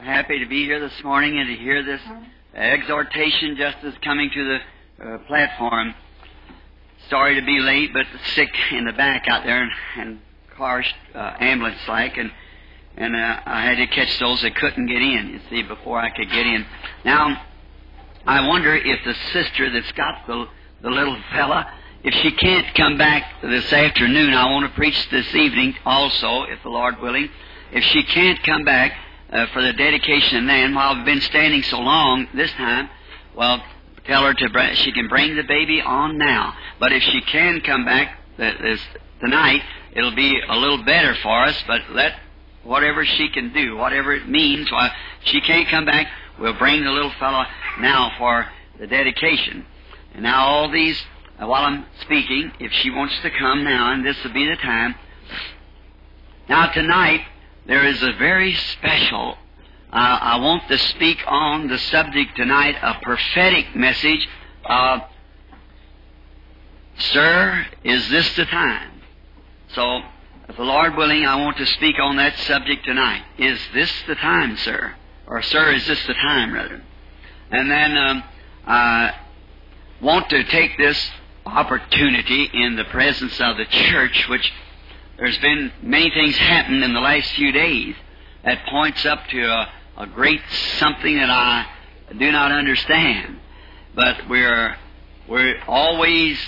happy to be here this morning and to hear this exhortation just as coming to the uh, platform. Sorry to be late, but sick in the back out there and, and car uh, ambulance like, and and uh, I had to catch those that couldn't get in. You see, before I could get in. Now, I wonder if the sister that's got the the little fella, if she can't come back this afternoon, I want to preach this evening also, if the Lord willing. If she can't come back uh, for the dedication and then while I've been standing so long this time, well, tell her to bring, she can bring the baby on now. But if she can come back th- this tonight, it'll be a little better for us. But let whatever she can do, whatever it means, while she can't come back, we'll bring the little fellow now for the dedication. And now all these, uh, while I'm speaking, if she wants to come now, and this will be the time. Now tonight, there is a very special, uh, I want to speak on the subject tonight, a prophetic message. Uh, Sir, is this the time? So, if the Lord willing, I want to speak on that subject tonight. Is this the time, sir? Or, sir, is this the time, rather? And then um, I want to take this opportunity in the presence of the church, which there's been many things happened in the last few days that points up to a, a great something that I do not understand. But we're we're always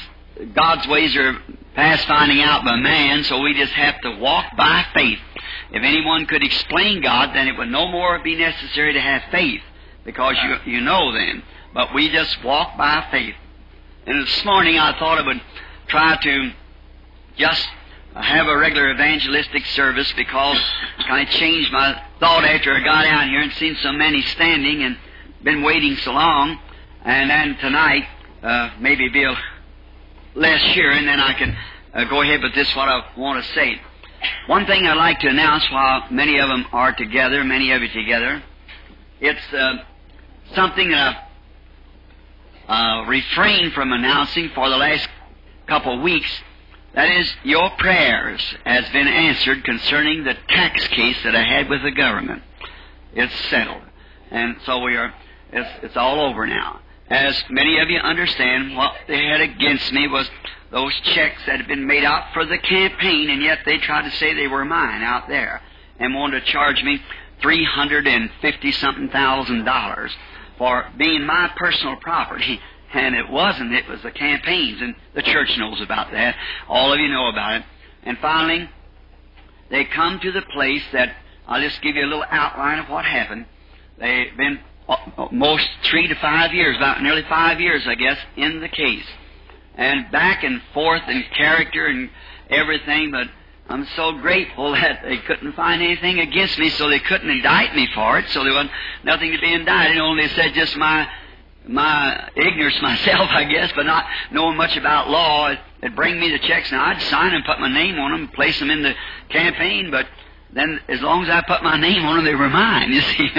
God's ways are past finding out by man, so we just have to walk by faith. If anyone could explain God, then it would no more be necessary to have faith, because you you know then. But we just walk by faith. And this morning I thought I would try to just have a regular evangelistic service because I kind of changed my thought after I got out here and seen so many standing and been waiting so long. And then tonight, uh, maybe be a less and then I can uh, go ahead with this what I want to say. One thing I'd like to announce while many of them are together, many of you together, it's uh, something that I've uh, refrained from announcing for the last couple of weeks. That is, your prayers has been answered concerning the tax case that I had with the government. It's settled. And so we are, it's, it's all over now. As many of you understand, what they had against me was those checks that had been made out for the campaign, and yet they tried to say they were mine out there and wanted to charge me three hundred and fifty something thousand dollars for being my personal property. And it wasn't, it was the campaigns, and the church knows about that. All of you know about it. And finally, they come to the place that, I'll just give you a little outline of what happened. They've been uh, most three to five years, about nearly five years, I guess, in the case. And back and forth in character and everything, but I'm so grateful that they couldn't find anything against me, so they couldn't indict me for it, so there wasn't nothing to be indicted. Only said just my my ignorance myself, I guess, but not knowing much about law. It'd bring me the checks, and I'd sign them, put my name on them, place them in the campaign, but then as long as I put my name on them, they were mine, you see.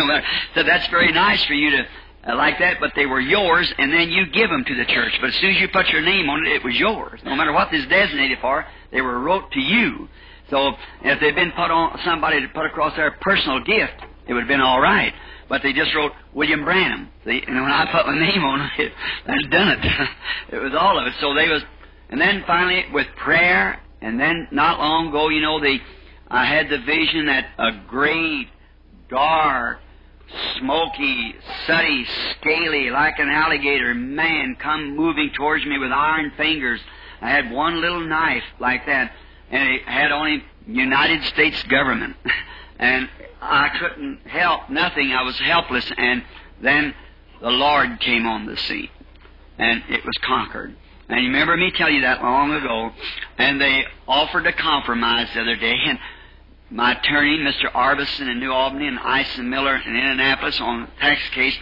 so that's very nice for you to uh, like that, but they were yours, and then you give them to the church. But as soon as you put your name on it, it was yours. No matter what this designated for, they were wrote to you. So if they'd been put on somebody to put across their personal gift, it would have been all right. But they just wrote William Branham. See, and when I put my name on it, that's done it. it was all of it. So they was, and then finally with prayer, and then not long ago, you know, they, I had the vision that a great, dark, smoky, sooty, scaly, like an alligator man come moving towards me with iron fingers. I had one little knife like that, and it had only United States government. and I couldn't help nothing. I was helpless. And then the Lord came on the scene, and it was conquered. And you remember me tell you that long ago. And they offered a compromise the other day, and my attorney, Mr. Arbison in New Albany, and Ison Miller in Indianapolis on a tax case,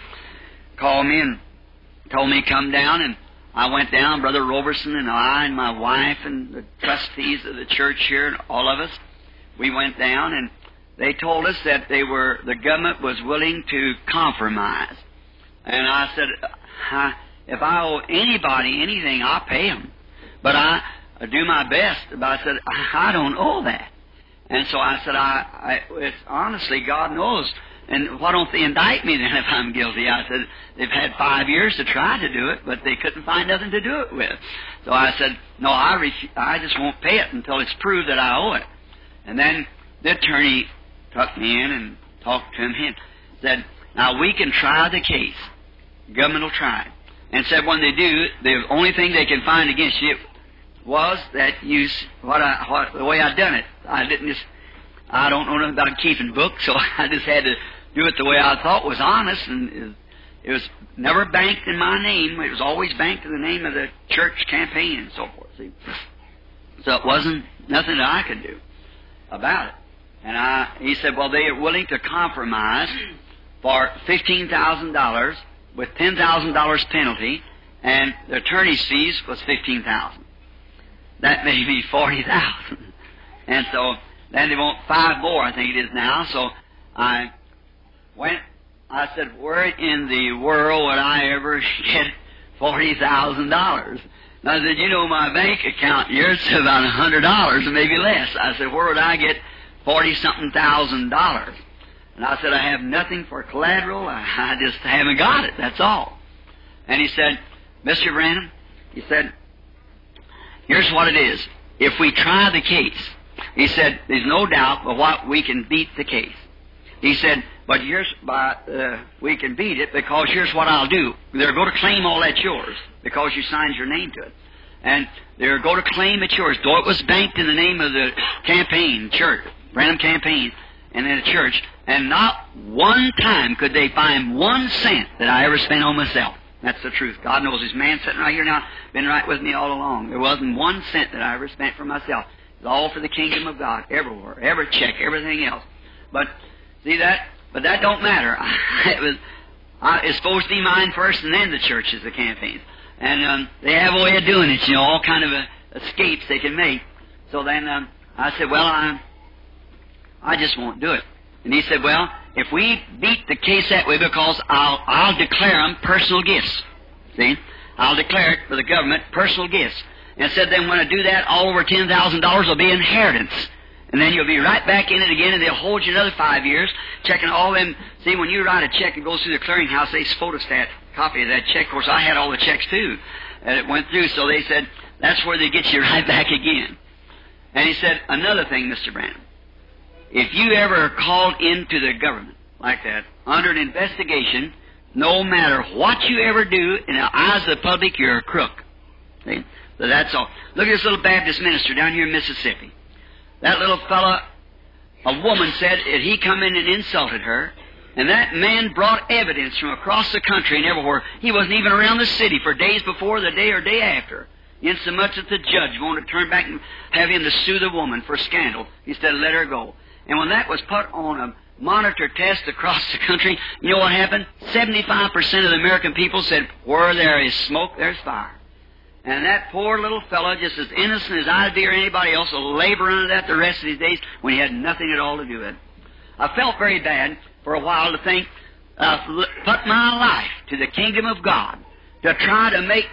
called me and told me come down, and I went down. Brother Roberson and I and my wife and the trustees of the church here, and all of us, we went down, and they told us that they were the government was willing to compromise. And I said, if I owe anybody anything, I'll pay them. But I do my best. But I said, I don't owe that. And so I said, I, I it's honestly, God knows and why don't they indict me then if I'm guilty? I said, they've had five years to try to do it, but they couldn't find nothing to do it with. So I said, no, I, refu- I just won't pay it until it's proved that I owe it. And then the attorney took me in and talked to him and said, now we can try the case. Government will try it. And said when they do, the only thing they can find against you was that you, what I, what, the way I done it. I didn't just, I don't know nothing about keeping books, so I just had to do it the way I thought was honest, and it was never banked in my name. It was always banked in the name of the church campaign and so forth. See, so it wasn't nothing that I could do about it. And I, he said, well, they are willing to compromise for fifteen thousand dollars with ten thousand dollars penalty, and the attorney's fees was fifteen thousand. That made me forty thousand. And so then they want five more, I think it is now. So I went. I said, "Where in the world would I ever get forty thousand dollars?" And I said, "You know, my bank account here it's about a hundred dollars, or maybe less." I said, "Where would I get forty something thousand dollars?" And I said, "I have nothing for collateral. I, I just haven't got it. That's all." And he said, "Mr. Branham," he said, "Here's what it is. If we try the case." He said, There's no doubt but what we can beat the case. He said, But here's by uh, we can beat it because here's what I'll do. They're going to claim all that's yours because you signed your name to it. And they're going to claim it's yours. Though it was banked in the name of the campaign, church, Branham campaign, and in the church, and not one time could they find one cent that I ever spent on myself. That's the truth. God knows this man sitting right here now, been right with me all along. There wasn't one cent that I ever spent for myself. It's all for the kingdom of God, everywhere, every check, everything else. But see that? But that don't matter. it was. I, it's supposed to be mine first, and then the church is the campaign. And um, they have a way of doing it, you know, all kind of uh, escapes they can make. So then um, I said, well, I, I just won't do it. And he said, well, if we beat the case that way, because I'll, I'll declare them personal gifts. See, I'll declare it for the government personal gifts and said then when I do that, all over ten thousand dollars will be inheritance. And then you'll be right back in it again, and they'll hold you another five years, checking all them. See, when you write a check, it goes through the clearinghouse. They photostat copy of that check. Of course, I had all the checks too, and it went through. So they said that's where they get you right back again. And he said another thing, Mr. Branham. If you ever are called into the government like that under an investigation, no matter what you ever do, in the eyes of the public, you're a crook. See? That's all. Look at this little Baptist minister down here in Mississippi. That little fellow, a woman said that he come in and insulted her, and that man brought evidence from across the country and everywhere. He wasn't even around the city for days before the day or day after. Insomuch that the judge wanted to turn back and have him to sue the woman for scandal instead of let her go. And when that was put on a monitor test across the country, you know what happened? 75% of the American people said, where there is smoke, there's fire. And that poor little fellow, just as innocent as I'd be or anybody else, will labor under that the rest of his days when he had nothing at all to do with it. I felt very bad for a while to think, uh, put my life to the kingdom of God, to try to make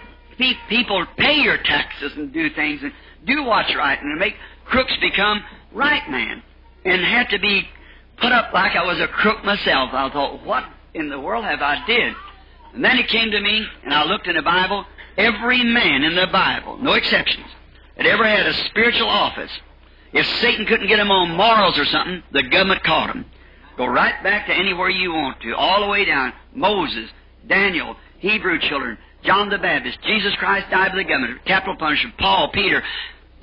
people pay your taxes and do things and do what's right and to make crooks become right man and had to be put up like I was a crook myself. I thought, what in the world have I did? And then it came to me, and I looked in the Bible, Every man in the Bible, no exceptions, that ever had a spiritual office, if Satan couldn't get him on morals or something, the government caught him. Go right back to anywhere you want to, all the way down. Moses, Daniel, Hebrew children, John the Baptist, Jesus Christ died by the government, capital punishment, Paul, Peter,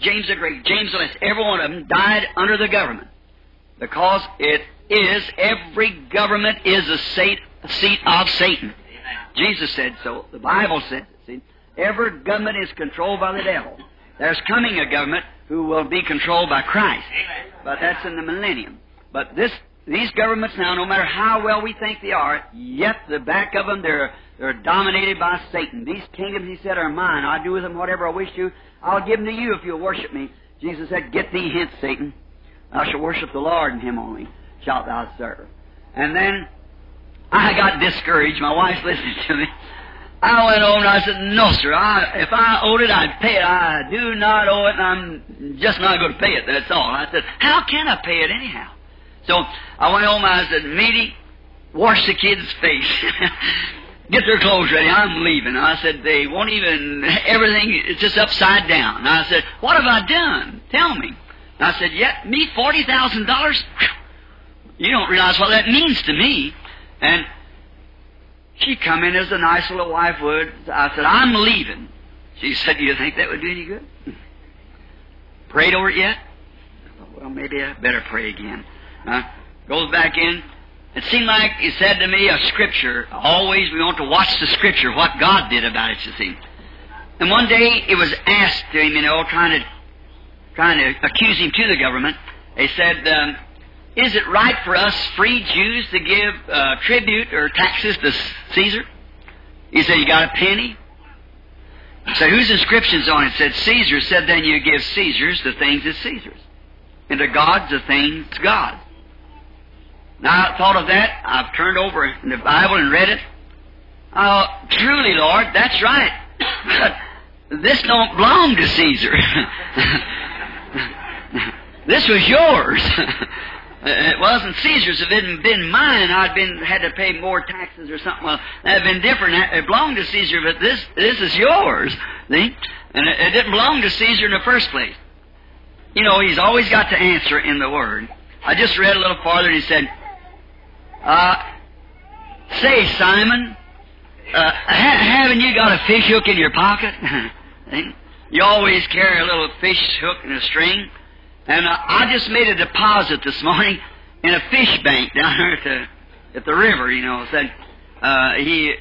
James the Great, James the Less, every one of them died under the government. Because it is, every government is a seat of Satan. Jesus said so. The Bible said Every government is controlled by the devil. There's coming a government who will be controlled by Christ. But that's in the millennium. But this, these governments now, no matter how well we think they are, yet the back of them, they're, they're dominated by Satan. These kingdoms, he said, are mine. I'll do with them whatever I wish to. I'll give them to you if you'll worship me. Jesus said, Get thee hence, Satan. Thou shalt worship the Lord, and him only shalt thou serve. And then I got discouraged. My wife listened to me. I went home and I said, No, sir. I, if I owed it, I'd pay it. I do not owe it, and I'm just not going to pay it. That's all. I said, How can I pay it anyhow? So I went home and I said, Meda, wash the kids' face, get their clothes ready. I'm leaving. I said, they won't even, everything is just upside down. I said, what have I done? Tell me. I said, yeah, me $40,000? You don't realize what that means to me. And she come in as a nice little wife would. I said, I'm leaving. She said, do you think that would do any good? Prayed over it yet? Well, maybe I better pray again. Uh, goes back in. It seemed like he said to me a scripture. Always we want to watch the scripture, what God did about it, you see. And one day it was asked to him, you know, trying to, trying to accuse him to the government. They said, um, is it right for us free Jews to give uh, tribute or taxes to Caesar? He said, you got a penny? So whose inscription's on it? said Caesar. Said then you give Caesar's the things that's Caesar's. And to God's the things God. Now I thought of that. I've turned over in the Bible and read it. Oh, truly, Lord, that's right. This don't belong to Caesar. this was yours. it wasn't Caesar's. If it had been mine, I'd been had to pay more taxes or something. Well, that'd been different. It belonged to Caesar, but this this is yours. See, and it, it didn't belong to Caesar in the first place. You know, he's always got to answer in the Word. I just read a little farther, and he said, uh, "Say, Simon, uh, ha- haven't you got a fish hook in your pocket? you always carry a little fish hook and a string." And uh, I just made a deposit this morning in a fish bank down there at the, at the river, you know. Said, uh, he,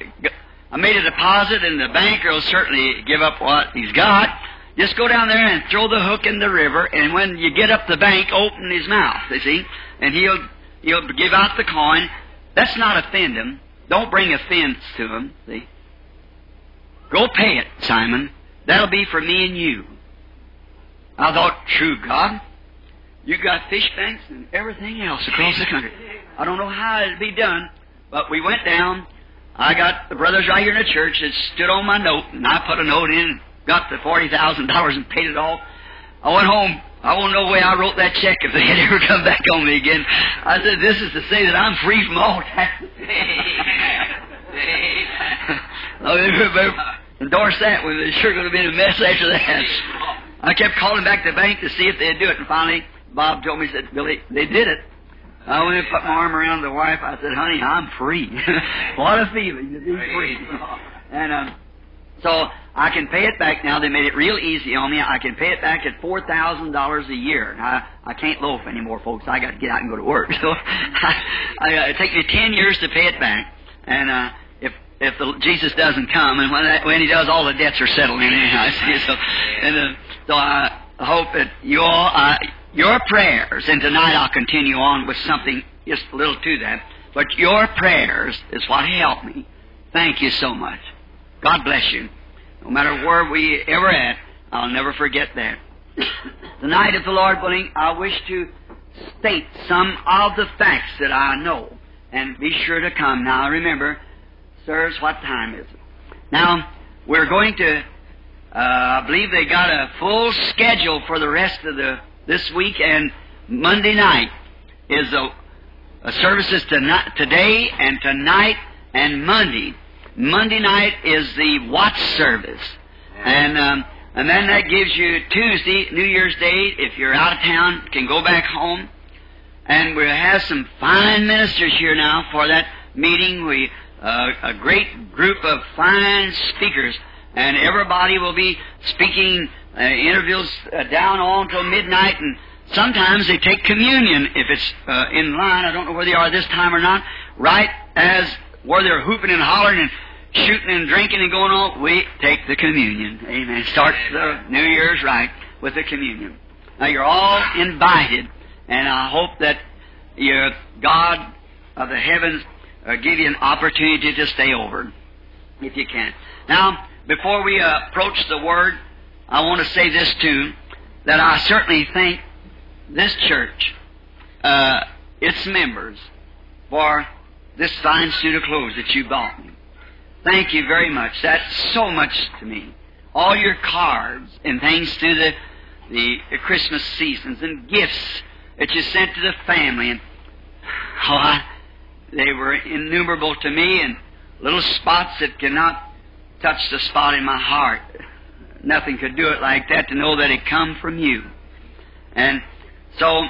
I made a deposit and the banker will certainly give up what he's got. Just go down there and throw the hook in the river, and when you get up the bank, open his mouth, you see, and he'll, he'll give out the coin. Let's not offend him. Don't bring offense to him, see. Go pay it, Simon. That'll be for me and you. I thought, true God, you got fish banks and everything else across the country. I don't know how it'd be done, but we went down. I got the brothers right here in the church that stood on my note, and I put a note in, got the forty thousand dollars and paid it off. I went home. I won't know the way I wrote that check if they had ever come back on me again. I said, "This is to say that I'm free from all taxes." better endorse that sure going to be in a mess after that. I kept calling back the bank to see if they'd do it, and finally Bob told me, he said, Billy, they did it. I went and put my arm around the wife. I said, honey, I'm free. what a feeling to be free. and um, so I can pay it back now. They made it real easy on me. I can pay it back at four thousand dollars a year. I I can't loaf anymore, folks. I got to get out and go to work. So I, I, uh, it takes me ten years to pay it back. And uh, if the, Jesus doesn't come, and when that, when He does, all the debts are settled in anyhow. So and uh, so I hope that you all. Uh, your prayers, and tonight I'll continue on with something just a little to that, but your prayers is what helped me. Thank you so much. God bless you. No matter where we ever at, I'll never forget that. Tonight, if the Lord willing, I wish to state some of the facts that I know, and be sure to come. Now, remember, sirs, what time is it? Now, we're going to, uh, I believe they got a full schedule for the rest of the this week, and Monday night is a, a services tonight, today and tonight and Monday. Monday night is the watch service, and um, and then that gives you Tuesday, New Year's Day. If you're out of town, can go back home, and we have some fine ministers here now for that meeting. We uh, a great group of fine speakers, and everybody will be speaking uh, intervals uh, down on till midnight, and sometimes they take communion if it's uh, in line. I don't know where they are this time or not. Right as where they're hooping and hollering and shooting and drinking and going on, we take the communion. Amen. Start the New Year's right with the communion. Now you're all invited, and I hope that your God of the heavens uh, give you an opportunity to stay over, if you can. Now, before we uh, approach the Word, I want to say this too, that I certainly thank this church, uh, its members, for this fine suit of clothes that you bought me. Thank you very much. That's so much to me. All your cards and things through the, the, Christmas seasons and gifts that you sent to the family and oh, I, they were innumerable to me, and little spots that cannot touch the spot in my heart. Nothing could do it like that to know that it come from you. And so,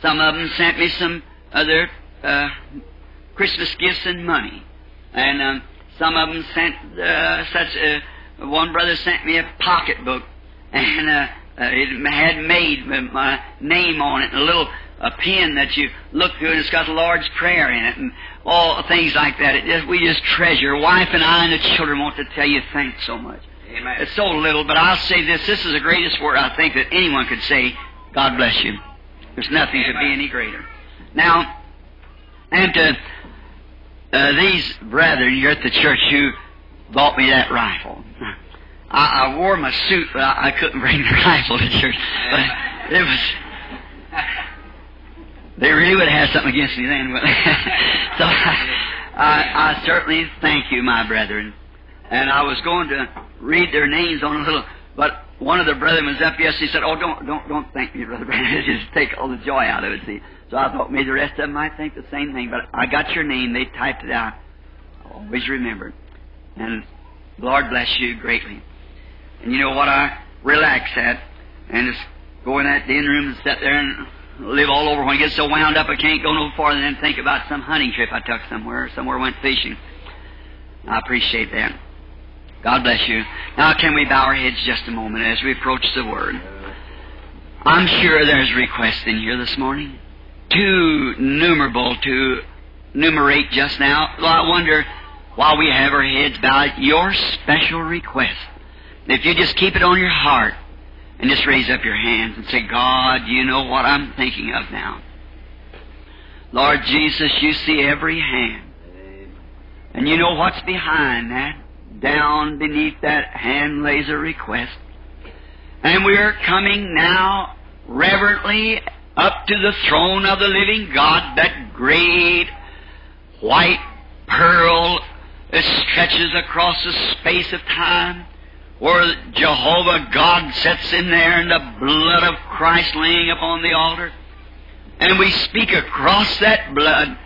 some of them sent me some other uh, Christmas gifts and money, and um, some of them sent uh, such. A, one brother sent me a pocketbook, and uh, uh, it had made my name on it, and a little a pen that you look through, and it's got a large prayer in it, and all things like that. It just, we just treasure. Wife and I and the children want to tell you thanks so much. Amen. It's so little, but I'll say this: this is the greatest word I think that anyone could say. God bless you. There's nothing Amen. could be any greater. Now, and to uh, these brethren here at the church who bought me that rifle. I, I wore my suit, but I, I couldn't bring the rifle to church. But it was. They really would have something against me then. So I, I, certainly thank you, my brethren. And I was going to read their names on a little, but one of the brethren was up yesterday. He said, "Oh, don't, don't, don't thank me, brother Branham. Just take all the joy out of it." See, so I thought maybe the rest of them might think the same thing. But I got your name. They typed it out. I always remembered. And Lord bless you greatly. And you know what? I relax at and just go in that den room and sit there and live all over. When I get so wound up, I can't go no farther than think about some hunting trip I took somewhere, somewhere went fishing. I appreciate that. God bless you. Now, can we bow our heads just a moment as we approach the Word? I'm sure there's requests in here this morning. Too numerable to numerate just now. Well, I wonder, while we have our heads bowed, your special request. If you just keep it on your heart and just raise up your hands and say, God, you know what I'm thinking of now. Lord Jesus, you see every hand. And you know what's behind that. Down beneath that hand lays a request. And we are coming now reverently up to the throne of the living God, that great white pearl that stretches across the space of time, where Jehovah God sits in there and the blood of Christ laying upon the altar. And we speak across that blood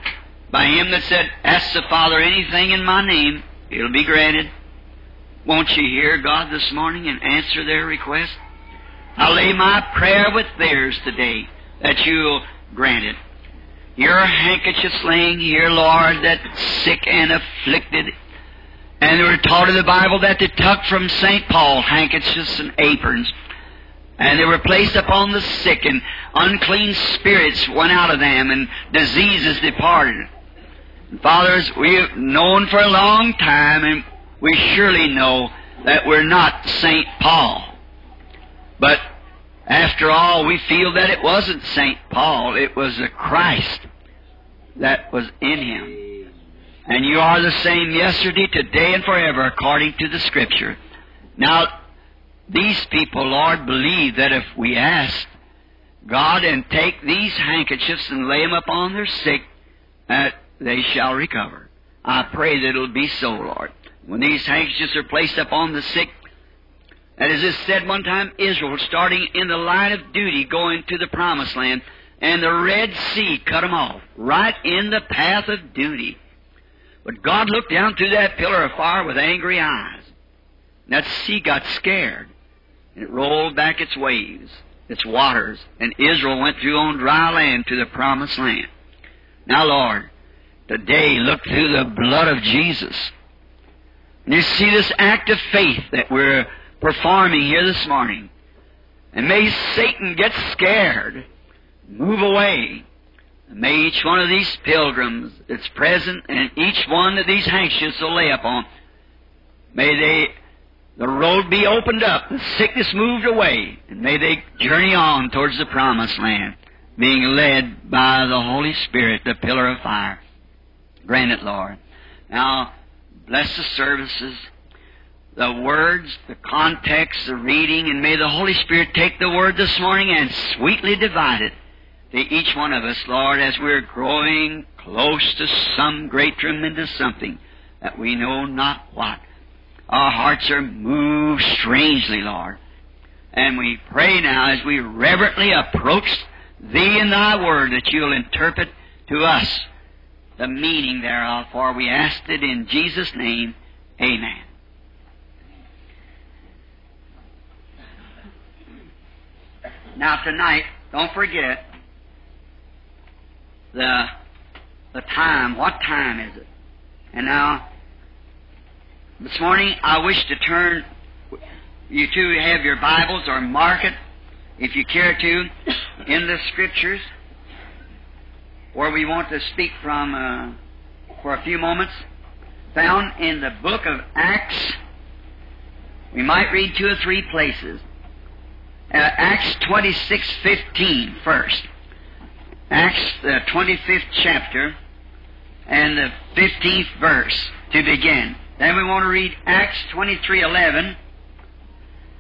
by him that said, Ask the Father anything in my name, it'll be granted. Won't you hear God this morning and answer their request? I lay my prayer with theirs today that you'll grant it. Your handkerchiefs laying here, Lord, that sick and afflicted. And they were taught in the Bible that they took from St. Paul handkerchiefs and aprons. And they were placed upon the sick, and unclean spirits went out of them, and diseases departed. Fathers, we've known for a long time, and we surely know that we're not St. Paul. But after all, we feel that it wasn't St. Paul, it was the Christ that was in him. And you are the same yesterday, today, and forever, according to the Scripture. Now, these people, Lord, believe that if we ask God and take these handkerchiefs and lay them upon their sick, that they shall recover. I pray that it'll be so, Lord. When these handkerchiefs are placed upon the sick, and as it said one time, Israel starting in the line of duty going to the promised land, and the Red Sea cut them off, right in the path of duty. But God looked down through that pillar of fire with angry eyes. And that sea got scared, and it rolled back its waves, its waters, and Israel went through on dry land to the promised land. Now, Lord, today look through the blood of Jesus. And you see this act of faith that we're performing here this morning. And may Satan get scared, move away. And may each one of these pilgrims that's present and each one of these handkerchiefs will lay upon, may they, the road be opened up, the sickness moved away, and may they journey on towards the promised land, being led by the Holy Spirit, the pillar of fire. Grant it, Lord. Now, bless the services the words, the context, the reading, and may the Holy Spirit take the word this morning and sweetly divide it to each one of us, Lord, as we're growing close to some great, tremendous something that we know not what. Our hearts are moved strangely, Lord. And we pray now as we reverently approach Thee and Thy Word that you'll interpret to us the meaning thereof, for we ask it in Jesus' name. Amen. Now tonight, don't forget the the time. What time is it? And now, this morning, I wish to turn you to have your Bibles or mark it, if you care to, in the Scriptures, where we want to speak from uh, for a few moments, found in the book of Acts. We might read two or three places. Uh, Acts 26, 15 first. Acts, the 25th chapter, and the 15th verse to begin. Then we want to read Acts 23, 11.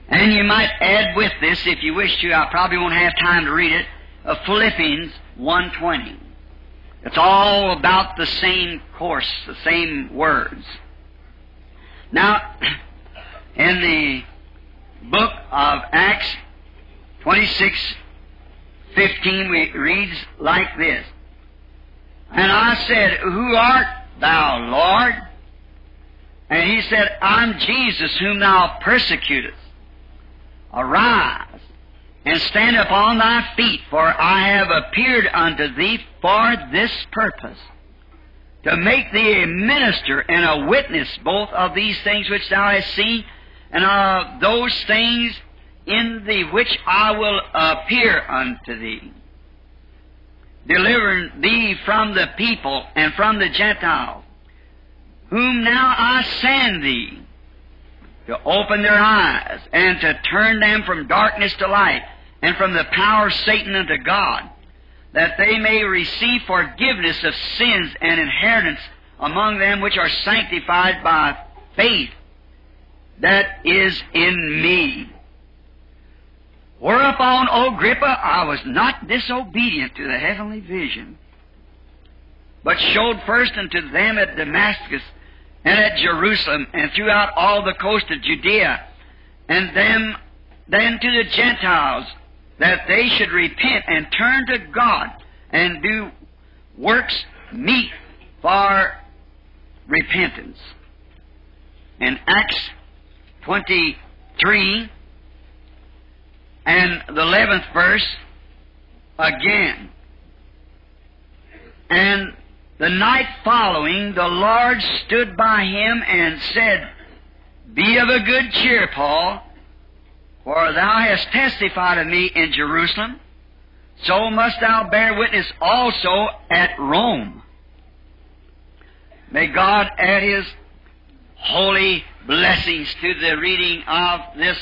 And you might add with this, if you wish to, I probably won't have time to read it, of Philippians 1.20. It's all about the same course, the same words. Now, in the book of Acts 26, 15 we reads like this. And I said, Who art thou, Lord? And he said, I'm Jesus whom thou persecutest. Arise and stand upon thy feet, for I have appeared unto thee for this purpose, to make thee a minister and a witness both of these things which thou hast seen, and of those things in thee which I will appear unto thee, delivering thee from the people and from the Gentiles, whom now I send thee, to open their eyes and to turn them from darkness to light and from the power of Satan unto God, that they may receive forgiveness of sins and inheritance among them which are sanctified by faith that is in me. Whereupon, O Agrippa, I was not disobedient to the heavenly vision, but showed first unto them at Damascus and at Jerusalem and throughout all the coast of Judea, and them then to the Gentiles, that they should repent and turn to God and do works meet for repentance. In Acts 23, and the 11th verse again. And the night following, the Lord stood by him and said, Be of a good cheer, Paul, for thou hast testified of me in Jerusalem, so must thou bear witness also at Rome. May God add his holy blessings to the reading of this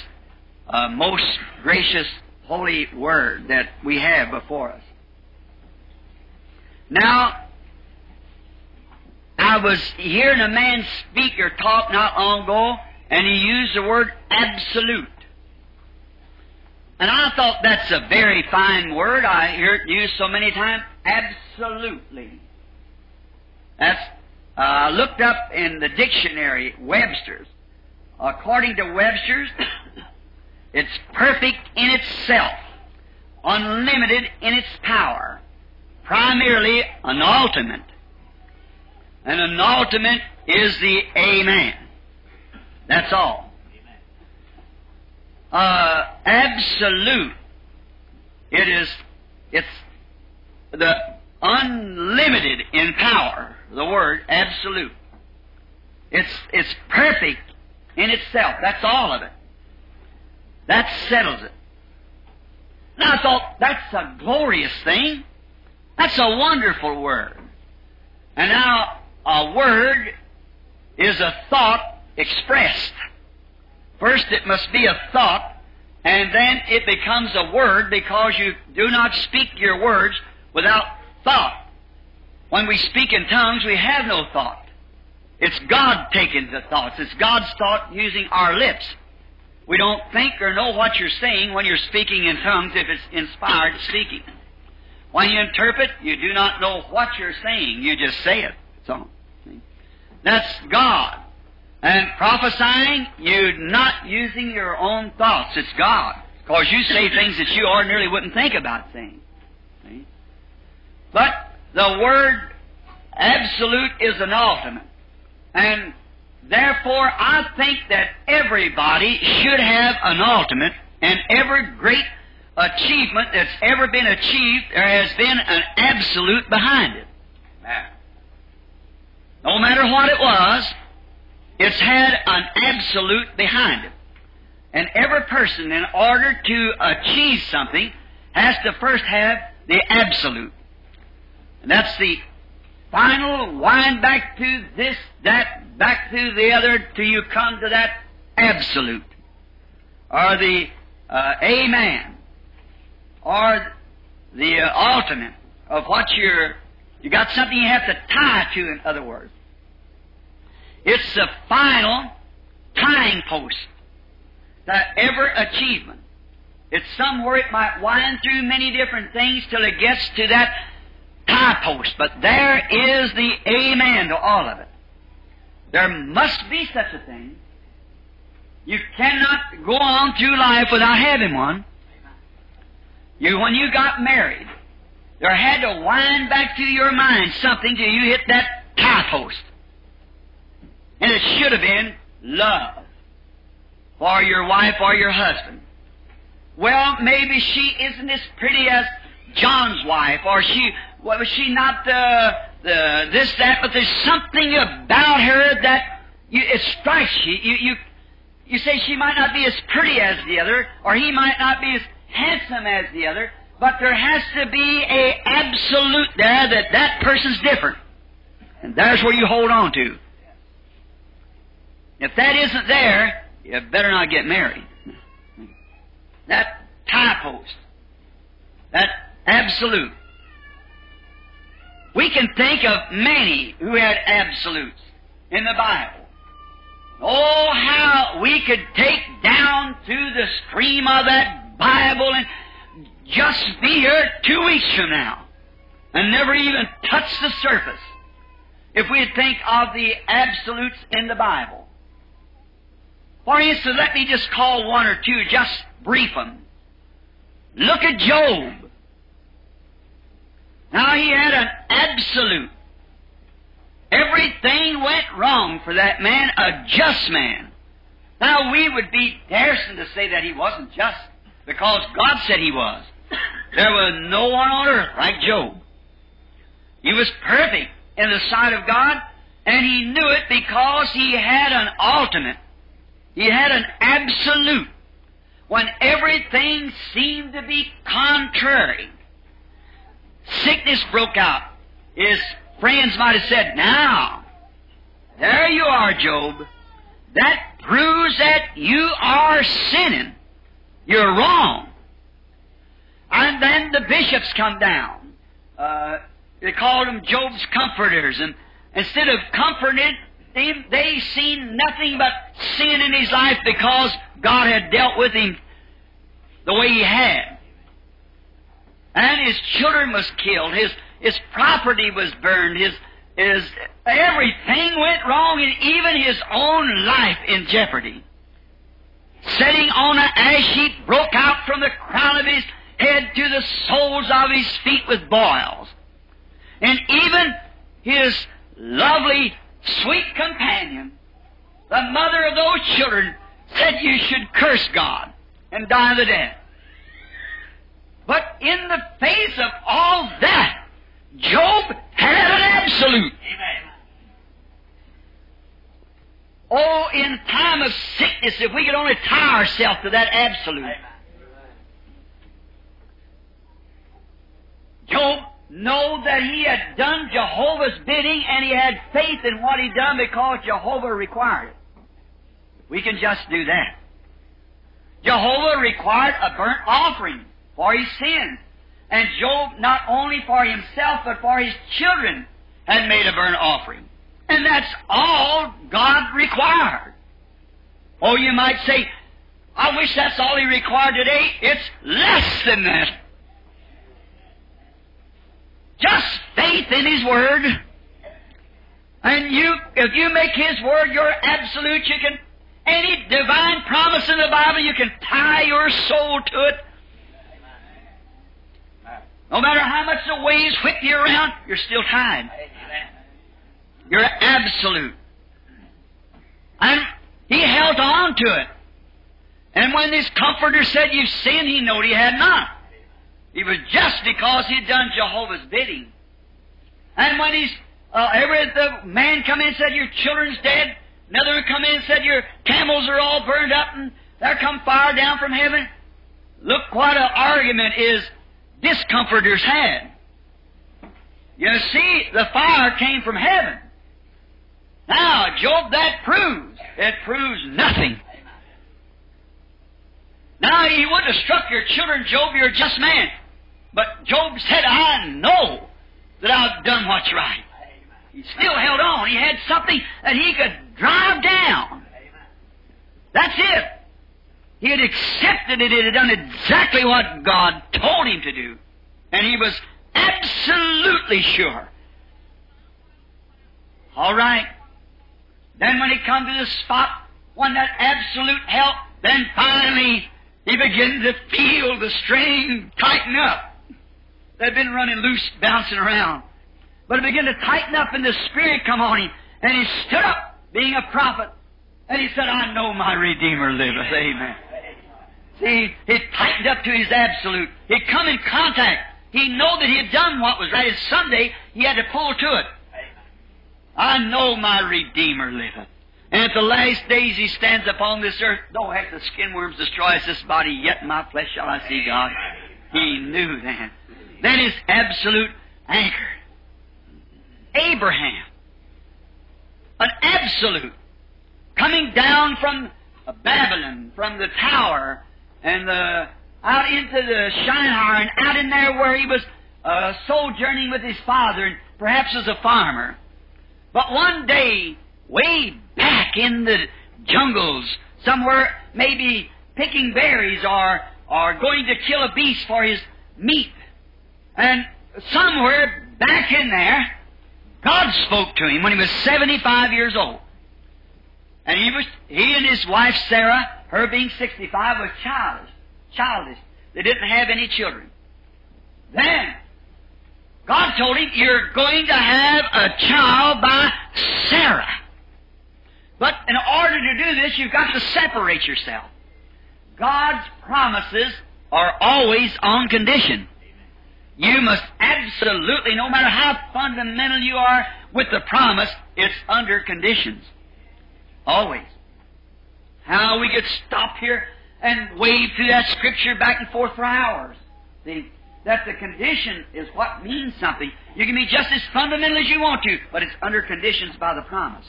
uh, most gracious holy word that we have before us. Now, I was hearing a man speak or talk not long ago, and he used the word absolute. And I thought that's a very fine word. I hear it used so many times. Absolutely. That's uh, looked up in the dictionary, Webster's. According to Webster's, it's perfect in itself, unlimited in its power, primarily an ultimate. And an ultimate is the Amen. That's all. Uh, absolute. It is, it's the unlimited in power, the word absolute. It's, it's perfect in itself. That's all of it. That settles it. And I thought, that's a glorious thing. That's a wonderful word. And now, a word is a thought expressed. First, it must be a thought, and then it becomes a word because you do not speak your words without thought. When we speak in tongues, we have no thought. It's God taking the thoughts. It's God's thought using our lips. We don't think or know what you're saying when you're speaking in tongues if it's inspired speaking. When you interpret, you do not know what you're saying. You just say it. So, that's God. And prophesying, you're not using your own thoughts. It's God. Because you say things that you ordinarily wouldn't think about saying. But the word absolute is an ultimate. And therefore, I think that everybody should have an ultimate, and every great achievement that's ever been achieved, there has been an absolute behind it. No matter what it was, it's had an absolute behind it. And every person, in order to achieve something, has to first have the absolute. And that's the final wind back to this, that, back to the other, till you come to that absolute. Or the uh, amen. Or the uh, ultimate of what you're, you got something you have to tie to, in other words. It's the final tying post to every achievement. It's somewhere it might wind through many different things till it gets to that tie post, but there is the amen to all of it. There must be such a thing. You cannot go on through life without having one. You, when you got married, there had to wind back to your mind something till you hit that tie post. And it should have been love for your wife or your husband. Well, maybe she isn't as pretty as John's wife, or she was she not the the this that, but there's something about her that you, it strikes you. You you you say she might not be as pretty as the other, or he might not be as handsome as the other, but there has to be a absolute there that that person's different, and there's where you hold on to. If that isn't there, you better not get married. That tie post. That absolute. We can think of many who had absolutes in the Bible. Oh, how we could take down to the stream of that Bible and just be here two weeks from now and never even touch the surface if we'd think of the absolutes in the Bible. For instance, let me just call one or two, just brief them. Look at Job. Now he had an absolute. Everything went wrong for that man, a just man. Now we would be daring to say that he wasn't just, because God said he was. There was no one on earth like Job. He was perfect in the sight of God, and he knew it because he had an ultimate. He had an absolute when everything seemed to be contrary. Sickness broke out. His friends might have said, Now, there you are, Job. That proves that you are sinning. You're wrong. And then the bishops come down. Uh, they called them Job's comforters, and instead of comforting they, they seen nothing but sin in his life because God had dealt with him the way he had. And his children was killed, his, his property was burned, his, his, everything went wrong, and even his own life in jeopardy. Sitting on an ash heap broke out from the crown of his head to the soles of his feet with boils. And even his lovely sweet companion, the mother of those children, said you should curse God and die the death. But in the face of all that, Job had an absolute. Amen. Oh, in time of sickness, if we could only tie ourselves to that absolute. Amen. Job know that he had done Jehovah's bidding and he had faith in what he'd done because Jehovah required it. We can just do that. Jehovah required a burnt offering for his sins. And Job, not only for himself, but for his children, had made a burnt offering. And that's all God required. Oh, you might say, I wish that's all he required today. It's less than that. Just faith in His Word. And you, if you make His Word your absolute, you can, any divine promise in the Bible, you can tie your soul to it. No matter how much the waves whip you around, you're still tied. You're absolute. And he held on to it. And when his comforter said, You've sinned, he knew he had not. It was just because he'd done Jehovah's bidding. And when he's, uh, every, the man come in and said, Your children's dead. Another come in and said, Your camels are all burned up and there come fire down from heaven. Look what an argument is discomforters had. You see, the fire came from heaven. Now, Job, that proves. It proves nothing. Now, he wouldn't have struck your children, Job, you're a just man. But Job said, I know that I've done what's right. He still held on. He had something that he could drive down. That's it. He had accepted it. He had done exactly what God told him to do. And he was absolutely sure. All right. Then when he come to the spot, when that absolute help, then finally he begins to feel the string tighten up. They'd been running loose, bouncing around. But it began to tighten up and the Spirit come on him. And he stood up, being a prophet. And he said, I know my Redeemer liveth. Amen. See, he tightened up to his absolute. He'd come in contact. He know that he had done what was right. And someday he had to pull to it. I know my Redeemer liveth. And at the last days he stands upon this earth, though hath the skin worms destroy this body, yet my flesh shall I see God. He knew that. That is absolute anchor. Abraham, an absolute, coming down from Babylon, from the tower, and the, out into the Shinar, and out in there where he was uh, sojourning with his father, and perhaps as a farmer. But one day, way back in the jungles, somewhere, maybe picking berries or, or going to kill a beast for his meat, and somewhere back in there, God spoke to him when he was 75 years old. And he was, he and his wife Sarah, her being 65, was childish. Childish. They didn't have any children. Then, God told him, you're going to have a child by Sarah. But in order to do this, you've got to separate yourself. God's promises are always on condition. You must absolutely, no matter how fundamental you are with the promise, it's under conditions. Always. How we could stop here and wave through that scripture back and forth for hours. See, that the condition is what means something. You can be just as fundamental as you want to, but it's under conditions by the promise.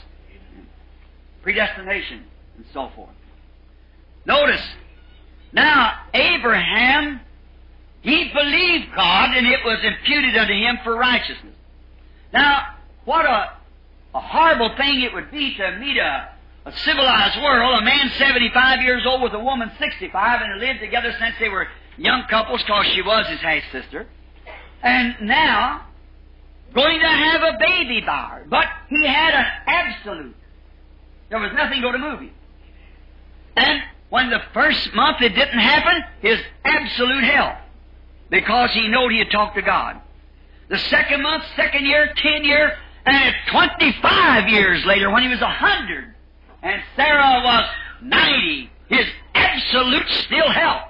Predestination and so forth. Notice, now Abraham he believed God, and it was imputed unto him for righteousness. Now, what a, a horrible thing it would be to meet a, a civilized world, a man 75 years old with a woman 65, and they lived together since they were young couples because she was his half sister. And now, going to have a baby by her. But he had an absolute. There was nothing going to move him. And when the first month it didn't happen, his absolute health because he knowed he had talked to God. The second month, second year, ten year, and 25 years later when he was a hundred, and Sarah was 90, his absolute still health.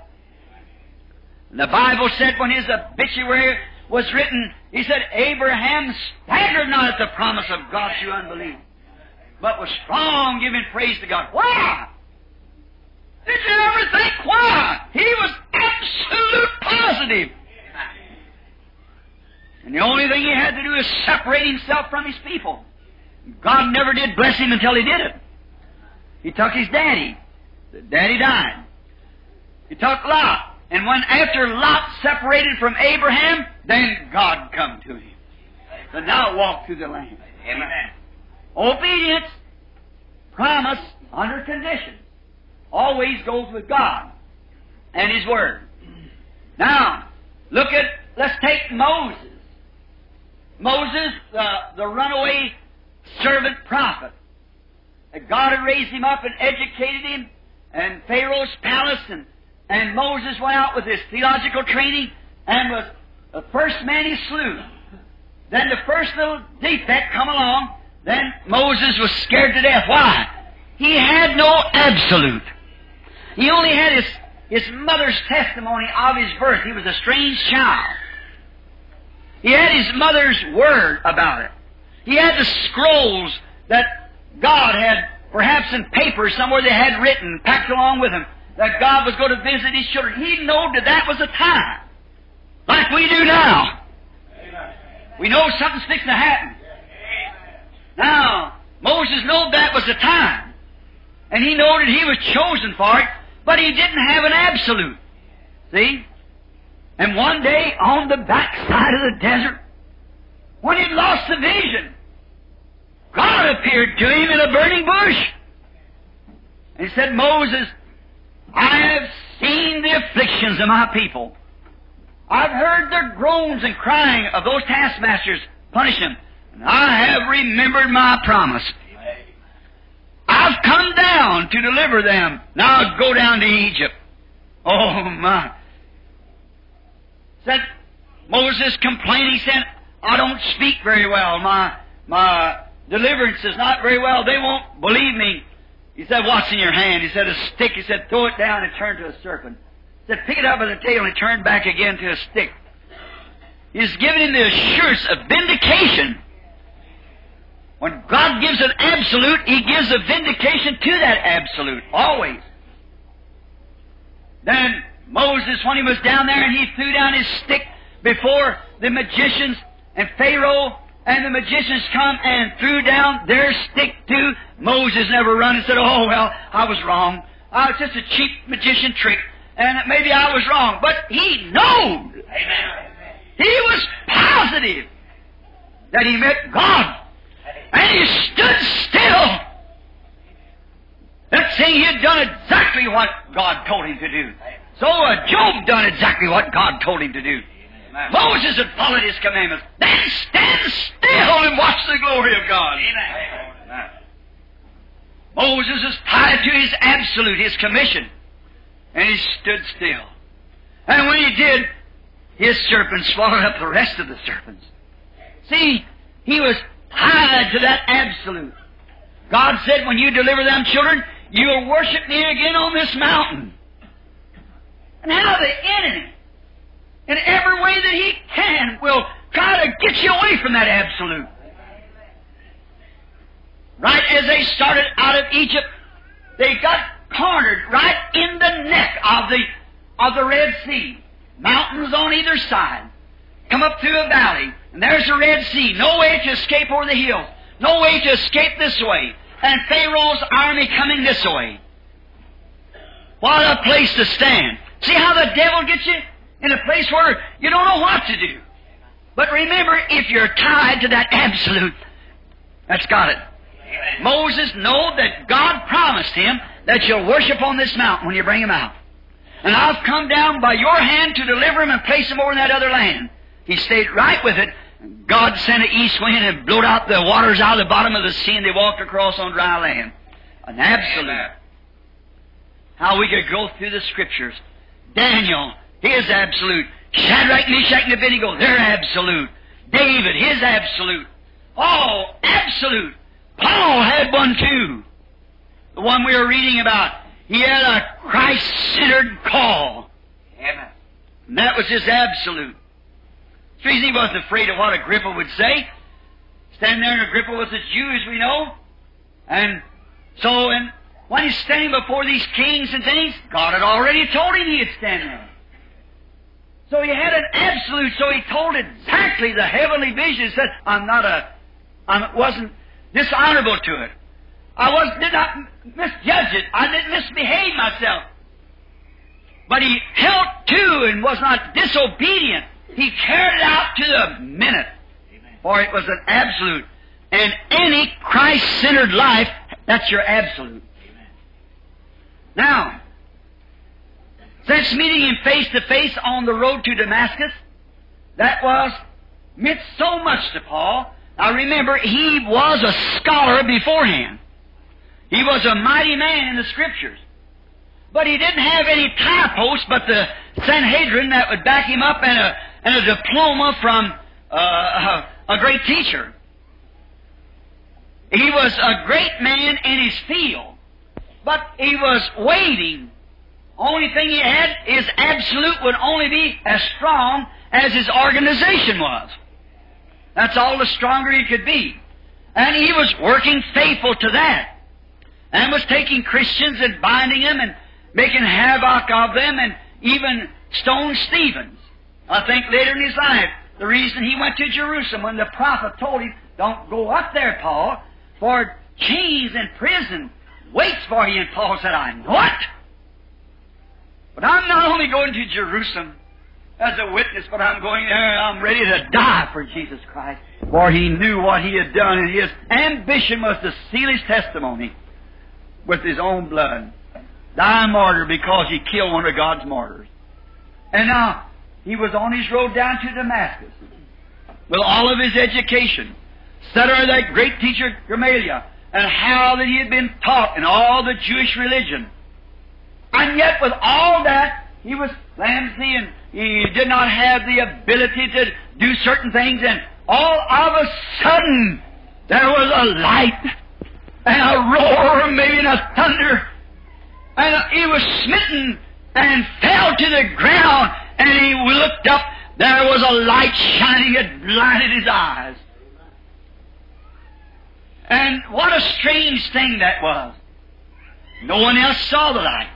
And The Bible said when his obituary was written, he said, Abraham staggered not at the promise of God through unbelief, but was strong, giving praise to God. Why? Did you ever think why? He was absolute positive. And the only thing he had to do is separate himself from his people. God never did bless him until he did it. He took his daddy. The daddy died. He took Lot. And when after Lot separated from Abraham, then God come to him. So now walk through the land. Amen. Obedience, promise, under conditions always goes with God and His Word. Now, look at, let's take Moses. Moses, the, the runaway servant prophet. God had raised him up and educated him, and Pharaoh's palace, and, and Moses went out with his theological training and was the first man he slew. Then the first little defect come along, Then Moses was scared to death. Why? He had no absolute. He only had his, his mother's testimony of his birth. He was a strange child. He had his mother's word about it. He had the scrolls that God had, perhaps in paper somewhere they had written, packed along with him, that God was going to visit his children. He knew that that was a time, like we do now. We know something's fixing to happen. Now, Moses knew that was the time. And he knew that he was chosen for it, but he didn't have an absolute. See? And one day, on the backside of the desert, when he'd lost the vision, God appeared to him in a burning bush. And he said, Moses, I have seen the afflictions of my people. I've heard their groans and crying of those taskmasters. Punish them. And I have remembered my promise. I've come down to deliver them. Now go down to Egypt. Oh my. Said Moses complained, he said, I don't speak very well. My my deliverance is not very well. They won't believe me. He said, What's in your hand? He said, A stick. He said, Throw it down and turn to a serpent. He said, Pick it up by the tail and turn back again to a stick. He's giving him the assurance of vindication. When God gives an absolute, He gives a vindication to that absolute, always. Then Moses, when he was down there and he threw down his stick before the magicians and Pharaoh and the magicians come and threw down their stick too, Moses never run and said, Oh, well, I was wrong. Uh, it's just a cheap magician trick, and maybe I was wrong. But he knew. Amen. He was positive that he met God. And he stood still. Let's say he had done exactly what God told him to do. So uh, Job done exactly what God told him to do. Amen. Moses had followed his commandments. Then stand still and watch the glory of God. Amen. Moses is tied to his absolute, his commission. And he stood still. And when he did, his serpent swallowed up the rest of the serpents. See, he was tied to that absolute. God said, when you deliver them children, you'll worship me again on this mountain. And how the enemy, in every way that he can, will try to get you away from that absolute. Right as they started out of Egypt, they got cornered right in the neck of the of the Red Sea. Mountains on either side. Come up through a valley, and there's the Red Sea. No way to escape over the hill. No way to escape this way. And Pharaoh's army coming this way. What a place to stand. See how the devil gets you? In a place where you don't know what to do. But remember, if you're tied to that absolute, that's got it. Moses know that God promised him that you'll worship on this mountain when you bring him out. And I've come down by your hand to deliver him and place him over in that other land. He stayed right with it. God sent an east wind and blew out the waters out of the bottom of the sea and they walked across on dry land. An absolute. How we could go through the scriptures. Daniel, his absolute. Shadrach, Meshach, and Abednego, their absolute. David, his absolute. All absolute. Paul had one too. The one we were reading about. He had a Christ-centered call. Amen. And that was his absolute. The reason he wasn't afraid of what Agrippa would say. Standing there, and Agrippa was a Jew, as we know. And so, and when he's standing before these kings and things, God had already told him he'd stand there. So he had an absolute, so he told exactly the heavenly vision. He said, I'm not a, I wasn't dishonorable to it. I was, did not misjudge it. I didn't misbehave myself. But he held to and was not disobedient. He carried it out to the minute. For it was an absolute. And any Christ-centered life, that's your absolute. Amen. Now, since meeting him face to face on the road to Damascus, that was meant so much to Paul. Now remember, he was a scholar beforehand. He was a mighty man in the Scriptures. But he didn't have any tie post but the Sanhedrin that would back him up and a, and a diploma from uh, a great teacher. He was a great man in his field, but he was waiting. Only thing he had, is absolute would only be as strong as his organization was. That's all the stronger he could be. And he was working faithful to that. And was taking Christians and binding them and making havoc of them and even Stone Stevens. I think later in his life, the reason he went to Jerusalem when the prophet told him, don't go up there, Paul, for chains and prison waits for you. And Paul said, I know it. But I'm not only going to Jerusalem as a witness, but I'm going there, I'm ready to die for Jesus Christ. For he knew what he had done, and his ambition was to seal his testimony with his own blood. Die martyr because he killed one of God's martyrs. And now, he was on his road down to Damascus with all of his education study of that great teacher Gamaliel, and how that he had been taught in all the Jewish religion. And yet, with all that, he was clumsy and he did not have the ability to do certain things, and all of a sudden, there was a light and a roar, maybe a thunder, and he was smitten and fell to the ground, and he looked up. There was a light shining, it blinded his eyes. And what a strange thing that was. No one else saw the light.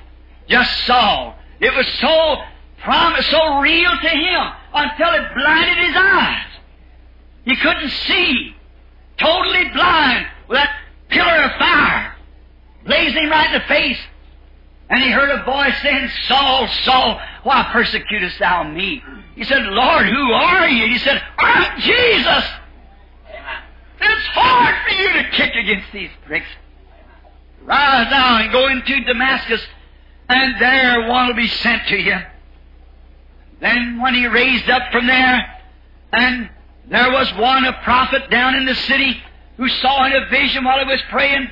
Just Saul. It was so prom- so real to him until it blinded his eyes. He couldn't see. Totally blind with that pillar of fire blazing right in the face. And he heard a voice saying, Saul, Saul, why persecutest thou me? He said, Lord, who are you? He said, I'm Jesus. It's hard for you to kick against these pricks. Rise now and go into Damascus, and there one will be sent to you. Then when he raised up from there, and there was one, a prophet down in the city, who saw in a vision while he was praying,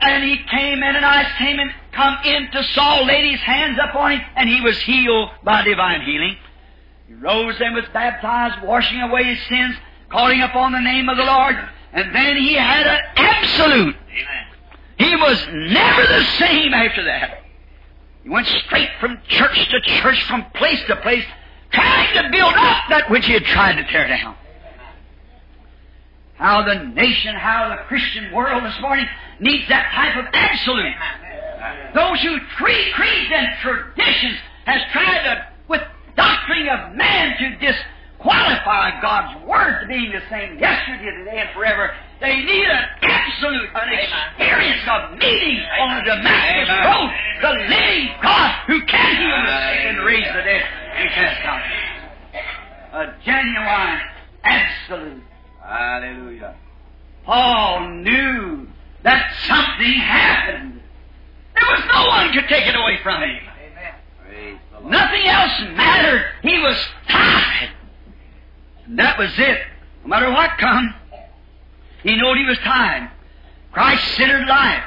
and he came, Ananias came and come in to Saul, laid his hands up on him, and he was healed by divine healing. He rose and was baptized, washing away his sins, calling upon the name of the Lord, and then he had an absolute. Amen. He was never the same after that. He went straight from church to church, from place to place, trying to build up that which he had tried to tear down. How the nation, how the Christian world this morning needs that type of absolute. Those who treat creeds and traditions has tried to, with doctrine of man, to disqualify God's Word to being the same yesterday, today, and forever. They need an absolute, an experience of meeting on the Damascus Road, the living God who can heal the sick and raise the dead cast out A genuine, absolute. Hallelujah. Paul knew that something happened. There was no one could take it away from him. Nothing else mattered. He was tied. And that was it. No matter what come, he knew he was tied. Christ-centered life.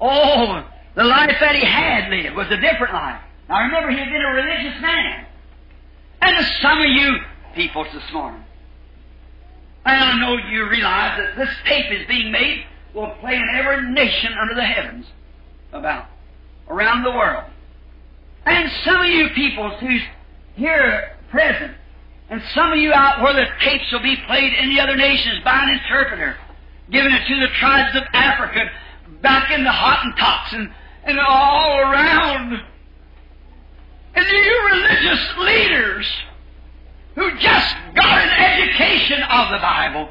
Oh, the life that he had lived was a different life. Now remember, he had been a religious man. And some of you people this morning, I know you realize that this tape is being made will play in every nation under the heavens about around the world. And some of you people who's here present and some of you out where the tapes will be played in the other nations by an interpreter, giving it to the tribes of Africa, back in the Hottentots and, and all around. And you religious leaders who just got an education of the Bible,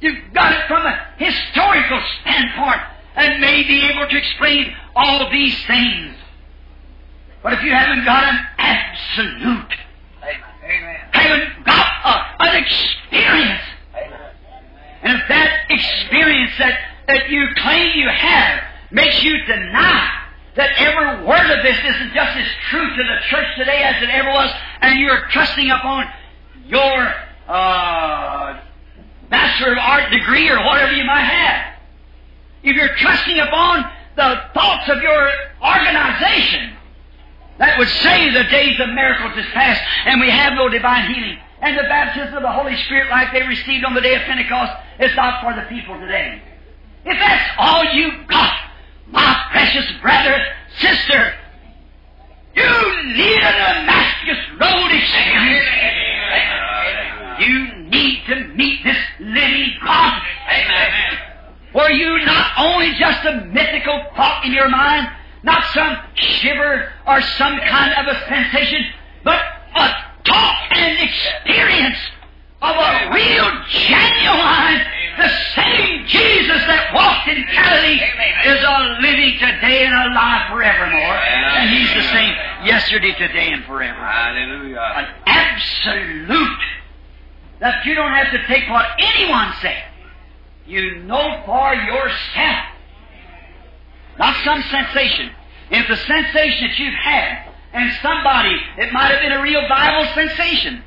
you've got it from a historical standpoint and may be able to explain all these things. But if you haven't got an absolute Amen. Haven't got a, an experience. Amen. And if that experience that, that you claim you have makes you deny that every word of this isn't just as true to the church today as it ever was, and you're trusting upon your uh, of Art degree or whatever you might have, if you're trusting upon the thoughts of your organization, that would say the days of miracles is past and we have no divine healing. And the baptism of the Holy Spirit like they received on the day of Pentecost is not for the people today. If that's all you've got, my precious brother, sister, you need a Damascus Road experience. You need to meet this living God. Amen. Were you not only just a mythical thought in your mind, not some shiver or some kind of a sensation, but a talk and experience of a real, genuine, the same Jesus that walked in Galilee is a living today and alive forevermore. And He's the same yesterday, today, and forever. Hallelujah. An absolute that you don't have to take what anyone says. You know for yourself. Not some sensation. If the sensation that you've had, and somebody, it might have been a real Bible sensation,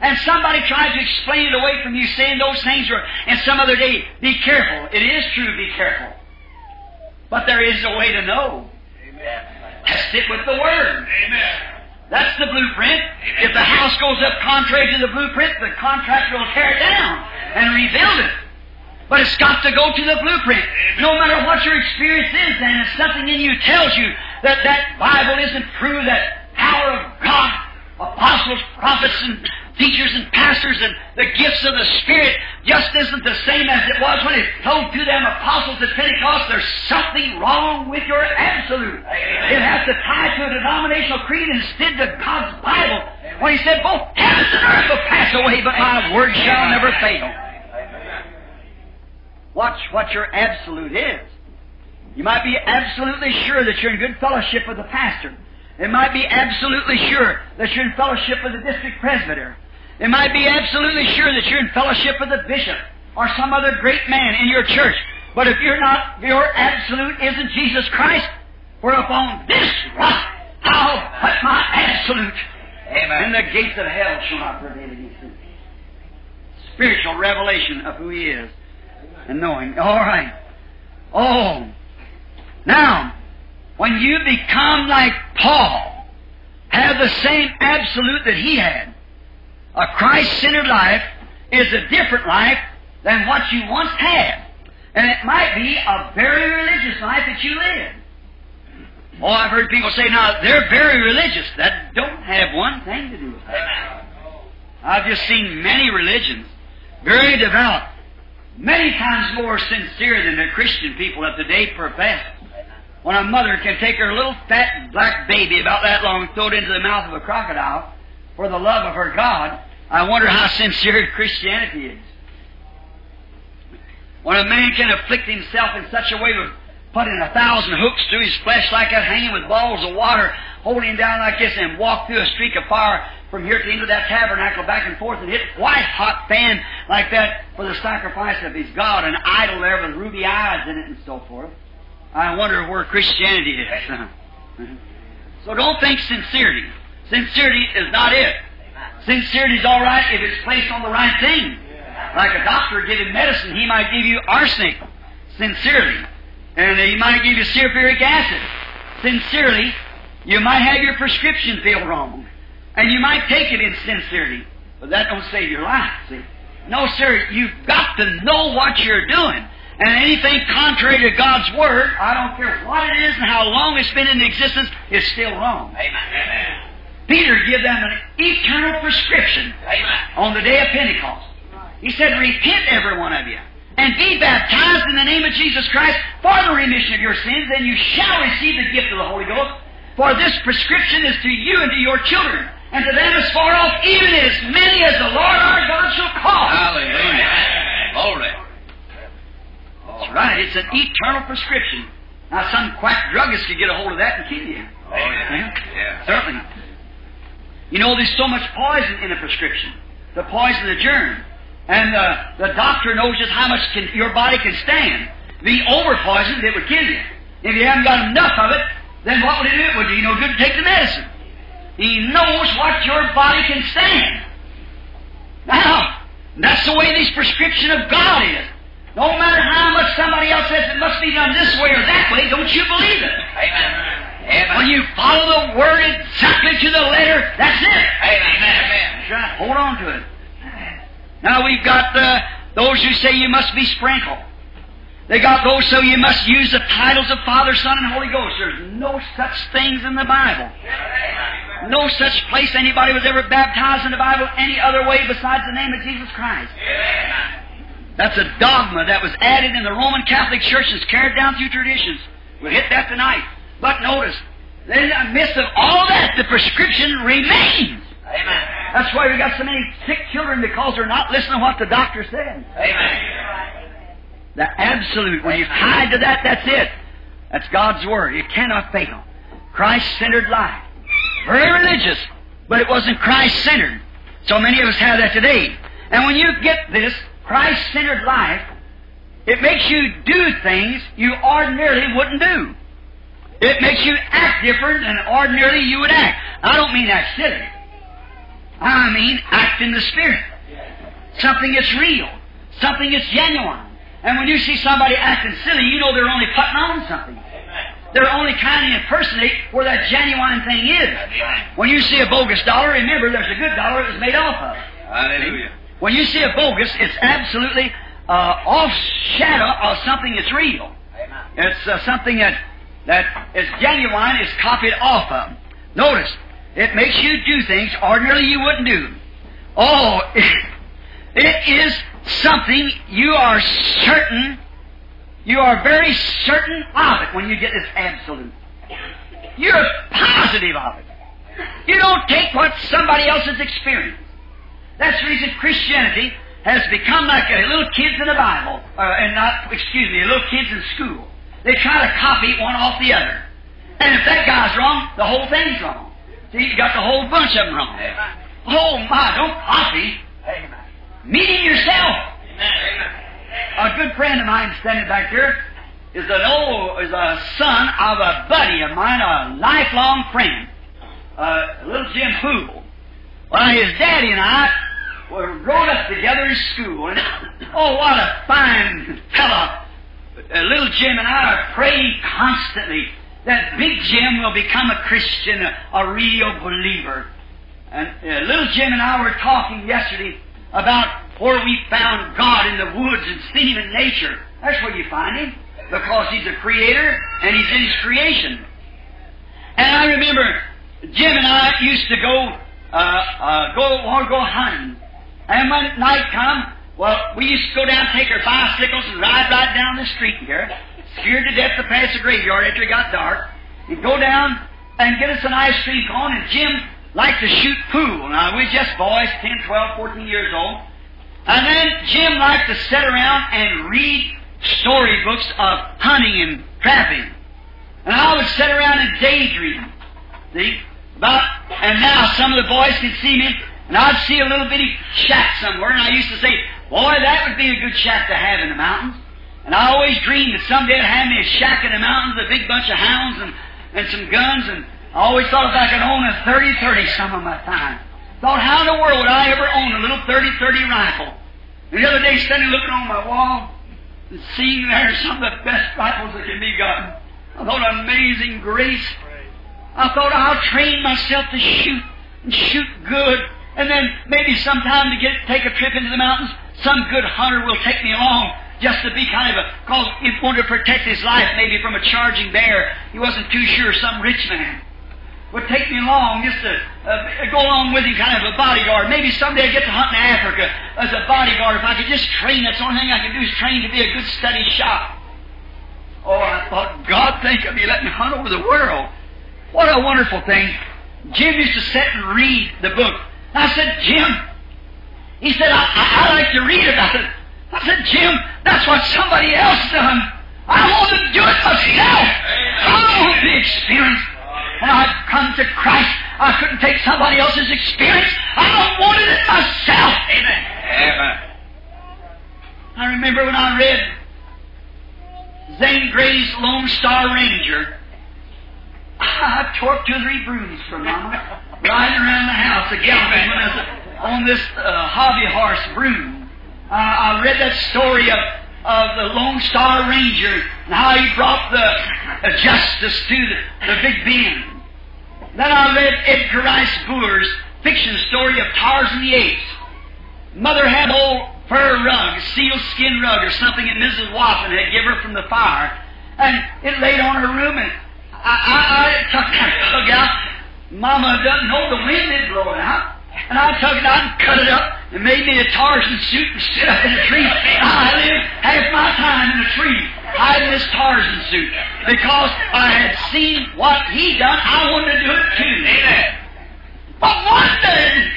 and somebody tried to explain it away from you, saying those things were, and some other day, be careful. It is true, be careful. But there is a way to know. Amen. Test it with the Word. Amen. That's the blueprint. If the house goes up contrary to the blueprint, the contractor will tear it down and rebuild it. But it's got to go to the blueprint. No matter what your experience is, then if something in you tells you that that Bible isn't true, that power of God, apostles, prophets, and teachers and pastors and the gifts of the Spirit just isn't the same as it was when it flowed through them apostles at Pentecost. There's something wrong with your absolute. It has to tie to a denominational creed instead of God's Bible. When He said, both heavens and earth will pass away, but my word shall never fail. Watch what your absolute is. You might be absolutely sure that you're in good fellowship with the pastor. It might be absolutely sure that you're in fellowship with the district presbyter. It might be absolutely sure that you're in fellowship with the bishop or some other great man in your church. But if you're not, your absolute isn't Jesus Christ, for upon this rock I'll put my absolute. Amen. And the gates of hell shall not prevail against him. Spiritual revelation of who he is and knowing. All right. Oh. Now, when you become like Paul, have the same absolute that he had, a Christ centered life is a different life than what you once had. And it might be a very religious life that you live. Oh, I've heard people say, now, they're very religious. That don't have one thing to do with it. I've just seen many religions, very devout, many times more sincere than the Christian people of today profess. When a mother can take her little fat black baby about that long and throw it into the mouth of a crocodile for the love of her God, I wonder how sincere Christianity is. When a man can afflict himself in such a way with putting a thousand hooks through his flesh like that, hanging with balls of water, holding him down like this, and walk through a streak of fire from here to into that tabernacle back and forth and hit white hot fan like that for the sacrifice of his God, an idol there with ruby eyes in it and so forth. I wonder where Christianity is. so don't think sincerity. Sincerity is not it. Sincerity is all right if it's placed on the right thing. Like a doctor giving medicine, he might give you arsenic sincerely, and he might give you sulfuric acid sincerely. You might have your prescription filled wrong, and you might take it in sincerity, but that don't save your life. See? No, sir. You've got to know what you're doing. And anything contrary to God's Word, I don't care what it is and how long it's been in existence, is still wrong. Amen. Peter gave them an eternal prescription Amen. on the day of Pentecost. He said, Repent, every one of you, and be baptized in the name of Jesus Christ for the remission of your sins, and you shall receive the gift of the Holy Ghost. For this prescription is to you and to your children, and to them as far off, even as many as the Lord our God shall call. Hallelujah. Glory. That's right, it's an eternal prescription. Now, some quack druggist could get a hold of that and kill you. Oh, yeah. Yeah. Certainly. You know, there's so much poison in a prescription. The poison, of the germ. And uh, the doctor knows just how much can, your body can stand. Be over poisoned, it would kill you. If you haven't got enough of it, then what would it do? It would do you no good to take the medicine. He knows what your body can stand. Now, that's the way this prescription of God is. No matter how much somebody else says it must be done this way or that way, don't you believe it. Amen. When you follow the word exactly to the letter, that's it. Amen. That's right. Hold on to it. Now we've got uh, those who say you must be sprinkled. They got those so you must use the titles of Father, Son, and Holy Ghost. There's no such things in the Bible. No such place anybody was ever baptized in the Bible any other way besides the name of Jesus Christ. That's a dogma that was added in the Roman Catholic Church and carried down through traditions. We'll hit that tonight. But notice, in the midst of all that, the prescription remains. Amen. That's why we got so many sick children because they're not listening to what the doctor said. Amen. The absolute. When you're tied to that, that's it. That's God's Word. It cannot fail. Christ-centered life. Very religious, but it wasn't Christ-centered. So many of us have that today. And when you get this Christ-centered life, it makes you do things you ordinarily wouldn't do. It makes you act different than ordinarily you would act. I don't mean act silly. I mean act in the Spirit. Something that's real. Something that's genuine. And when you see somebody acting silly, you know they're only putting on something. They're only kind of impersonate where that genuine thing is. When you see a bogus dollar, remember there's a good dollar it was made off of. Hallelujah. When you see a bogus, it's absolutely uh, off shadow of something that's real. It's uh, something that that is genuine, is copied off of. Notice, it makes you do things ordinarily you wouldn't do. Oh, it is something you are certain, you are very certain of it when you get this absolute. You're positive of it. You don't take what somebody else has experienced. That's the reason Christianity has become like a little kids in the Bible, uh, and not, excuse me, little kids in school. They try to copy one off the other. And if that guy's wrong, the whole thing's wrong. See, you got the whole bunch of them wrong. Oh my, don't copy. Meeting yourself. A good friend of mine standing back here is an old is a son of a buddy of mine, a lifelong friend, uh, little Jim Poole. Well, his daddy and I were grown up together in school, and oh, what a fine fellow! Uh, little Jim and I are praying constantly that Big Jim will become a Christian, a, a real believer. And uh, little Jim and I were talking yesterday about where we found God in the woods and Him in nature. That's where you find Him, because He's a creator and He's in His creation. And I remember Jim and I used to go uh, uh, go or go hunting, and when night come, well, we used to go down, take our bicycles, and ride right down the street here, scared to death to pass the graveyard after it got dark, and go down and get us an ice cream cone, and Jim liked to shoot pool. Now, we just boys, 10, 12, 14 years old. And then Jim liked to sit around and read storybooks of hunting and trapping. And I would sit around and daydream. See? About, and now some of the boys can see me, and I'd see a little bitty shack somewhere, and I used to say, Boy, that would be a good shack to have in the mountains. And I always dreamed that someday I'd have me a shack in the mountains, a big bunch of hounds and, and some guns, and I always thought if I could own a 30-30 some of my time. Thought, how in the world would I ever own a little 30-30 rifle? And the other day, standing looking on my wall, and seeing there some of the best rifles that can be gotten. I thought, amazing grace. I thought, I'll train myself to shoot, and shoot good, and then maybe sometime to get take a trip into the mountains, some good hunter will take me along just to be kind of a, cause he wanted to protect his life maybe from a charging bear. He wasn't too sure, some rich man would take me along just to uh, go along with him, kind of a bodyguard. Maybe someday I'd get to hunt in Africa as a bodyguard. If I could just train, that's the only thing I can do is train to be a good steady shot. Oh, I thought, God, think of me, let me hunt over the world. What a wonderful thing. Jim used to sit and read the book. I said, Jim, he said, I, I, I like to read about it. I said, Jim, that's what somebody else done. I want to do it myself. I want the experience. When I've come to Christ, I couldn't take somebody else's experience. I wanted it myself. Amen. Amen. I remember when I read Zane Grey's Lone Star Ranger. I tore two or three brooms for Mama, riding around the house, again galloping when I was on this uh, hobby horse broom. Uh, I read that story of, of the Lone Star Ranger and how he brought the uh, justice to the, the Big Bend. Then I read Edgar Rice Burroughs' fiction story of Tarzan the Apes. Mother had old fur rug, a sealskin rug, or something that Mrs. Watson had given her from the fire, and it laid on her room, and I, I, I took that rug out. Mama doesn't know the wind is blowing out. And I took it out and cut it up and made me a Tarzan suit and sit up in a tree. I lived half my time in a tree hiding this Tarzan suit because I had seen what he done. I wanted to do it too. Amen. But one day,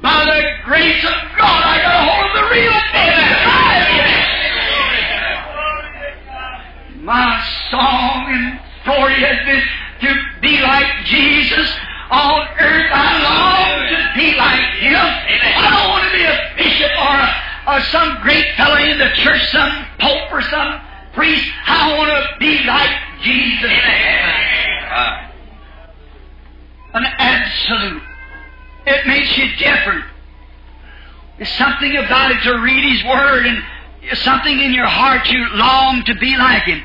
by the grace of God, I got a hold of the real thing. My song and story has been to be like Jesus on earth. I long to be like Him. I don't want to be a bishop or, a, or some great fellow in the church, some pope or some priest. I want to be like Jesus. An absolute. It makes you different. There's something about it to read His Word and something in your heart you long to be like Him.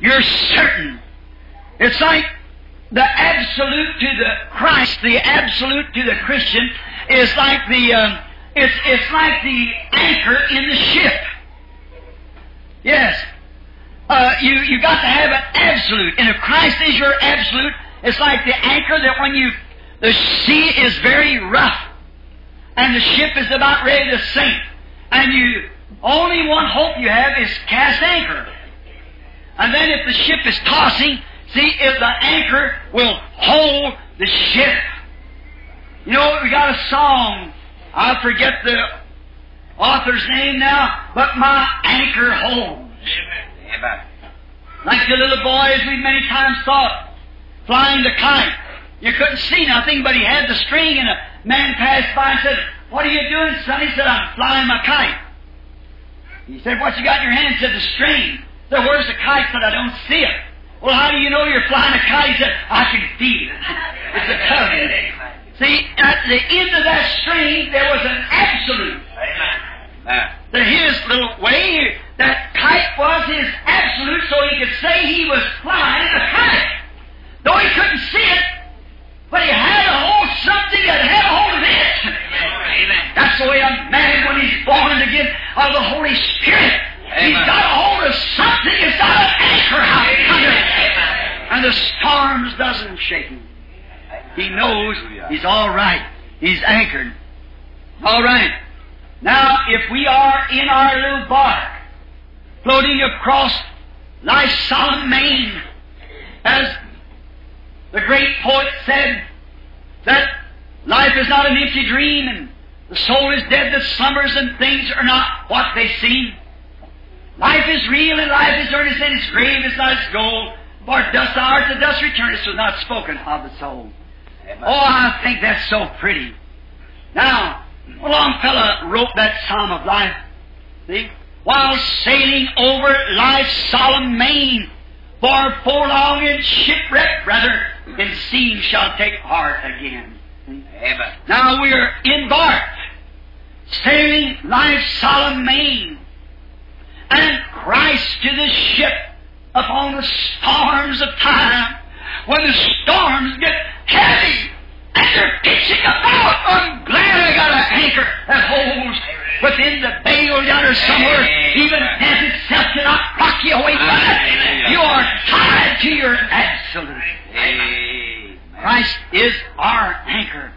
You're certain. It's like the absolute to the Christ, the absolute to the Christian, is like the uh, it's it's like the anchor in the ship. Yes, uh, you you got to have an absolute, and if Christ is your absolute, it's like the anchor that when you the sea is very rough, and the ship is about ready to sink, and you only one hope you have is cast anchor, and then if the ship is tossing See, if the anchor will hold the ship. You know, we got a song. I forget the author's name now, but my anchor holds. Amen. Like the little boy, as we many times thought, flying the kite. You couldn't see nothing, but he had the string, and a man passed by and said, What are you doing, son? He said, I'm flying my kite. He said, What you got in your hand? He said, The string. He said, Where's the kite? He said, I don't see it. Well, how do you know you're flying a kite? He said, I can feel it. It's a covenant. See, at the end of that string, there was an absolute. Amen. That his little way, that kite was his absolute, so he could say he was flying a kite. Though he couldn't see it, but he had a hold something that had a hold of it. Amen. That's the way a man, when he's born again of the Holy Spirit, he's Amen. got a hold of something. He's got an anchor out under. And the storms doesn't shake him. He knows he's all right. He's anchored. All right. Now, if we are in our little bark, floating across life's solemn main, as the great poet said, that life is not an empty dream, and the soul is dead that slumbers, and things are not what they seem. Life is real, and life is earnest, and its grave is not its goal. For dust thou art, to dust returnest, was not spoken of the soul. Amen. Oh, I think that's so pretty. Now, a Longfellow wrote that Psalm of Life, see, while sailing over life's solemn main, for forlong in shipwreck, brother, in sea shall take heart again. Amen. Now we are embarked, sailing life's solemn main, and Christ to the ship upon the storms of time. When the storms get heavy and they're pitching about, I'm glad I got an anchor that holds within the bale yonder somewhere. Even death itself cannot rock you away from it. You are tied to your absolute. Christ is our anchor.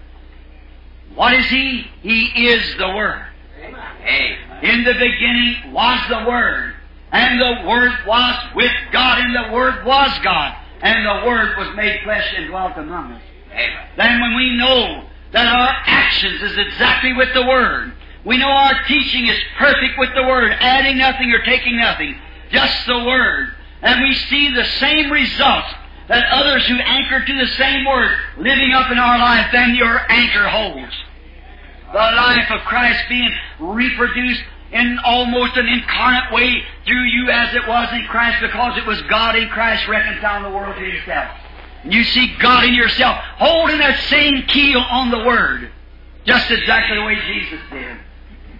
What is He? He is the Word. Amen. In the beginning was the Word, and the Word was with God, and the Word was God, and the Word was made flesh and dwelt among us. Amen. Then when we know that our actions is exactly with the Word, we know our teaching is perfect with the Word, adding nothing or taking nothing, just the Word, and we see the same results that others who anchor to the same Word living up in our life, then your anchor holds. The life of Christ being reproduced in almost an incarnate way through you as it was in Christ because it was God in Christ reconciling the world to Himself. And you see God in yourself holding that same keel on the Word, just exactly the way Jesus did.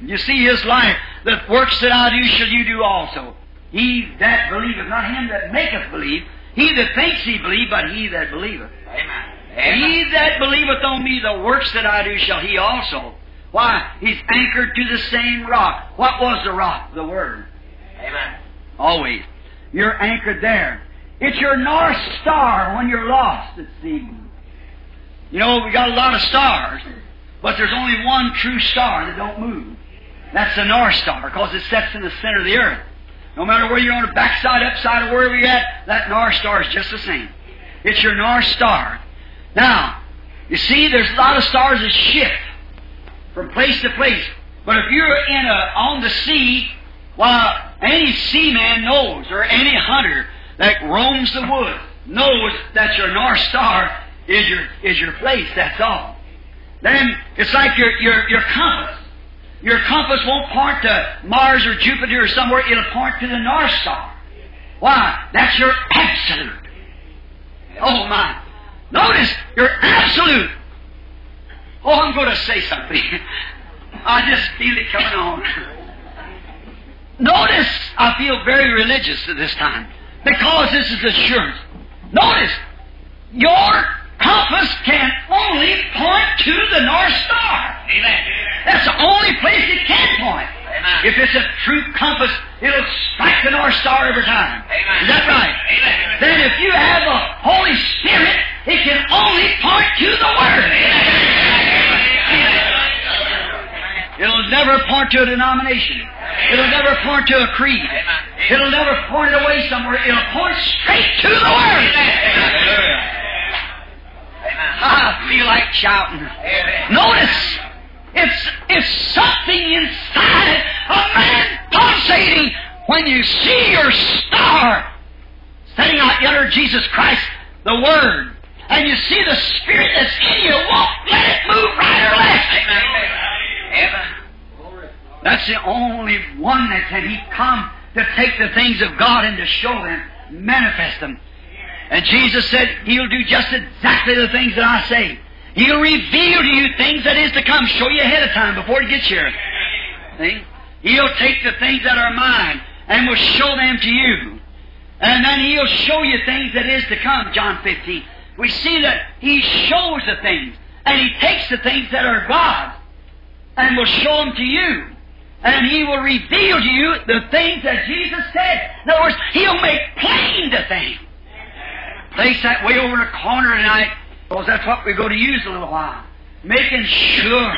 You see His life. The works that I do shall you do also. He that believeth, not him that maketh believe, he that thinks he believe, but he that believeth. Amen. He that believeth on me, the works that I do shall he also. Why? He's anchored to the same rock. What was the rock? The Word. Amen. Always. You're anchored there. It's your North Star when you're lost at sea. You know, we got a lot of stars, but there's only one true star that don't move. That's the North Star, because it sets in the center of the earth. No matter where you're on the backside, upside, or wherever you're at, that North Star is just the same. It's your North Star. Now, you see, there's a lot of stars that shift from place to place. But if you're in a on the sea, well, any seaman knows, or any hunter that roams the woods knows that your North Star is your is your place. That's all. Then it's like your your your compass. Your compass won't point to Mars or Jupiter or somewhere. It'll point to the North Star. Why? That's your absolute. Oh my! Notice your absolute. Oh, I'm going to say something. I just feel it coming on. Notice, I feel very religious at this time because this is assurance. Notice, your compass can only point to the North Star. Amen. That's the only place it can point. Amen. If it's a true compass, it'll strike the North Star every time. Amen. Is that right? Amen. Then if you have the Holy Spirit, it can only point to the Word. It'll never point to a denomination. It'll never point to a creed. It'll never point it away somewhere. It'll point straight to the Word. I feel like shouting. Notice, it's, it's something inside a man pulsating when you see your star setting out yonder Jesus Christ, the Word, and you see the Spirit that's in you, won't let it move right or left. That's the only one that can He come to take the things of God and to show them, manifest them. And Jesus said, He'll do just exactly the things that I say. He'll reveal to you things that is to come, show you ahead of time before it gets here. See? He'll take the things that are mine and will show them to you. And then He'll show you things that is to come, John 15. We see that He shows the things, and He takes the things that are God's and will show them to you. And He will reveal to you the things that Jesus said. In other words, He'll make plain the things. Place that way over in the corner tonight, because oh, that's what we're going to use a little while. Making sure,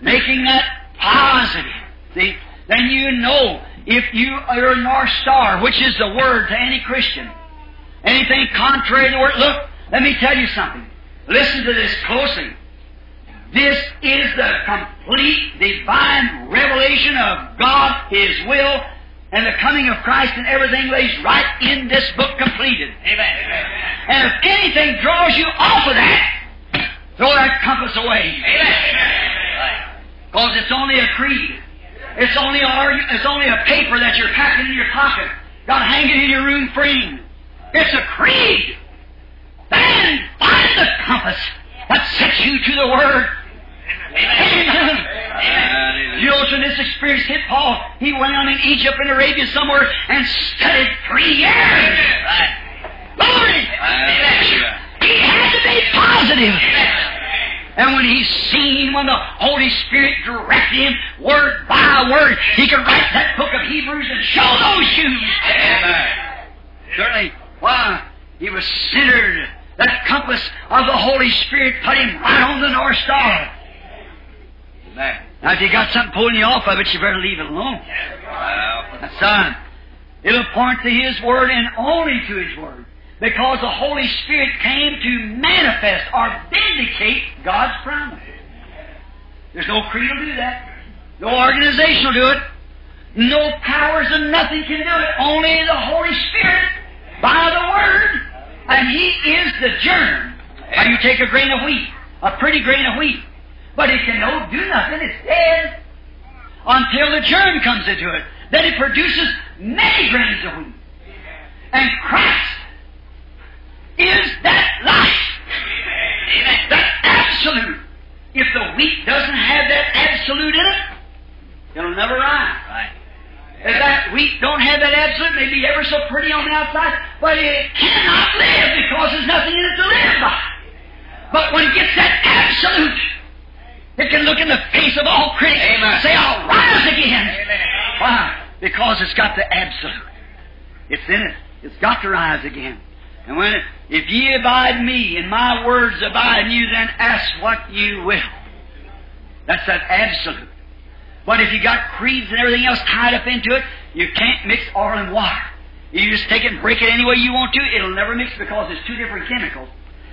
making that positive. See, then you know if you are a North Star, which is the word to any Christian. Anything contrary to the word, look, let me tell you something. Listen to this closely. This is the complete divine revelation of God, His will, and the coming of Christ, and everything lays right in this book completed. Amen. And if anything draws you off of that, throw that compass away. Amen. Because it's only a creed. It's only a, it's only a paper that you're packing in your pocket, got hanging in your room frame. It's a creed. Then find the compass that sets you to the Word. You know, when this experience hit Paul, he went on in Egypt and Arabia somewhere and studied three years. Glory! He had to be positive. And when he's seen, when the Holy Spirit directed him word by word, he could write that book of Hebrews and show those Jews. Certainly. Why? He was centered. That compass of the Holy Spirit put him right on the North Star. Now, if you got something pulling you off of it, you better leave it alone. Son, it'll point to His Word and only to His Word. Because the Holy Spirit came to manifest or vindicate God's promise. There's no creed will do that. No organization will do it. No powers and nothing can do it. Only the Holy Spirit by the Word. And He is the germ. Now you take a grain of wheat, a pretty grain of wheat, but it can no do nothing. It's dead until the germ comes into it. Then it produces many grains of wheat. And Christ is that life. That absolute. If the wheat doesn't have that absolute in it, it'll never rise. If that wheat don't have that absolute, may be ever so pretty on the outside, but it cannot live because there's nothing in it to live by. But when it gets that absolute, It can look in the face of all critics Amen. and say, I'll rise again. Amen. Why? Because it's got the absolute. It's in it. It's got to rise again. And when, if ye abide me, and my words abide in you, then ask what you will. That's that absolute. But if you got creeds and everything else tied up into it, you can't mix oil and water. You just take it and break it any way you want to, it'll never mix because it's two different chemicals.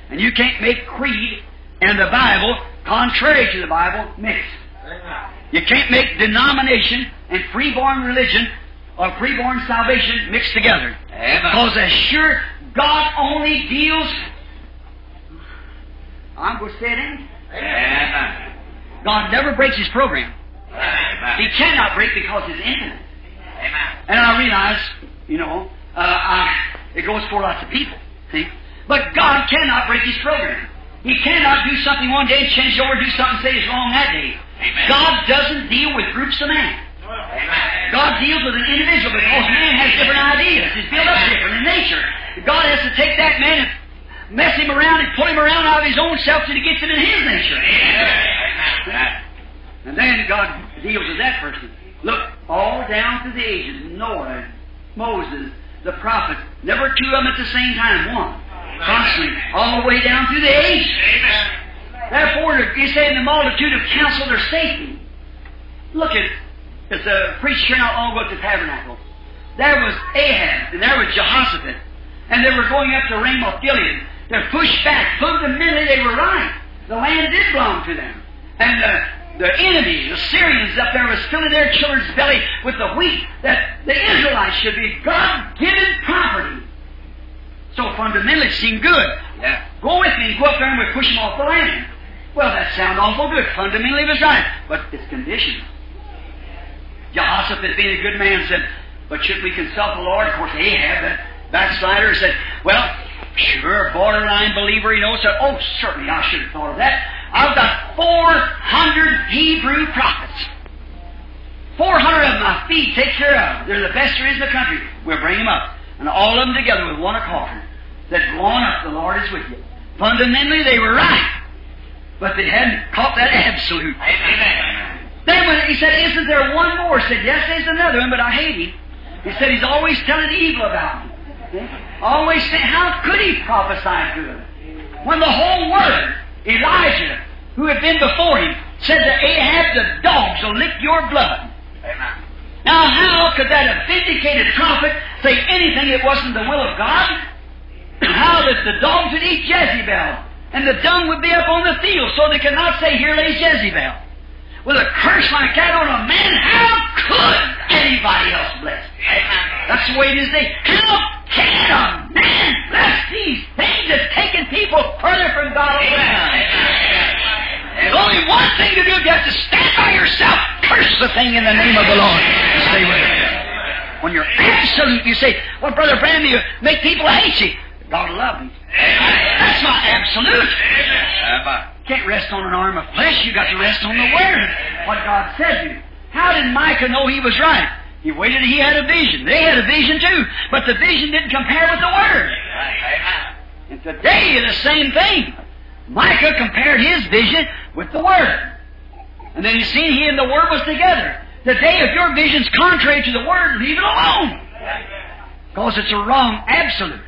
And you can't make creed and the Bible, contrary to the Bible, mix. You can't make denomination and freeborn religion or freeborn salvation mixed together. Because as sure God only deals, I'm going to say it in. Amen. God never breaks His program. He cannot break because He's infinite. Amen. And I realize, you know, uh, I, it goes for lots of people. See? But God cannot break His program. He cannot do something one day and change it over, do something and say it's wrong that day. Amen. God doesn't deal with groups of men. Amen. God deals with an individual because man has different ideas. He's built up different in nature. God has to take that man and mess him around and pull him around out of his own self till he gets it in his nature. Amen. And then God deals with that person. Look, all down through the ages, Noah, Moses, the prophets, never two of them at the same time, one. Constantly, all the way down through the ages. Therefore, he said in the multitude of counsel their safety. Look at, as the preacher not long ago at the tabernacle. There was Ahab, and there was Jehoshaphat, and they were going up to Ramoth Gilead. They're pushed back. Fundamentally, they were right. The land did belong to them. And the, the enemy, the Syrians up there, was filling their children's belly with the wheat that the Israelites should be God-given property. So fundamentally, it seemed good. Yeah. Go with me and go up there and we push them off the land. Well, that sounds awful good. Fundamentally, it was right. But it's conditional. Jehoshaphat, being a good man, said, But should we consult the Lord? Of course, Ahab, that backslider, said, Well, sure, borderline believer, you know, said, Oh, certainly, I should have thought of that. I've got 400 Hebrew prophets. 400 of them I feed, take care of. They're the best there is in the country. We'll bring them up. And all of them together with one accord. Said, Go on up, the Lord is with you. Fundamentally, they were right. But they hadn't caught that absolute. Amen. Then when he said, Isn't there one more? I said, Yes, there's another one, but I hate him. He said, He's always telling evil about me. Hmm? Always saying, How could he prophesy good? When the whole word, Elijah, who had been before him, said to Ahab, The dogs will lick your blood. Amen. Now, how could that vindicated prophet say anything that wasn't the will of God? How that the dogs would eat Jezebel, and the dung would be up on the field, so they could not say, Here lays Jezebel. With a curse like that on a man, how could anybody else bless? That's the way it is today. How can a man bless these things that's taking people further from God time? There's only one thing to do. You have to stand by yourself, curse the thing in the name of the Lord, and stay with it. When you're absolute, you say, Well, Brother Branham, you make people hate you. God love me. That's my absolute. Amen. Can't rest on an arm of flesh. You got to rest on the Word. What God said to you. How did Micah know he was right? He waited. He had a vision. They had a vision too, but the vision didn't compare with the Word. And today is the same thing. Micah compared his vision with the Word. And then you see he and the Word was together. Today, if your vision's contrary to the Word, leave it alone. Because it's a wrong absolute.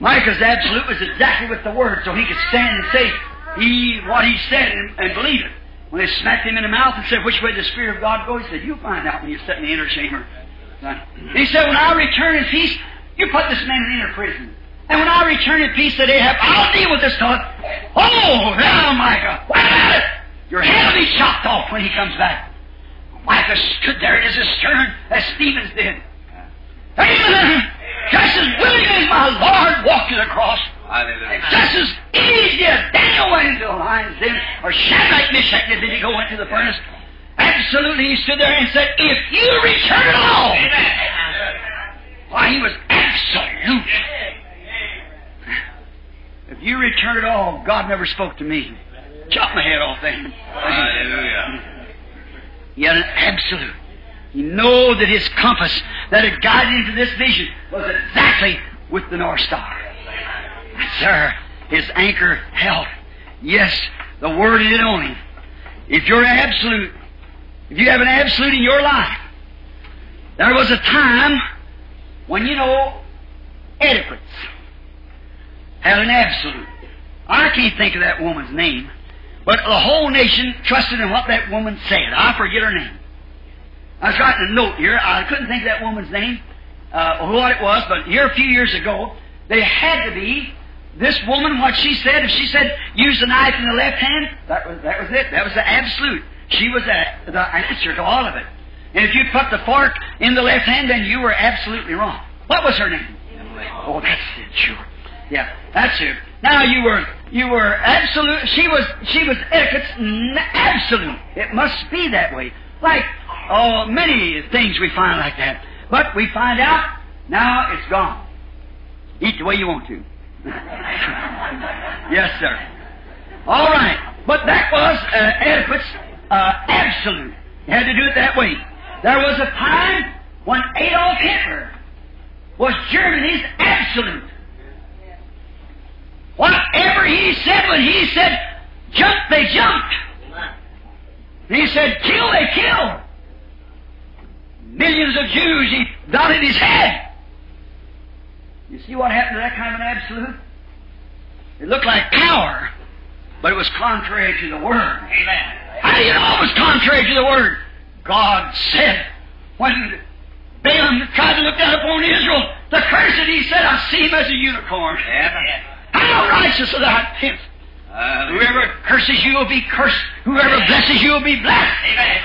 Micah's absolute was exactly with the Word, so he could stand and say he what he said and, and believe it. When they smacked him in the mouth and said, Which way the Spirit of God go? He said, You find out when you sit in the inner chamber. He said, When I return in peace, you put this man in inner prison. And when I return in peace to Ahab, I'll deal with this thought. Oh, now, Micah, it? Your head will be chopped off when he comes back. Micah stood there in his stern as Stevens did. Amen. Just as willing as my Lord walked to the cross, Hallelujah. just as easy as Daniel went into the lion's den, or Shadrach, Meshach did he go into the furnace. Absolutely, he stood there and said, If you return at all. Why, he was absolute. If you return at all, God never spoke to me. Chop my head off then. Hallelujah. He had an absolute. He knew that his compass that had guided him to this vision was exactly with the North Star. Sir, his anchor held. Yes, the Word is on him. if you're absolute, if you have an absolute in your life, there was a time when, you know, etiquettes had an absolute. I can't think of that woman's name, but the whole nation trusted in what that woman said. I forget her name. I was writing a note here. I couldn't think of that woman's name, uh, or what it was, but here a few years ago, they had to be this woman, what she said, if she said, use the knife in the left hand, that was, that was it. That was the absolute. She was the, the answer to all of it. And if you put the fork in the left hand, then you were absolutely wrong. What was her name? Oh, that's it, sure. Yeah, that's it. Now you were, you were absolute, she was, she was etiquette's absolute. It must be that way. Like, oh, many things we find like that. But we find out, now it's gone. Eat the way you want to. yes, sir. All right. But that was uh, uh, absolute. You had to do it that way. There was a time when Adolf Hitler was Germany's absolute. Whatever he said, when he said jump, they jumped. he said kill, they killed. Millions of Jews he dotted his head. You see what happened to that kind of an absolute? It looked like power, but it was contrary to the Word. Amen. How do you know it was contrary to the Word? God said, when Balaam tried to look down upon Israel, the curse that he said, I see him as a unicorn. Amen. How righteous are thou uh, hence. Whoever curses you will be cursed. Whoever blesses you will be blessed. Amen.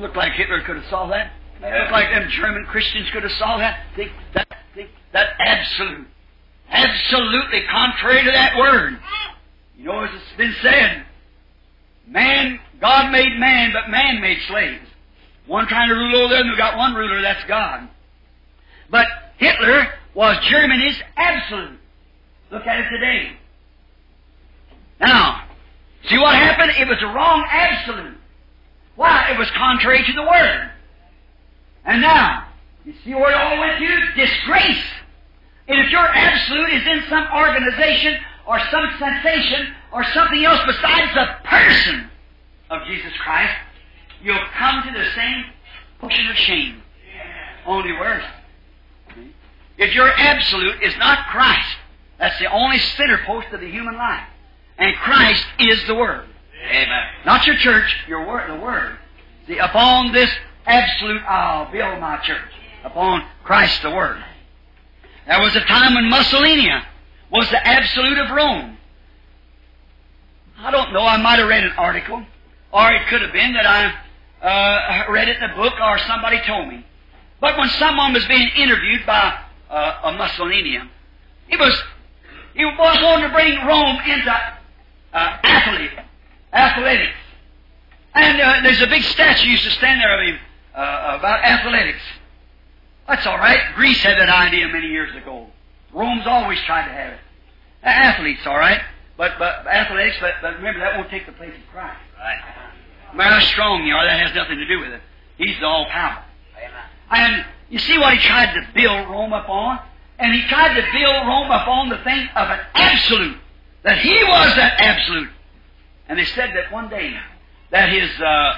Looked like Hitler could have saw that. Looked like them German Christians could have saw that. Think that, think that absolute, absolutely contrary to that word. You know, as it's been said, man, God made man, but man made slaves. One trying to rule over them, we got one ruler, that's God. But Hitler was Germany's absolute. Look at it today. Now, see what happened? It was a wrong absolute. Why? It was contrary to the Word. And now, you see where it all went to? Disgrace. And if your absolute is in some organization or some sensation or something else besides the person of Jesus Christ, you'll come to the same portion of shame. Only worse. If your absolute is not Christ, that's the only center post of the human life. And Christ is the Word. Amen. Not your church, your word, the Word. See, upon this absolute I'll build my church. Upon Christ the Word. There was a time when Mussolini was the absolute of Rome. I don't know, I might have read an article, or it could have been that I uh, read it in a book or somebody told me. But when someone was being interviewed by uh, a Mussolini, he was he was wanting to bring Rome into uh, athlete, athletics. And uh, there's a big statue used to stand there of him uh, about athletics. That's all right. Greece had that idea many years ago. Rome's always tried to have it. Athletes, all right. But, but athletics, but, but remember, that won't take the place of Christ. Right. No matter how strong you are, that has nothing to do with it. He's the all power. And you see what he tried to build Rome upon? And he tried to build Rome upon the thing of an absolute. That he was that absolute. And they said that one day that his uh,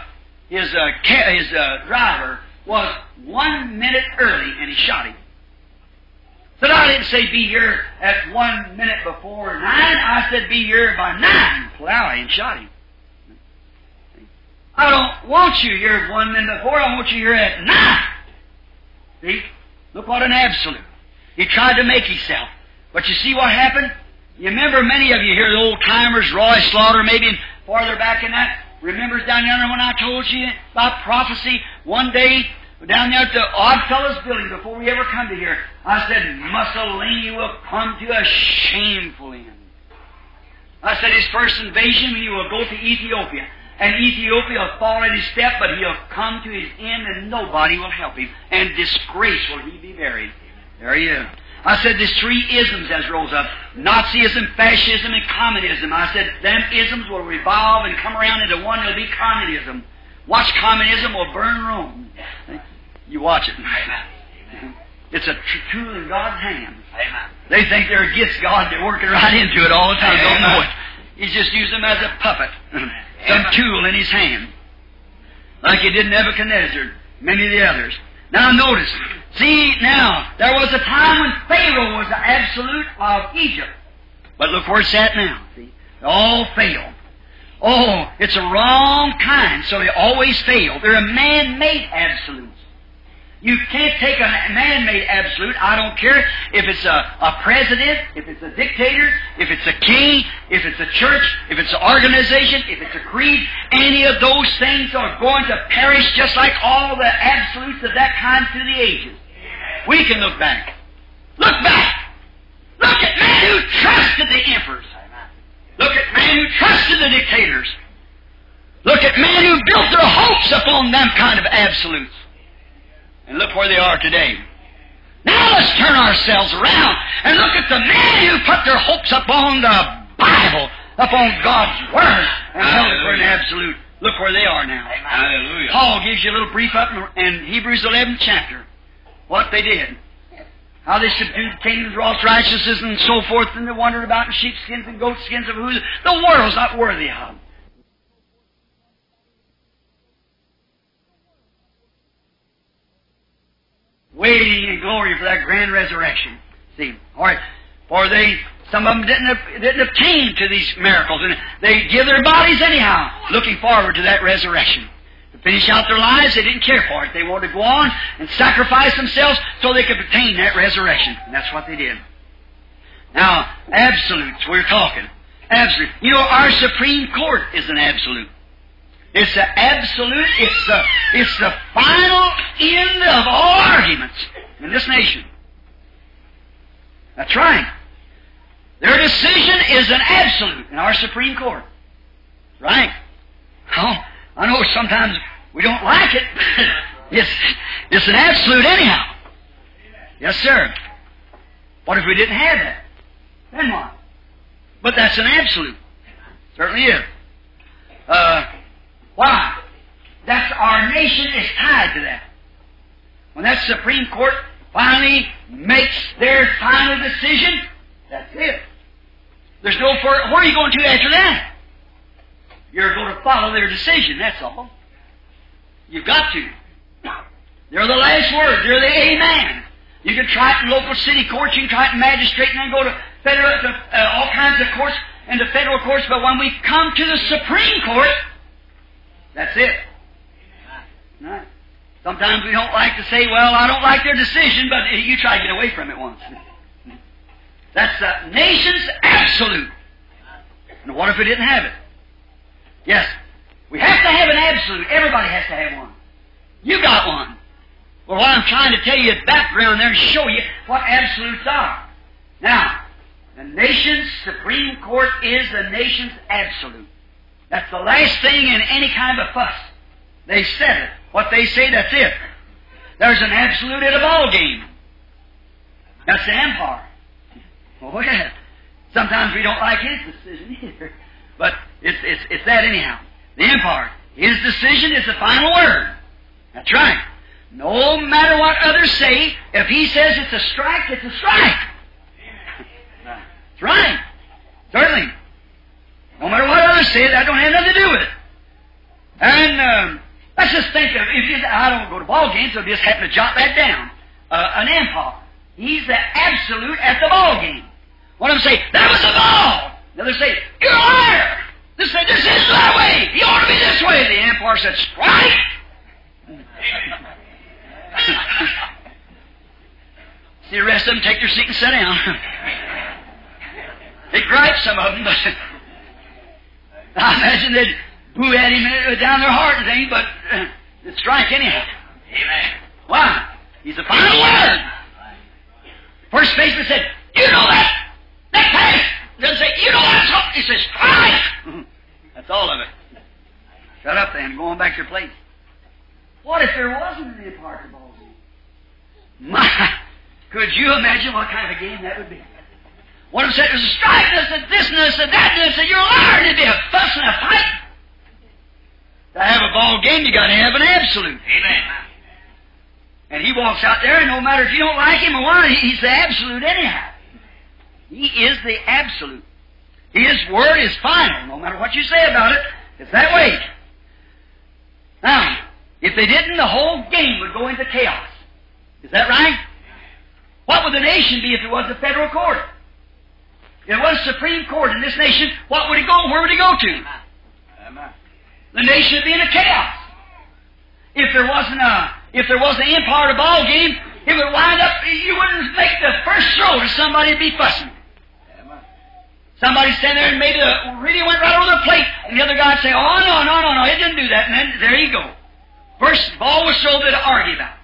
his uh, his uh, driver was one minute early and he shot him. Said I didn't say be here at one minute before nine. I said be here by nine. Plow and shot him. I don't want you here one minute before. I want you here at nine. See? Look what an absolute. He tried to make himself. But you see what happened? You remember many of you here, the old timers, Roy Slaughter, maybe farther back in that. Remembers down there when I told you about prophecy? One day, down there at the Oddfellows building, before we ever come to here, I said, Mussolini will come to a shameful end. I said, his first invasion, he will go to Ethiopia. And Ethiopia will fall at his step, but he'll come to his end and nobody will help him. And disgrace will he be buried. There you. I said there's three isms as rose up. Nazism, fascism, and communism. I said them isms will revolve and come around into one, it'll be communism. Watch communism will burn Rome. You watch it. It's a tr- tool in God's hand. Amen. They think they're against God, they're working right into it all the time, don't know it. He's just using them as a puppet. some Amen. tool in his hand. Like he did Nebuchadnezzar, many of the others. Now notice, see now, there was a time when Pharaoh was the absolute of Egypt. But look where it's at now. See? They all fail. Oh, it's a wrong kind, so they always fail. They're a man-made absolute. You can't take a man-made absolute. I don't care if it's a, a president, if it's a dictator, if it's a king, if it's a church, if it's an organization, if it's a creed. Any of those things are going to perish just like all the absolutes of that kind through the ages. We can look back. Look back. Look at men who trusted the emperors. Look at men who trusted the dictators. Look at men who built their hopes upon them kind of absolutes. And look where they are today. Now let's turn ourselves around and look at the men who put their hopes upon the Bible, upon God's Word, and held it for an absolute. Look where they are now. Hallelujah. Paul gives you a little brief up in in Hebrews 11th chapter. What they did. How they subdued kingdoms, wrought righteousness, and so forth, and they wandered about in sheepskins and goatskins of who the world's not worthy of. Waiting in glory for that grand resurrection. See, right. For they, some of them didn't, didn't obtain to these miracles, and they give their bodies anyhow, looking forward to that resurrection. Finish out their lives, they didn't care for it. They wanted to go on and sacrifice themselves so they could obtain that resurrection. And that's what they did. Now, absolutes, we're talking. Absolute. You know, our Supreme Court is an absolute. It's the absolute, it's the, it's the final end of all arguments in this nation. That's right. Their decision is an absolute in our Supreme Court. Right. Oh, I know sometimes we don't like it. it's, it's an absolute anyhow. Yes, sir. What if we didn't have that? Then what? But that's an absolute. Certainly is. Uh, why? That's our nation is tied to that. When that Supreme Court finally makes their final decision, that's it. There's no further. Where are you going to after that? You're going to follow their decision. That's all. You've got to. They're the last word. They're the amen. You can try it in local city courts. You can try it in magistrate, and then go to federal, to, uh, all kinds of courts and to federal courts. But when we come to the Supreme Court, that's it. Right. Sometimes we don't like to say, well, I don't like their decision, but you try to get away from it once. That's the nation's absolute. And what if we didn't have it? Yes. We have to have an absolute. Everybody has to have one. You got one. Well, what I'm trying to tell you is background there and show you what absolutes are. Now, the nation's Supreme Court is the nation's absolute. That's the last thing in any kind of fuss. They said it. What they say, that's it. There's an absolute at a ball game. That's the empire. Yeah. Sometimes we don't like his decision either. But it's, it's, it's that anyhow. The empire. His decision is the final word. That's right. No matter what others say, if he says it's a strike, it's a strike. That's right. Certainly. No matter what others say, that don't have nothing to do with it. And um, let's just think of if you, I don't go to ball games, so just happen to jot that down. Uh, an empire. He's the absolute at the ball game. One of them say, that was a ball. The other say, you're a liar. This this is that way. You ought to be this way. The empire said, strike. See the rest of them take their seat and sit down. they gripe some of them, but I imagine they'd boo at him down their heart and things, but uh, strike anyhow. Amen. Why? He's the final word. First baseman said, You know that. That pass. Doesn't say, You know that's what. He says, Strike. that's all of it. Shut up then. Go on back to your place. What if there wasn't an Empire ball game? My, could you imagine what kind of a game that would be? One of them said, There's a strike, there's a this, and that, and there's a, You're a liar, and there'd be a fuss and a fight. To have a ball game, you got to have an absolute. Amen. And he walks out there, and no matter if you don't like him or what, he's the absolute anyhow. He is the absolute. His word is final, no matter what you say about it. It's that way. Now, if they didn't, the whole game would go into chaos. Is that right? What would the nation be if it was a federal court? If it was Supreme Court in this nation, what would it go? Where would it go to? The nation would be in a chaos. If there wasn't a, if there wasn't an empire the ball game, it would wind up, you wouldn't make the first throw to somebody would be fussing. Somebody stand there and maybe the really went right over the plate, and the other guy would say, "Oh no, no, no, no, it didn't do that." And then there you go. First ball was thrown to argue about.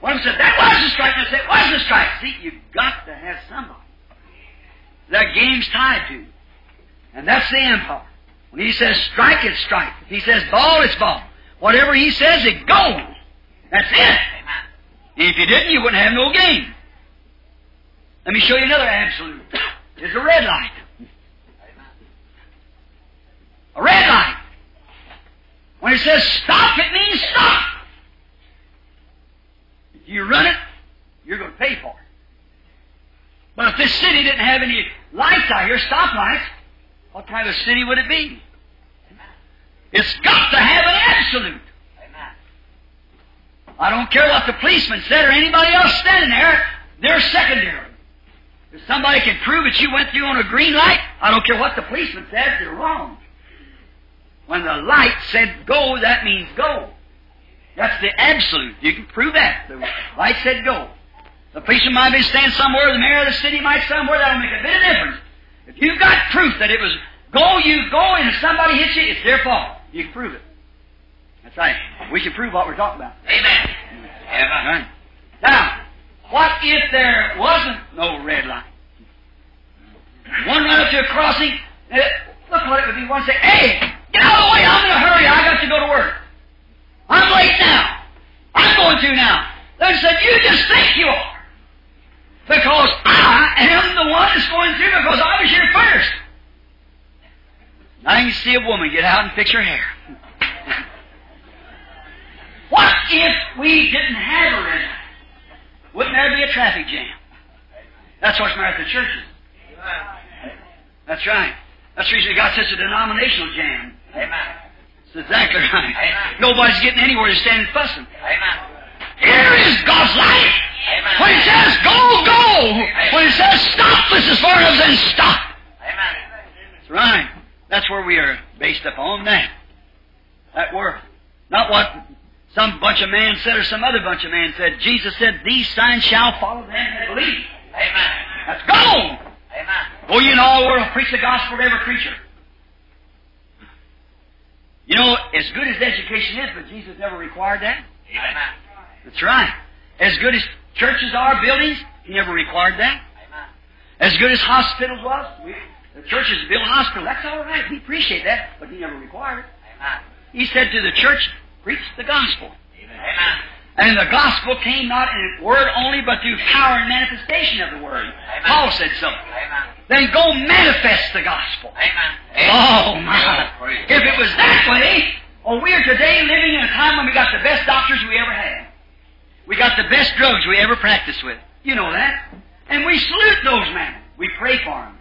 One of them said, "That was a strike." And I said, "It was a strike." See, you've got to have somebody that game's tied to, and that's the empire. When he says strike, it's strike. If he says ball, it's ball. Whatever he says, it goes. That's it. And if you didn't, you wouldn't have no game. Let me show you another absolute. There's a red light. A red light. When it says stop, it means stop. If you run it, you're going to pay for it. But if this city didn't have any lights out here, stoplights, what kind of city would it be? It's got to have an absolute. I don't care what the policeman said or anybody else standing there, they're secondary. If somebody can prove that you went through on a green light, I don't care what the policeman says, they're wrong. When the light said go, that means go. That's the absolute. You can prove that. The light said go. The policeman might be standing somewhere, the mayor of the city might somewhere, that'll make a bit of difference. If you've got proof that it was go, you go, and if somebody hits you, it's their fault. You can prove it. That's right. We can prove what we're talking about. Amen. Amen. Right. Now, what if there wasn't no red light? One run up to a crossing, uh, look what it would be. One say, hey, get out of the way, I'm in a hurry, I got to go to work. I'm late now. I'm going to now. They said, you just think you are. Because I am the one that's going through because I was here first. Now you can see a woman get out and fix her hair. What if we didn't have red light? Wouldn't there be a traffic jam? That's what's matter at the churches. That's right. That's the reason we got such a denominational jam. Amen. That's exactly right. Amen. Nobody's getting anywhere to stand and fussing. Amen. Here is God's light. Amen. When He says go, go. When He says stop, this is for us, then stop. Amen. That's right. That's where we are based upon that. That word. Not what some bunch of man said or some other bunch of man said. Jesus said, These signs shall follow them that believe. Amen. Let's go! Amen. Go ye in all the world, preach the gospel to every creature. You know, as good as education is, but Jesus never required that. Amen. That's right. As good as churches are, buildings, He never required that. Amen. As good as hospitals was, we, the churches build hospitals. That's all right. We appreciate that, but He never required it. Amen. He said to the church, preach the gospel. Amen. And the gospel came not in word only, but through power and manifestation of the word. Paul said so. Amen. Then go manifest the gospel. Amen. Oh my! If it was that way, oh, we are today living in a time when we got the best doctors we ever had. We got the best drugs we ever practiced with. You know that. And we salute those men. We pray for them.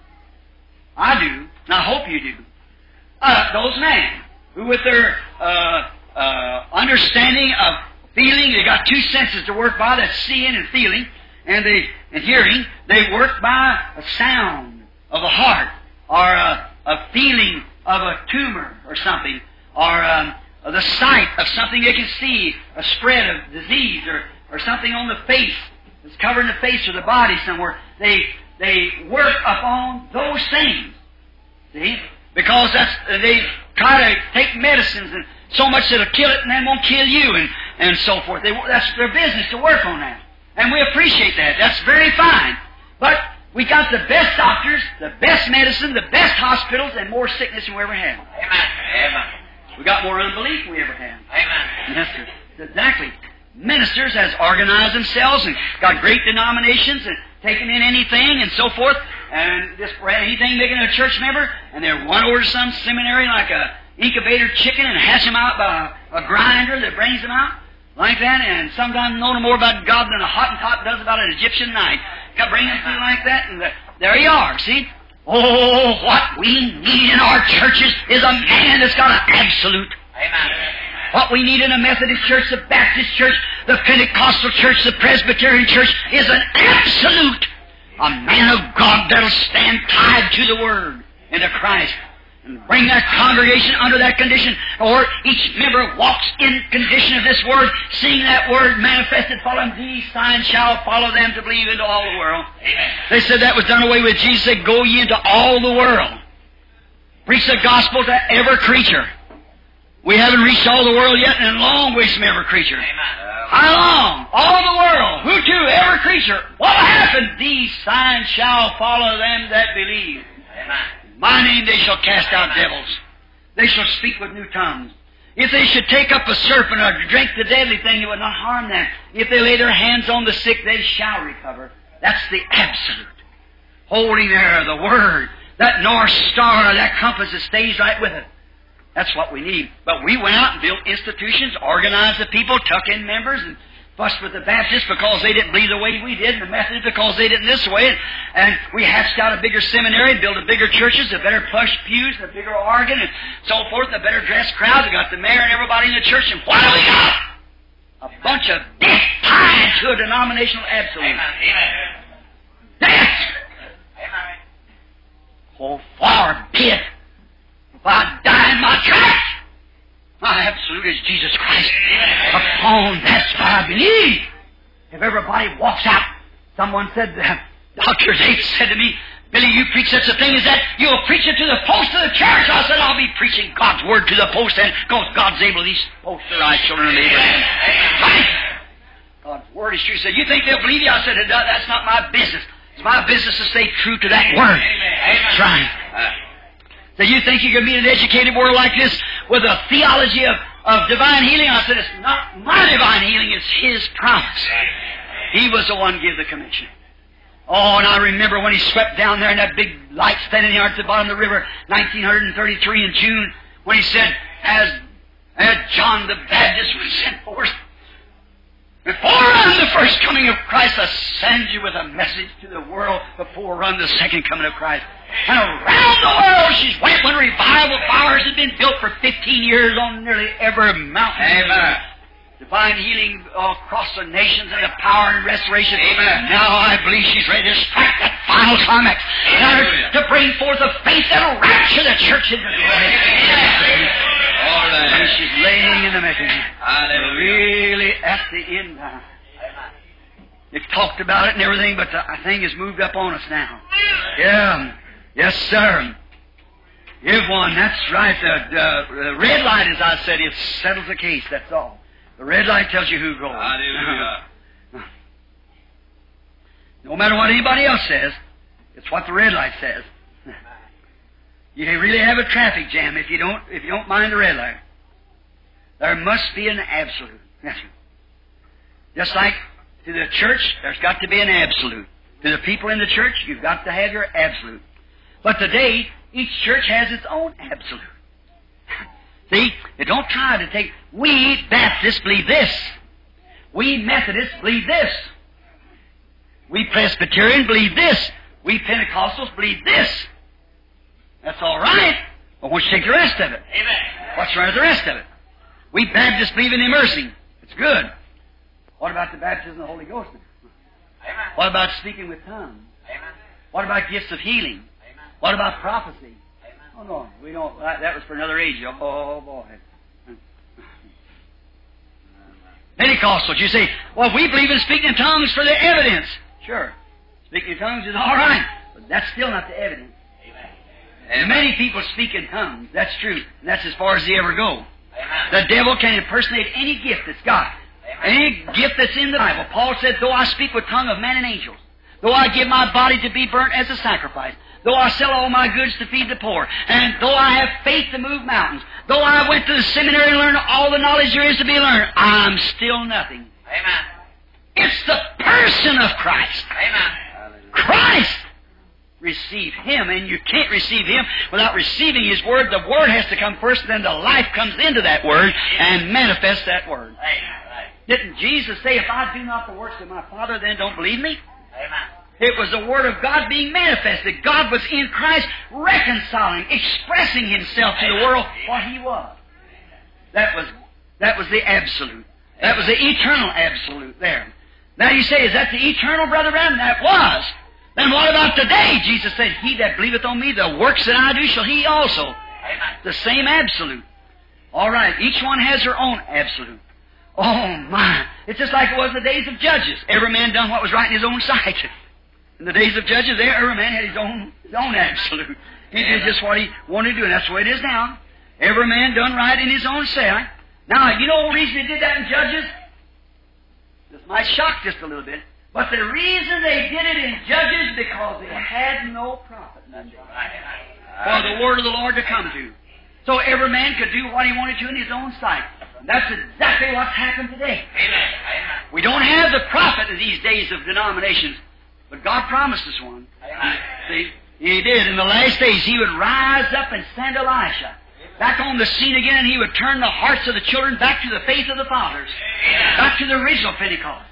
I do, and I hope you do. Uh, those men who, with their uh, uh, understanding of feeling, they got two senses to work by. That's seeing and feeling, and they and hearing. They work by a sound of a heart or a, a feeling of a tumor or something, or um, the sight of something they can see, a spread of disease or, or something on the face that's covering the face or the body somewhere. They they work upon those things. See? Because that's they try to take medicines and so much that'll kill it and then won't kill you and, and so forth. They, that's their business to work on that. And we appreciate that. That's very fine. But we got the best doctors, the best medicine, the best hospitals, and more sickness than we ever had. Amen. Amen. We got more unbelief than we ever had. Amen. Yes, sir. Exactly. Ministers has organized themselves and got great denominations and taken in anything and so forth, and just anything making a church member, and they're one over to some seminary like a incubator chicken and hatch them out by a, a grinder that brings them out like that, and sometimes know no more about God than a Hottentot does about an Egyptian knife. Got bring them through like that, and the, there you are. See, Oh, what we need in our churches is a man that's got an absolute. Amen. What we need in a Methodist church, the Baptist church, the Pentecostal church, the Presbyterian church is an absolute. A man of God that'll stand tied to the Word and to Christ and bring that congregation under that condition, or each member walks in condition of this Word, seeing that Word manifested, following these signs shall follow them to believe into all the world. Amen. They said that was done away with. Jesus said, Go ye into all the world. Preach the gospel to every creature. We haven't reached all the world yet, and long ways from every creature. Amen. How long? All the world. Who to? Every creature. What happened? These signs shall follow them that believe. Amen. In My name they shall cast out devils. They shall speak with new tongues. If they should take up a serpent or drink the deadly thing, it would not harm them. If they lay their hands on the sick, they shall recover. That's the absolute. Holding there the Word, that North Star, that compass that stays right with it. That's what we need. But we went out and built institutions, organized the people, tuck in members, and fussed with the Baptists because they didn't believe the way we did, and the Methodists because they didn't this way. And, and we hatched out a bigger seminary, built a bigger churches, a better plush pews, a bigger organ, and so forth, a better dressed crowd. We got the mayor and everybody in the church, and what do we got? A bunch of death tied to a denominational absolute. Death! Amen. Oh, far be it. If I die in my tracks, my absolute is Jesus Christ. Upon that's what I believe. If everybody walks out, someone said, uh, Dr. Yates said to me, Billy, you preach such a thing as that, you'll preach it to the post of the church. I said, I'll be preaching God's word to the post, and God's able, to these posts are our children of Abraham. Right? God's word is true. He said, you think they'll believe you? I said, that's not my business. It's my business to stay true to that word. That's right. So you think you can meet an educated world like this with a theology of, of divine healing? I said, it's not my divine healing, it's His promise. He was the one who gave the commission. Oh, and I remember when he swept down there in that big light standing there at the bottom of the river, 1933 in June, when he said, as, as John the Baptist was sent forth, before the first coming of Christ, I send you with a message to the world before run the second coming of Christ. And around the world she's went when revival fires have been built for 15 years on nearly every mountain. Amen. Divine healing across the nations and the power and restoration. Amen. Now I believe she's ready to strike that final climax. Hallelujah. to bring forth a faith that'll rapture the church into glory. All And she's laying in the making. Hallelujah. Really at the end now. It's talked about it and everything, but the thing has moved up on us now. Yeah. Yes, sir. Give one. That's right. The, the, the red light, as I said, it settles the case. That's all. The red light tells you who goes. Hallelujah. Uh-huh. No matter what anybody else says, it's what the red light says. You really have a traffic jam if you don't if you don't mind the red light. There must be an absolute. Yes, sir. Just like to the church, there's got to be an absolute. To the people in the church, you've got to have your absolute. But today, each church has its own absolute. See, they don't try to take, we Baptists believe this. We Methodists believe this. We Presbyterian believe this. We Pentecostals believe this. That's all right. But won't you take the rest of it? Amen. What's wrong with the rest of it? We Baptists believe in immersing. It's good. What about the baptism of the Holy Ghost? Amen. What about speaking with tongues? Amen. What about gifts of healing? What about prophecy? Oh no, we don't. That, that was for another age. Oh boy. Pentecostals, you say, well, we believe in speaking in tongues for the evidence. Sure, speaking in tongues is all right, but that's still not the evidence. Amen. Many people speak in tongues. That's true. And that's as far as they ever go. Amen. The devil can impersonate any gift that's got. Any gift that's in the Bible. Paul said, though I speak with tongue of men and angels, though I give my body to be burnt as a sacrifice, though I sell all my goods to feed the poor, and though I have faith to move mountains, though I went to the seminary and learned all the knowledge there is to be learned, I'm still nothing. Amen. It's the person of Christ. Amen. Christ! Receive Him, and you can't receive Him without receiving His Word. The Word has to come first, then the life comes into that Word and manifests that Word. Right. Didn't Jesus say, if I do not the works of my Father, then don't believe me? Amen. It was the Word of God being manifested. God was in Christ reconciling, expressing Himself to the world what He was. That was, that was the absolute. That was the eternal absolute there. Now you say, is that the eternal, Brother Branham? That was. Then what about today? Jesus said, He that believeth on me, the works that I do shall he also. The same absolute. All right, each one has her own absolute. Oh my! It's just like it was in the days of Judges. Every man done what was right in his own sight. In the days of Judges, there every man had his own his own absolute. He did just what he wanted to do, and that's the way it is now. Every man done right in his own sight. Now, you know the reason they did that in Judges? This might shock just a little bit. But the reason they did it in Judges because they had no prophet for the word of the Lord to come to. So every man could do what he wanted to in his own sight. That's exactly what's happened today. We don't have the prophet in these days of denominations, but God promised us one. See, He did. In the last days, He would rise up and send Elisha back on the scene again, and He would turn the hearts of the children back to the faith of the fathers, back to the original Pentecost.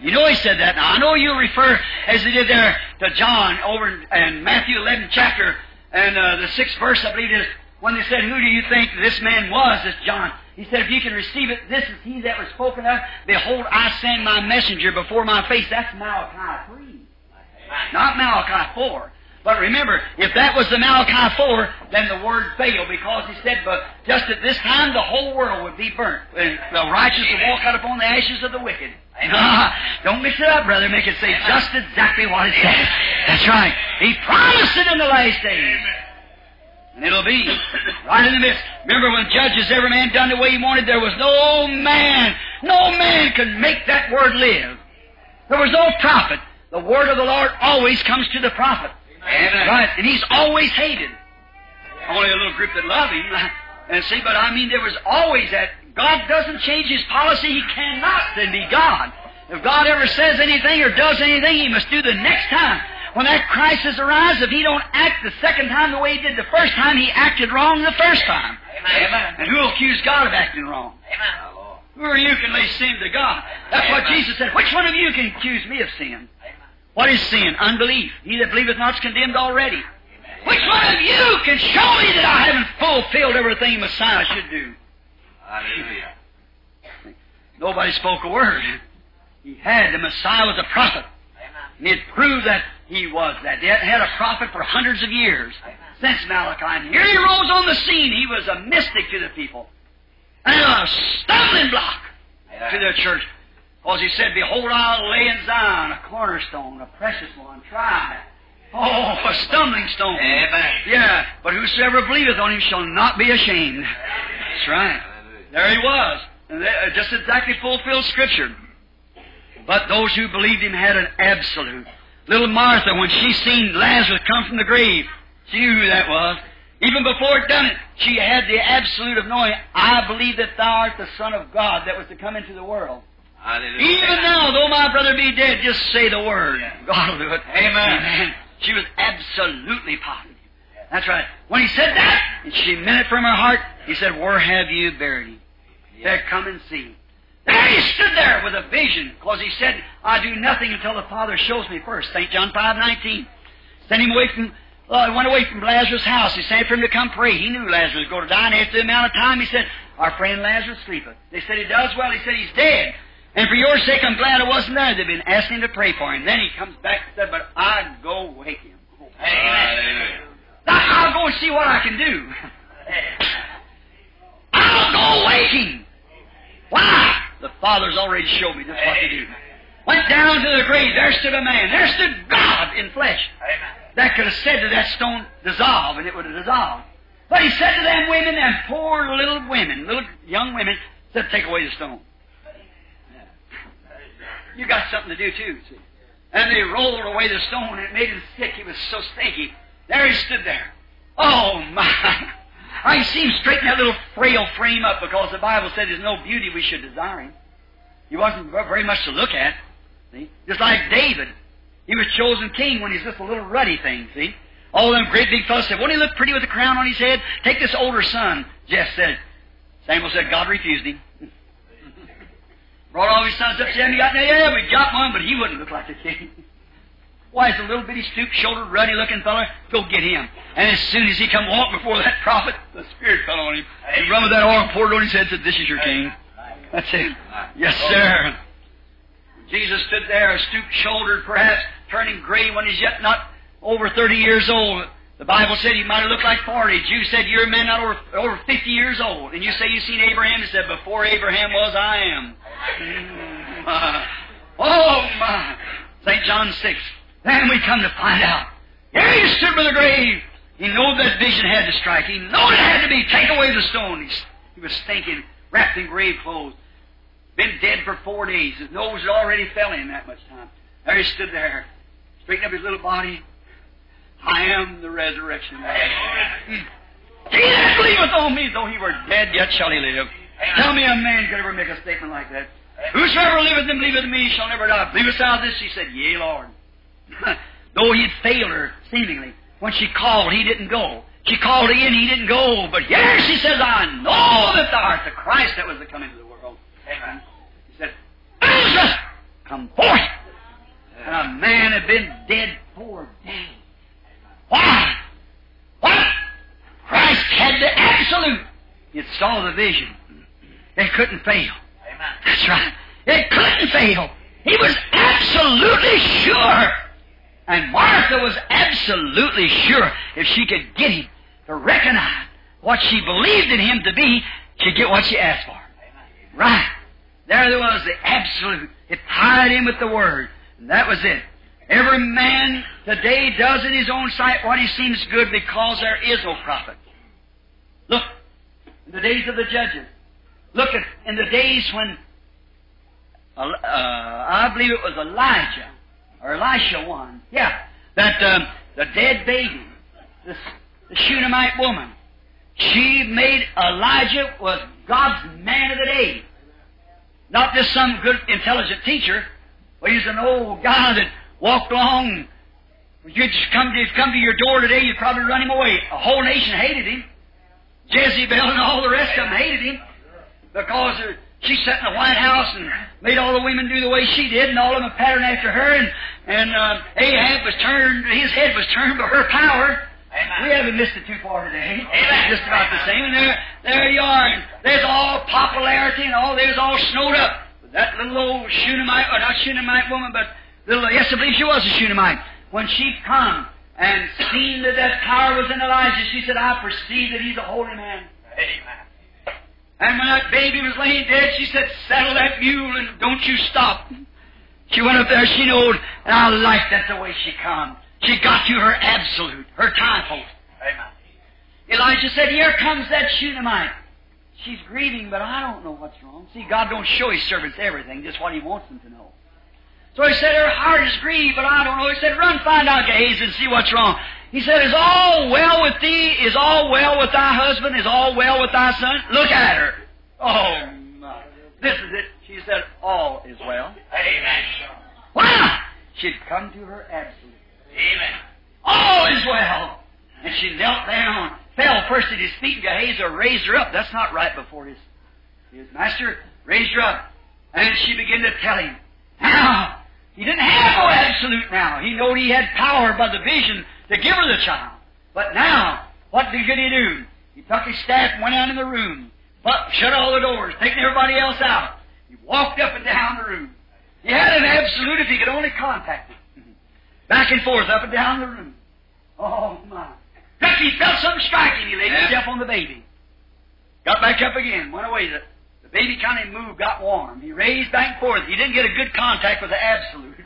You know He said that. Now, I know you refer, as He did there, to John over in, Matthew 11 chapter, and uh, the sixth verse, I believe it is, when they said, Who do you think this man was? This John. He said, If you can receive it, this is he that was spoken of. Behold, I send my messenger before my face. That's Malachi 3. Not Malachi 4. But remember, if that was the Malachi 4, then the word failed because he said, but just at this time the whole world would be burnt. And the righteous would walk out upon the ashes of the wicked. Don't mix it up, brother. Make it say just exactly what it says. That's right. He promised it in the last days. And it'll be right in the midst. Remember when judges, every man done the way he wanted, there was no man, no man could make that word live. There was no prophet. The word of the Lord always comes to the prophet. Amen. Right, and he's always hated. Only a little group that love him. And see, but I mean, there was always that. God doesn't change his policy. He cannot then be God. If God ever says anything or does anything, he must do the next time. When that crisis arises, if he don't act the second time the way he did the first time, he acted wrong the first time. Amen. And who will accuse God of acting wrong? Amen. Who are you can lay sin to God? That's what Jesus said. Which one of you can accuse me of sin? What is sin? Unbelief. He that believeth not is condemned already. Which one of you can show me that I haven't fulfilled everything Messiah should do? Hallelujah. Nobody spoke a word. He had. The Messiah was a prophet. And he had proved that he was that. They hadn't a prophet for hundreds of years since Malachi. And here he rose on the scene. He was a mystic to the people. And a stumbling block to the church. Because he said, Behold, I'll lay in Zion a cornerstone, a precious one, tried. Oh, a stumbling stone. Amen. Yeah, but whosoever believeth on him shall not be ashamed. That's right. There he was. And just exactly fulfilled Scripture. But those who believed him had an absolute. Little Martha, when she seen Lazarus come from the grave, she knew who that was. Even before it done it, she had the absolute of knowing, I believe that thou art the Son of God that was to come into the world. Hallelujah. Even now, though my brother be dead, just say the word. God will do it. Amen. She was absolutely positive. That's right. When he said that, and she meant it from her heart, he said, Where have you buried him? There, come and see. There he stood there with a vision, because he said, I do nothing until the Father shows me first. St. John five nineteen. Sent him away from, uh, he went away from Lazarus' house. He sent for him to come pray. He knew Lazarus was going to die, and after the amount of time, he said, Our friend Lazarus sleepeth. They said, He does well. He said, He's dead. And for your sake, I'm glad I wasn't there. They've been asking him to pray for him. Then he comes back and said, But I go wake him. Hallelujah. Now, I'll go and see what I can do. I'll go wake him. Why? The Father's already showed me just what to do. Went down to the grave. There stood a man. There stood God in flesh. Amen. That could have said to that stone, dissolve, and it would have dissolved. But he said to them women, and poor little women, little young women, said, take away the stone. You got something to do too, see. And they rolled away the stone and it made him sick. He was so stinky. There he stood there. Oh my! I see him straighten that little frail frame up because the Bible said there's no beauty we should desire him. He wasn't very much to look at. See? Just like David. He was chosen king when he's just a little ruddy thing, see? All them great big fellows said, Won't he look pretty with a crown on his head? Take this older son. Jesse said. Samuel said, God refused him. Brought all his sons up to him. He got, yeah, we got one, but he wouldn't look like a king. Why, it's a little bitty stoop-shouldered, ruddy-looking feller. Go get him. And as soon as he come walk before that prophet, the Spirit fell on him. He run with that oil, poured it on his head, and said, "This is your king." That's it. Yes, oh. sir. Jesus stood there, stoop-shouldered, perhaps turning gray when he's yet not over thirty years old. The Bible said he might have looked like forty. Jews said you're a man not over, over fifty years old, and you say you've seen Abraham. He said, "Before Abraham was, I am." Oh my! St. John six. Then we come to find out. Yeah, he stood by the grave. He knew that vision had to strike. He knew it had to be. Take away the stone. He, he was thinking, wrapped in grave clothes. Been dead for four days. His nose had already fell in that much time. There he stood there, straightened up his little body. I am the resurrection. He that believeth on me, though he were dead, yet shall he live. Tell me a man could ever make a statement like that. Whosoever liveth and believeth in me shall never die. Believest thou this? He said, Yea, Lord. Though he'd failed her, seemingly. When she called, he didn't go. She called again, he didn't go. But yes, she says, I know that thou art the Christ that was to come into the world. Amen. He said, Jesus, come forth. And a man had been dead four days. Why? What? Christ had the absolute. It saw the vision. It couldn't fail. Amen. That's right. It couldn't fail. He was absolutely sure. And Martha was absolutely sure if she could get him to recognize what she believed in him to be, she'd get what she asked for. Right. There there was the absolute. It tied in with the Word. And that was it. Every man today does in his own sight what he seems good because there is no prophet. Look, in the days of the judges. Look at in the days when uh, I believe it was Elijah or Elisha one. Yeah, that um, the dead baby, the, the Shunammite woman. She made Elijah was God's man of the day. Not just some good, intelligent teacher, Well, he's an old guy that walked along. You'd come to, come to your door today, you'd probably run him away. A whole nation hated him. Jezebel and all the rest of them hated him because she sat in the White House and made all the women do the way she did, and all of them patterned after her. And and uh, Ahab was turned; his head was turned by her power. Amen. We haven't missed it too far today. Amen. Just about the same. And there, there you are. And there's all popularity and all there's all snowed up. But that little old Shunammite, or not Shunammite woman, but little, yes, I believe she was a Shunammite. When she come and seen that that power was in Elijah, she said, I perceive that he's a holy man. Amen. And when that baby was laying dead, she said, Saddle that mule and don't you stop. She went up there, she knowed, and I liked that the way she come. She got to her absolute, her time. Amen. Elijah said, Here comes that Shunammite. She's grieving, but I don't know what's wrong. See, God don't show His servants everything, just what He wants them to know. So he said, Her heart is grieved, but I don't know. He said, Run, find out Gehazi and see what's wrong. He said, Is all well with thee? Is all well with thy husband? Is all well with thy son? Look at her. Oh, my. This is it. She said, All is well. Amen. Wow! She'd come to her absolute. Amen. All is well. And she knelt down, fell first at his feet, and Gehazi raised her up. That's not right before his, his master. Raised her up. And she began to tell him. Now, he didn't have no absolute now. He knowed he had power by the vision to give her the child. But now, what did he do? He took his staff and went out in the room, but shut all the doors, taking everybody else out. He walked up and down the room. He had an absolute if he could only contact it. Back and forth, up and down the room. Oh, my. He felt something striking. He laid Yeah. himself on the baby. Got back up again, went away. Baby kind of moved, got warm. He raised back and forth. He didn't get a good contact with the absolute.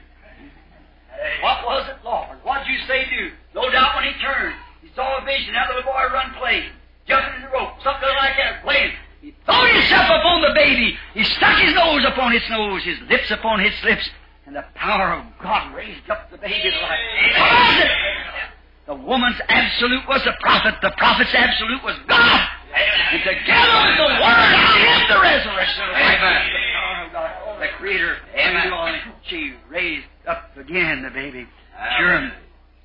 What was it, Lord? What'd you say do? No doubt when he turned, he saw a vision. That little boy run playing, jumping in the rope, something like that, playing. He threw himself upon the baby. He stuck his nose upon its nose, his lips upon its lips, and the power of God raised up the baby to life. What was it? The woman's absolute was the prophet. The prophet's absolute was God. And together with the Word, am the resurrection of. The power of God, the Creator. Amen. She raised up again the baby. Sure.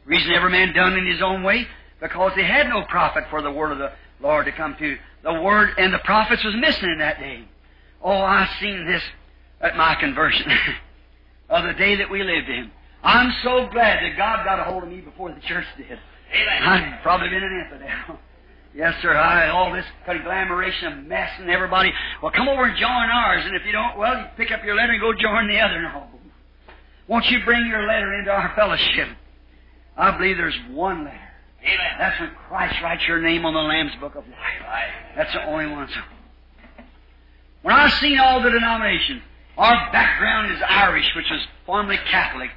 Reason every man done in his own way? Because they had no prophet for the word of the Lord to come to. The word and the prophets was missing in that day. Oh, I seen this at my conversion. of the day that we lived in. I'm so glad that God got a hold of me before the church did. Amen. I'd probably been an infidel. Yes, sir. I all this conglomeration of mess and everybody. Well, come over and join ours, and if you don't, well, you pick up your letter and go join the other. No. Won't you bring your letter into our fellowship? I believe there's one letter. Amen. That's when Christ writes your name on the Lamb's Book of Life. That's the only one. When I've seen all the denominations, our background is Irish, which was formerly Catholic,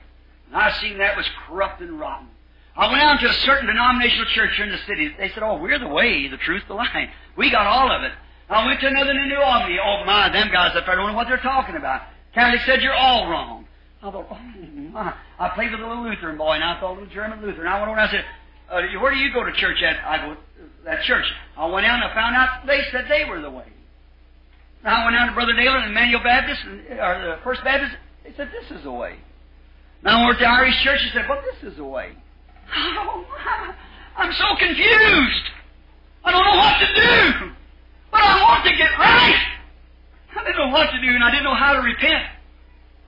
and I've seen that was corrupt and rotten. I went out to a certain denominational church here in the city. They said, "Oh, we're the way, the truth, the life. We got all of it." I went to another in New Albany. Oh my, them guys up there don't know what they're talking about. Catholic said you're all wrong. I thought, oh my. I played with a little Lutheran boy, and I thought a little German Lutheran. I went over and I said, uh, "Where do you go to church at?" I go, "That church." I went out and I found out they said they were the way. I went down to Brother Naylor and Emmanuel Baptist, or the First Baptist. They said this is the way. Now I went to the Irish church and said, "Well, this is the way." Oh, I'm so confused. I don't know what to do. But I want to get right. I didn't know what to do, and I didn't know how to repent.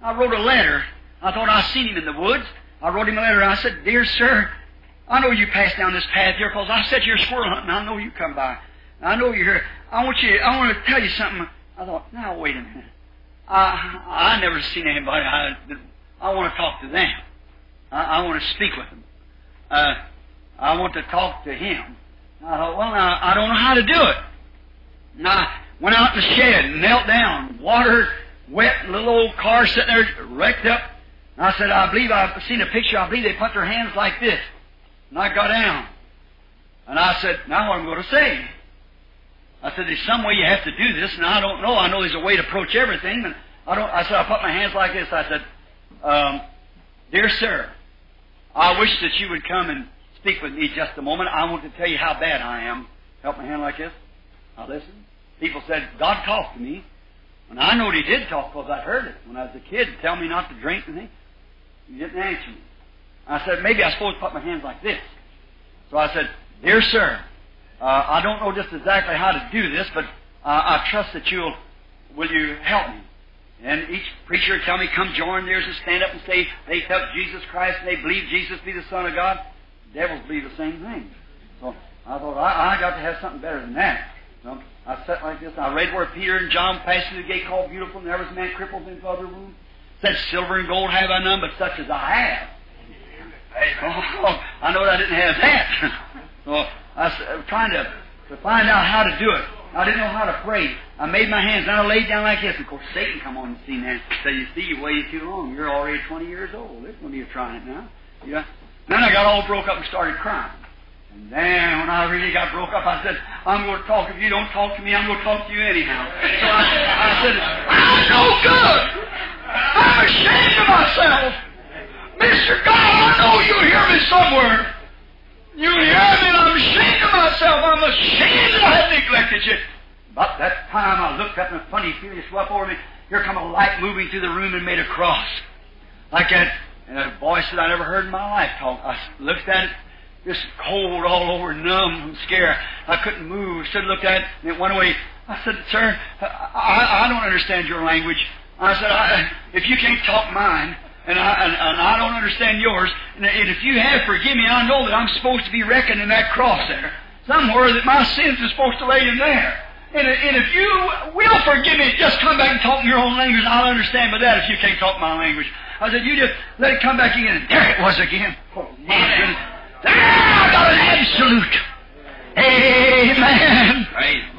I wrote a letter. I thought I seen him in the woods. I wrote him a letter. I said, "Dear sir, I know you passed down this path here because I said you're squirrel hunting. I know you come by. I know you're here. I want you. I want to tell you something." I thought, now wait a minute. I I never seen anybody. I I want to talk to them. I, I want to speak with them. Uh, I want to talk to him. I thought, well, now I don't know how to do it. And I went out in the shed and knelt down, water wet, little old car sitting there wrecked up. And I said, I believe I've seen a picture. I believe they put their hands like this. And I got down. And I said, now what am I going to say? I said, there's some way you have to do this, and I don't know. I know there's a way to approach everything, but I don't. I said, I put my hands like this. I said, um, dear sir, I wish that you would come and speak with me just a moment. I want to tell you how bad I am. Help my hand like this. Now listen. People said, God talked to me. And I know He did talk because I heard it. When I was a kid, tell me not to drink anything. He didn't answer me. I said, maybe I suppose put my hands like this. So I said, Dear sir, uh, I don't know just exactly how to do this, but uh, I trust that you'll, will you help me? And each preacher would tell me, come join theirs and stand up and say they accept Jesus Christ and they believe Jesus be the Son of God. Devils believe the same thing. So I thought, I, I got to have something better than that. So I sat like this. I read where Peter and John passed through the gate called Beautiful, and there was a man crippled in the other room. Said, Silver and gold have I none, but such as I have. Oh, I know I didn't have that. so I was uh, trying to, to find out how to do it. I didn't know how to pray. I made my hands, and I laid down like this. Of course, Satan come on the scene there. Said, you see, you waited too long. You're already 20 years old. There's no need of trying it now. Yeah. Then I got all broke up and started crying. And then when I really got broke up, I said, I'm going to talk. If you don't talk to me, I'm going to talk to you anyhow. So I, I said, I'm no good. I'm ashamed of myself. Mr. God, I know you hear me somewhere. You hear me, and I'm ashamed of myself. I'm ashamed that I neglected you. About that time, I looked up and a funny feeling swept over me. Here come a light moving through the room and made a cross. Like that. And a voice that I never heard in my life talk. I looked at it, just cold all over, numb and scared. I couldn't move. I stood looked at it, and it went away. I said, Sir, I, I don't understand your language. I said, I, if you can't talk mine, and I, and, and I don't understand yours, and if you have, forgive me, I know that I'm supposed to be reckoning that cross there. Somewhere that my sins are supposed to lay in there. And, and if you will forgive me, just come back and talk in your own language. I'll understand by that if you can't talk my language. I said, you just let it come back again. And there it was again. Oh, oh my goodness. There, ah, I got an absolute. Amen.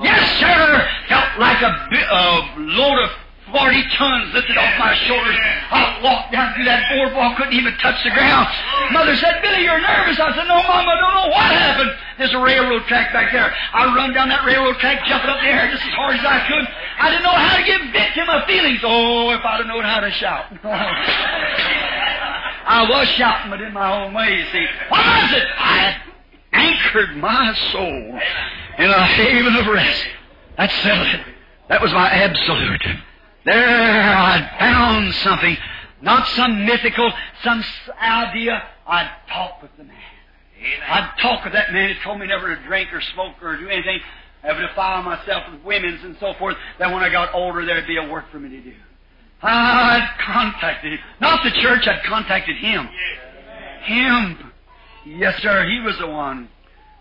Yes, sir. Felt like a, a load of 40 tons lifted off my shoulders. I walked down through that boardwalk, couldn't even touch the ground. Mother said, Billy, you're nervous. I said, no, Mom, I don't know what happened. There's a railroad track back there. I run down that railroad track, jumping up in the air just as hard as I could. I didn't know how to give vent to my feelings. Oh, if I'd have known how to shout. I was shouting, but in my own way, you see. What was it? I had anchored my soul in a haven of rest. That settled it. That was my absolute. There I'd found something, not some mythical, some idea. I'd talk with the man. I'd talk with that man who told me never to drink or smoke or do anything, ever defile myself with women's and so forth, that when I got older there'd be a work for me to do. I'd contacted him. Not the church, I'd contacted him. Him. Yes, sir, he was the one.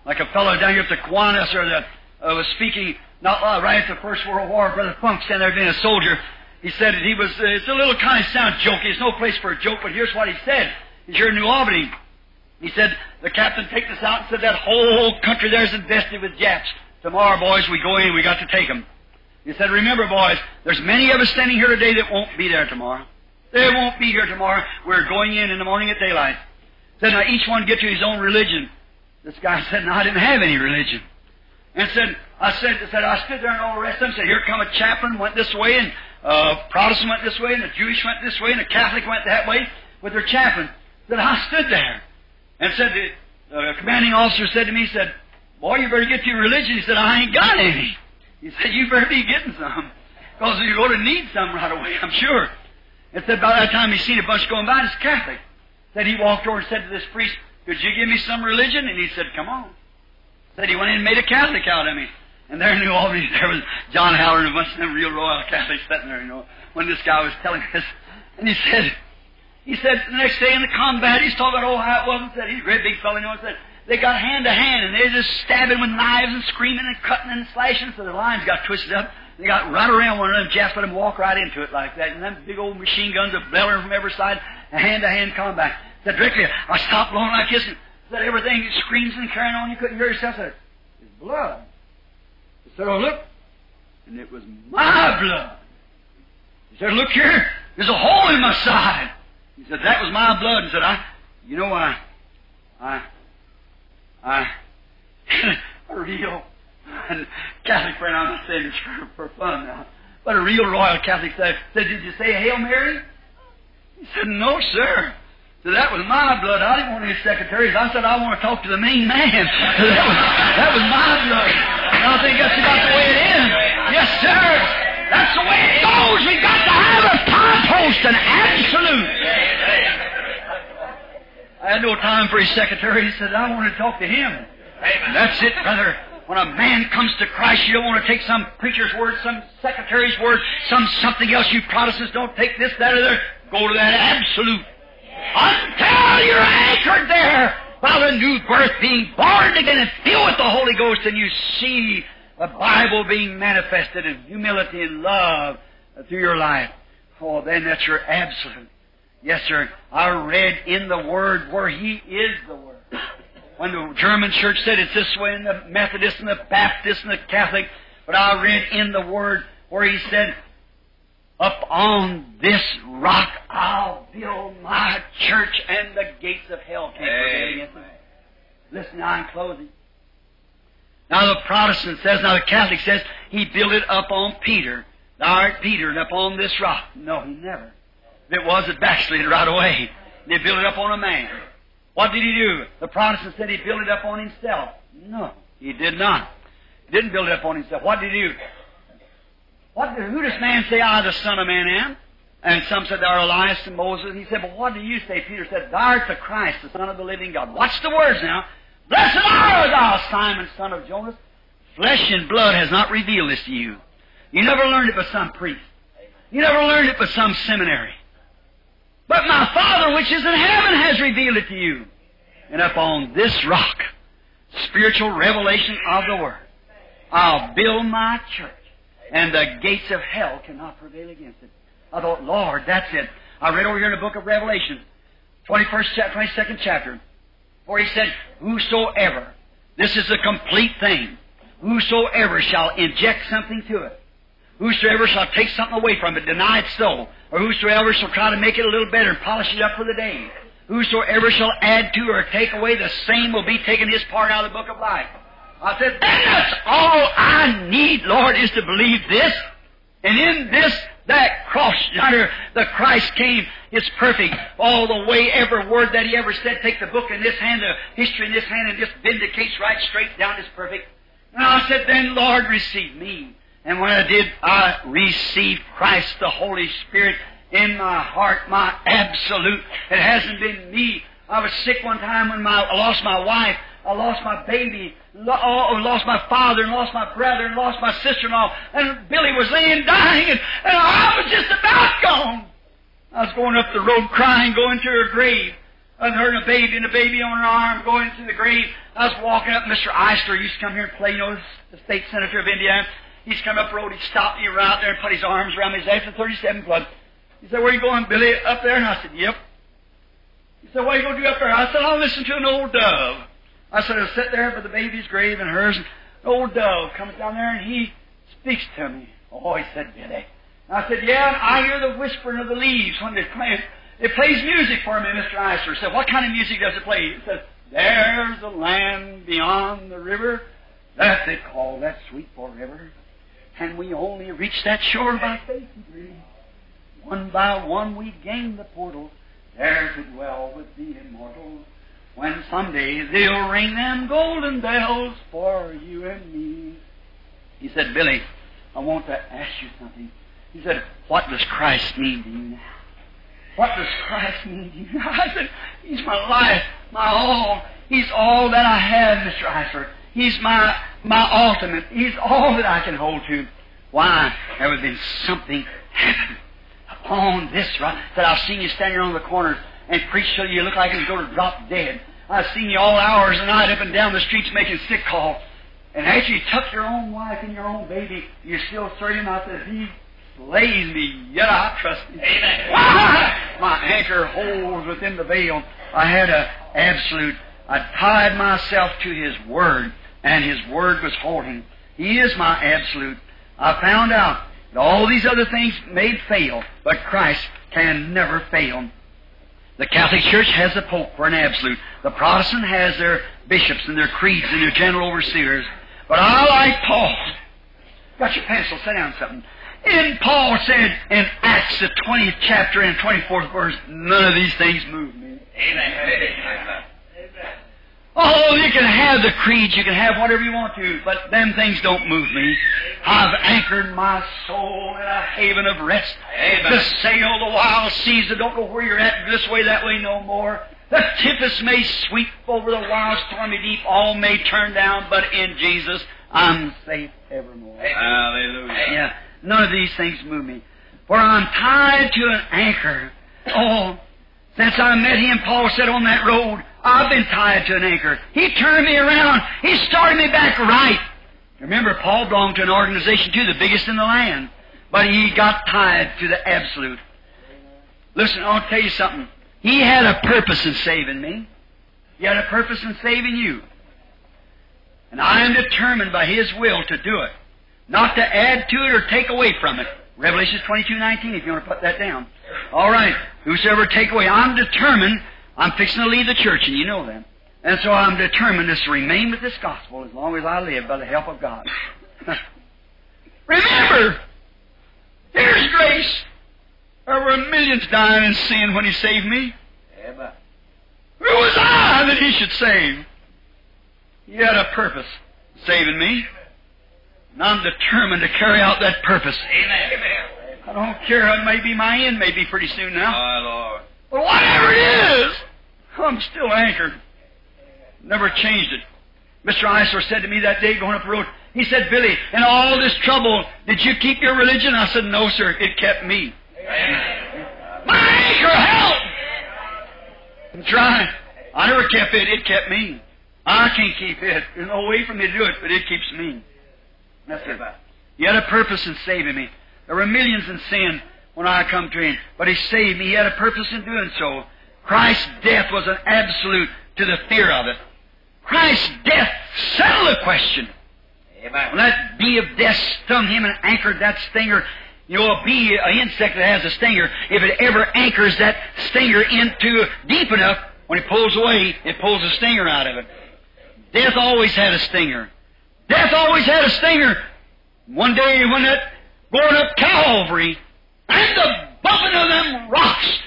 Like a fellow down here at the Kiwanis, sir, that uh, was speaking not uh, right at the First World War. Brother Funk standing there being a soldier. He said that he was, uh, it's a little kind of sound jokey. There's no place for a joke, but here's what he said. He's here in New Albany. He said, the captain take us out and said that whole country there's invested with Japs. Tomorrow, boys, we go in, we got to take them. He said, remember, boys, there's many of us standing here today that won't be there tomorrow. They won't be here tomorrow. We're going in in the morning at daylight. Said, now each one get to his own religion. This guy said, no, I didn't have any religion. And said, I said, said I stood there and all the rest of them said, here come a chaplain, went this way, and a Protestant went this way, and a Jewish went this way, and a Catholic went that way with their chaplain. Said, I stood there. And said, the uh, commanding officer said to me, he said, boy, you better get your religion. He said, I ain't got any. He said, you better be getting some. Because you're going to need some right away, I'm sure. And said, by that time he seen a bunch going by, and it's Catholic. Said he walked over and said to this priest, could you give me some religion? And he said, come on. Said he went in and made a Catholic out of me. And there in New Albany, there was John Howard and a bunch of them real royal Catholics sitting there, you know, when this guy was telling this. And he said, he said the next day in the combat, he's talking about, oh, how it was, and said, he's a great big fellow, you know, said, they got hand to hand, and they're just stabbing with knives and screaming and cutting and slashing, so their lines got twisted up. They got right around one another, Japs let them walk right into it like that, and them big old machine guns are blaring from every side, a hand-to-hand combat. Said directly, I stopped blowing like this, said everything screams and carrying on, you couldn't hear yourself. Said, it's blood. He said, oh, look. And it was my blood. He said, look here, there's a hole in my side. He said, that was my blood. He said, I, you know, I, I, I, a real Catholic friend, I'm not saying this for, for fun now, but a real royal Catholic said, said, did you say Hail Mary? He said, no, sir. So that was my blood. I didn't want any secretaries. I said, I want to talk to the main man. that, was, that was my blood. And I think that's about the way it is. Yes, sir. That's the way it goes. We've got to have a post, an absolute. I had no time for his secretary. He said, I want to talk to him. Amen. That's it, brother. When a man comes to Christ, you don't want to take some preacher's word, some secretary's word, some something else. You Protestants don't take this, that, or the other. Go to that absolute. Until you're anchored there by the new birth, being born again and filled with the Holy Ghost, and you see the Bible being manifested in humility and love through your life. Oh, then that's your absolute. Yes, sir. I read in the Word where He is the Word. When the German church said it's this way, and the Methodist and the Baptist and the Catholic, but I read in the Word where He said, Up on this rock I'll build my church, and the gates of hell can't prevail against it. Listen, now I'm closing. Now the Protestant says, now the Catholic says, He built it up on Peter. Thou art Peter, and upon this rock. No, he never. If it was, it backslid right away. They built it up on a man. What did he do? The Protestant said he built it up on himself. No, he did not. He didn't build it up on himself. What did he do? What who does man say I, the Son of Man, am? And some said, Thou art Elias and Moses. He said, But what do you say? Peter said, Thou art the Christ, the Son of the living God. Watch the words now. Blessed art thou, Simon, son of Jonas. Flesh and blood has not revealed this to you. You never learned it by some priest. You never learned it by some seminary. But my Father which is in heaven has revealed it to you. And upon this rock, spiritual revelation of the Word, I'll build my church, and the gates of hell cannot prevail against it. I thought, Lord, that's it. I read over here in the book of Revelation, 21st, chapter, 22nd chapter, where he said, Whosoever, this is a complete thing, whosoever shall inject something to it, whosoever shall take something away from it, deny it so, or whosoever shall try to make it a little better and polish it up for the day, whosoever shall add to or take away, the same will be taking his part out of the book of life. I said, that's all I need, Lord, is to believe this. And in this, that cross yonder, the Christ came, is perfect. All the way, every word that he ever said, take the book in this hand, the history in this hand, and just vindicates right straight down is perfect. And I said, then Lord, receive me. And when I did, I received Christ, the Holy Spirit, in my heart, my absolute. It hasn't been me. I was sick one time when my, I lost my wife. I lost my baby, oh, lost my father, and lost my brother, and lost my sister-in-law. And Billy was laying dying, and, and I was just about gone. I was going up the road crying, going to her grave. I hurting a baby and a baby on her arm, going to the grave. I was walking up. Mr. Isler used to come here and play, you know, the state senator of Indiana. He's come up the road. He stopped me right there and put his arms around me. He's after 37 Club. He said, where are you going, Billy? Up there? And I said, yep. He said, what are you going to do up there? I said, I'll listen to an old dove. I said, I'll sit there by the baby's grave and hers. And an old dove comes down there and he speaks to me. Oh, he said, Billy. And I said, yeah, and I hear the whispering of the leaves when they play. It plays music for me, Mr. Isler. Said, what kind of music does it play? It says, there's a land beyond the river that they call that sweet forever. And we only reach that shore by faith and grace. One by one we gain the portal, there to dwell with the immortal. When someday they'll ring them golden bells for you and me. He said, Billy, I want to ask you something. He said, What does Christ mean to you now? What does Christ mean to you now? I said, He's my life, my all. He's all that I have, Mr. Isler. He's my, my ultimate. He's all that I can hold to. Why? There have been something happen upon this, right? That I've seen you standing on the corner and preach till you look like you're going to drop dead. I've seen you all hours of the night up and down the streets making sick call. And after you took your own wife and your own baby, you're still serving out that He slays me, yet I trust Him. Amen. My anchor holds within the veil. I had a absolute. I tied myself to His Word, and His Word was holding. He is my absolute. I found out that all these other things may fail, but Christ can never fail. The Catholic Church has the Pope for an absolute. The Protestant has their bishops and their creeds and their general overseers. But I like Paul. Got your pencil? Sit down something. And Paul said in Acts, the 20th chapter and 24th verse, none of these things move me. Amen. Oh, you can have the creeds, you can have whatever you want to, but them things don't move me. I've anchored my soul in a haven of rest. Amen. To sail the wild seas that don't know where you're at, this way, that way, no more. The tempest may sweep over the wild, stormy deep, all may turn down, but in Jesus, I'm safe evermore. Hallelujah. Yeah, none of these things move me. For I'm tied to an anchor. Oh, since I met him, Paul said on that road, I've been tied to an anchor. He turned me around. He started me back right. Remember, Paul belonged to an organization too, the biggest in the land. But he got tied to the absolute. Listen, I'll tell you something. He had a purpose in saving me. He had a purpose in saving you. And I am determined by His will to do it. Not to add to it or take away from it. Revelation 22:19, if you want to put that down. All right. Whosoever take away, I'm determined. I'm fixing to leave the church, and you know that. And so I'm determined to remain with this gospel as long as I live by the help of God. Remember, here's grace. There were millions dying in sin when He saved me. Amen. Who was I that He should save? He had a purpose, saving me. And I'm determined to carry out that purpose. Amen. I don't care. It may be my end, maybe pretty soon now. My Lord. But whatever it is, I'm still anchored. Never changed it. Mr. Isler said to me that day going up the road, he said, Billy, in all this trouble, did you keep your religion? I said, no, sir. It kept me. Amen. My anchor held. I'm trying. I never kept it. It kept me. I can't keep it. There's no way for me to do it, but it keeps me. That's it. He had a purpose in saving me. There were millions in sin when I come to Him, but He saved me. He had a purpose in doing so. Christ's death was an absolute to the fear of it. Christ's death settled the question. When that bee of death stung him and anchored that stinger, you know, a bee, an insect that has a stinger, if it ever anchors that stinger into deep enough, when it pulls away, it pulls the stinger out of it. Death always had a stinger. Death always had a stinger. One day when that going up Calvary, and the bumping of them rocks,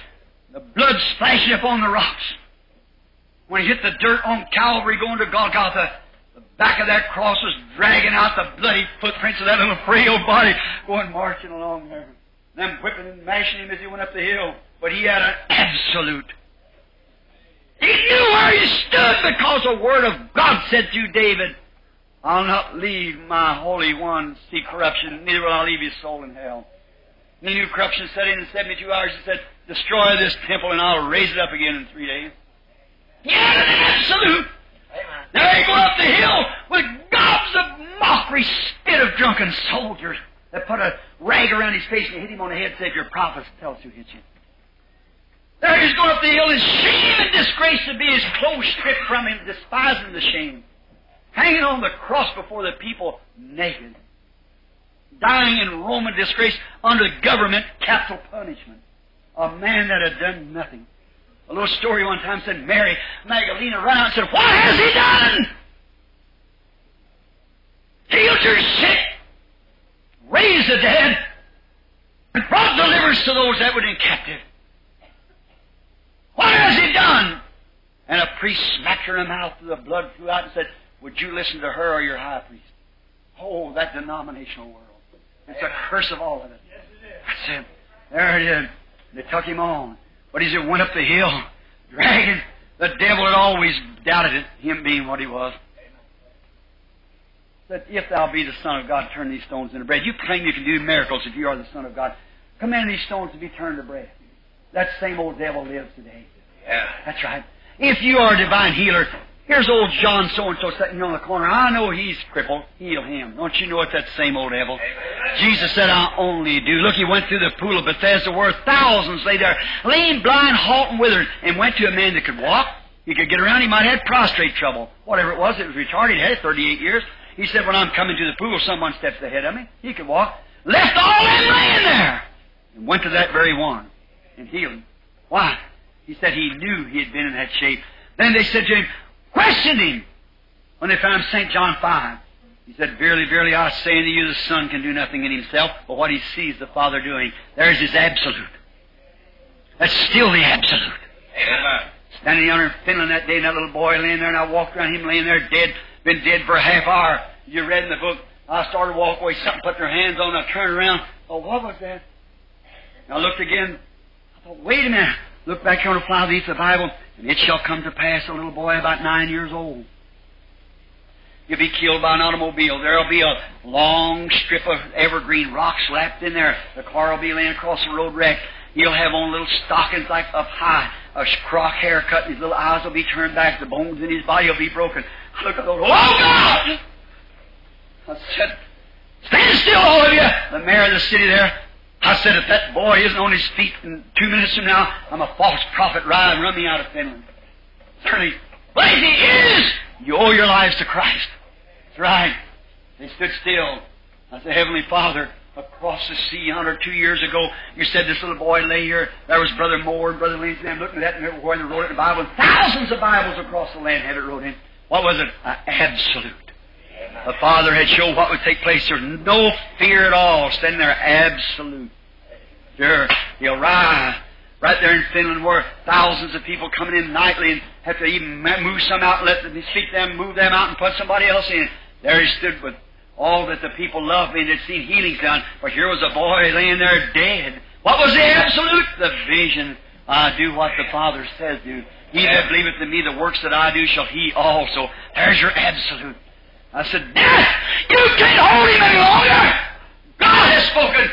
the blood splashing upon the rocks. When he hit the dirt on Calvary going to Golgotha, the back of that cross was dragging out the bloody footprints of that little frail body going marching along there. Them whipping and mashing him as he went up the hill. But he had an absolute. He knew where he stood because the Word of God said to David, I'll not leave my Holy One see corruption, neither will I leave his soul in hell. And he knew corruption set in in 72 hours. He said, Destroy this temple and I'll raise it up again in three days. He had an absolute. There he go up the hill with gobs of mockery, spit of drunken soldiers that put a rag around his face and hit him on the head and said, Your prophets tell us who hit you. There he's going up the hill in shame and disgrace to be his clothes stripped from him, despising the shame. Hanging on the cross before the people naked. Dying in Roman disgrace under government capital punishment. A man that had done nothing. A little story one time said Mary Magdalena ran out and said, What has he done? Healed your sick, raised the dead, and brought deliverance to those that were in captive. What has he done? And a priest smacked her in the mouth, the blood flew out, and said, Would you listen to her or your high priest? Oh, that denominational world. It's a curse of all of it. That's it. There it is. They took him on. But as he went up the hill, dragging, the devil had always doubted it, him being what he was. Said, If thou be the Son of God, turn these stones into bread. You claim you can do miracles if you are the Son of God. Command these stones to be turned to bread. That same old devil lives today. Yeah. That's right. If you are a divine healer, here's old John so and so sitting on the corner. I know he's crippled. Heal him. Don't you know it's that same old devil? Jesus said, I only do. Look, he went through the pool of Bethesda where thousands lay there, lame, blind, halt, and withered, and went to a man that could walk. He could get around. He might have had prostrate trouble. Whatever it was, it was retarded. He had it 38 years. He said, when I'm coming to the pool, someone steps ahead of me. He could walk. Left all them laying there. And went to that very one and healed him. Why? He said he knew he had been in that shape. Then they said to him, questioned him. When they found St. John 5, he said, Verily, verily, I say unto you, the Son can do nothing in himself, but what he sees the Father doing. There's his absolute. That's still the absolute. Amen. Standing yonder in Finland that day, and that little boy laying there, and I walked around him laying there dead, been dead for a half hour. You read in the book, I started to walk away, something put their hands on, I turned around. Oh, what was that? And I looked again. I thought, wait a minute. Look back here on the plow of the Bible, and it shall come to pass, a little boy about nine years old. You'll be killed by an automobile. There'll be a long strip of evergreen rock slapped in there. The car will be laying across the road wrecked. He'll have on little stockings like up high, a crock haircut, and his little eyes will be turned back, the bones in his body will be broken. Look at those, oh God! I said, stand still, all of you! The mayor of the city there, I said, if that boy isn't on his feet in two minutes from now, I'm a false prophet, ride and run me out of Finland. Certainly, but if he is, you owe your lives to Christ. That's right. They stood still. I said, Heavenly Father, across the sea yonder two years ago, you said this little boy lay here. There was Brother Moore and Brother Lindsay. I'm looking at that and everywhere they wrote it in the Bible. And thousands of Bibles across the land had it wrote in. What was it? An absolute. The Father had showed what would take place. There's no fear at all. Standing there, absolute. Sure, he'll. Right there in Finland, where thousands of people coming in nightly and have to even move some out and let them speak them, move them out and put somebody else in. There he stood with all that the people loved and had seen healings done. But here was a boy laying there dead. What was the absolute? The vision. I do what the Father says do. He that believeth in me, the works that I do shall he also. There's your absolute. I said, Death, you can't hold him any longer. God has spoken.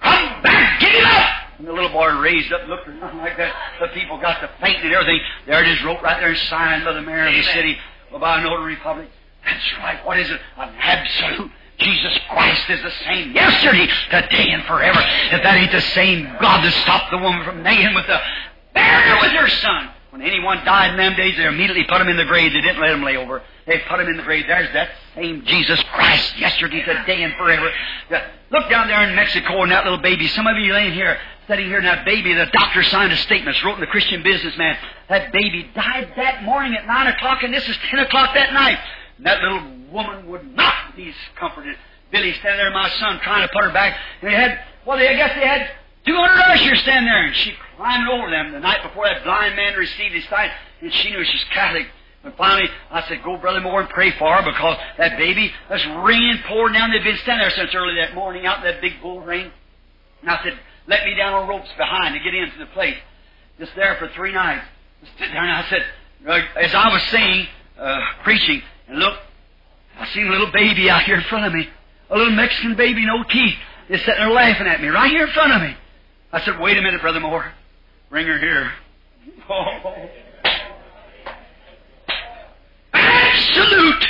Come back, get him up. And the little boy raised up, and looked around like that. The people got to fainting and everything. There it is, wrote right there, and signed by the mayor of the city, by a notary public. That's right. What is it? An absolute. Jesus Christ is the same yesterday, today, and forever. If that ain't the same God that stopped the woman from laying with the barrier with her son. When anyone died in them days, they immediately put him in the grave. They didn't let him lay over. They put him in the grave. There's that same Jesus Christ yesterday, today, and forever. Look down there in Mexico and that little baby. Some of you laying here, sitting here, and that baby, the doctor signed a statement, wrote in the Christian Businessman. That baby died that morning at 9 o'clock, and this is 10 o'clock that night. And that little woman would not be comforted. Billy standing there, my son, trying to put her back. And they had, well, they, I guess they had 200 ushers standing there, and she climbed over them the night before that blind man received his sight, and she knew she was Catholic. And finally, I said, go, Brother Moore, and pray for her, because that baby was raining, pouring down. They've been standing there since early that morning out in that big bull rain. And I said, let me down on ropes behind to get into the place. Just there for three nights. Just sit there and I said, uh, as I was saying, uh, preaching, and look, I seen a little baby out here in front of me. A little Mexican baby, no teeth. They're sitting there laughing at me right here in front of me. I said, wait a minute, Brother Moore. Bring her here. Oh. Absolute.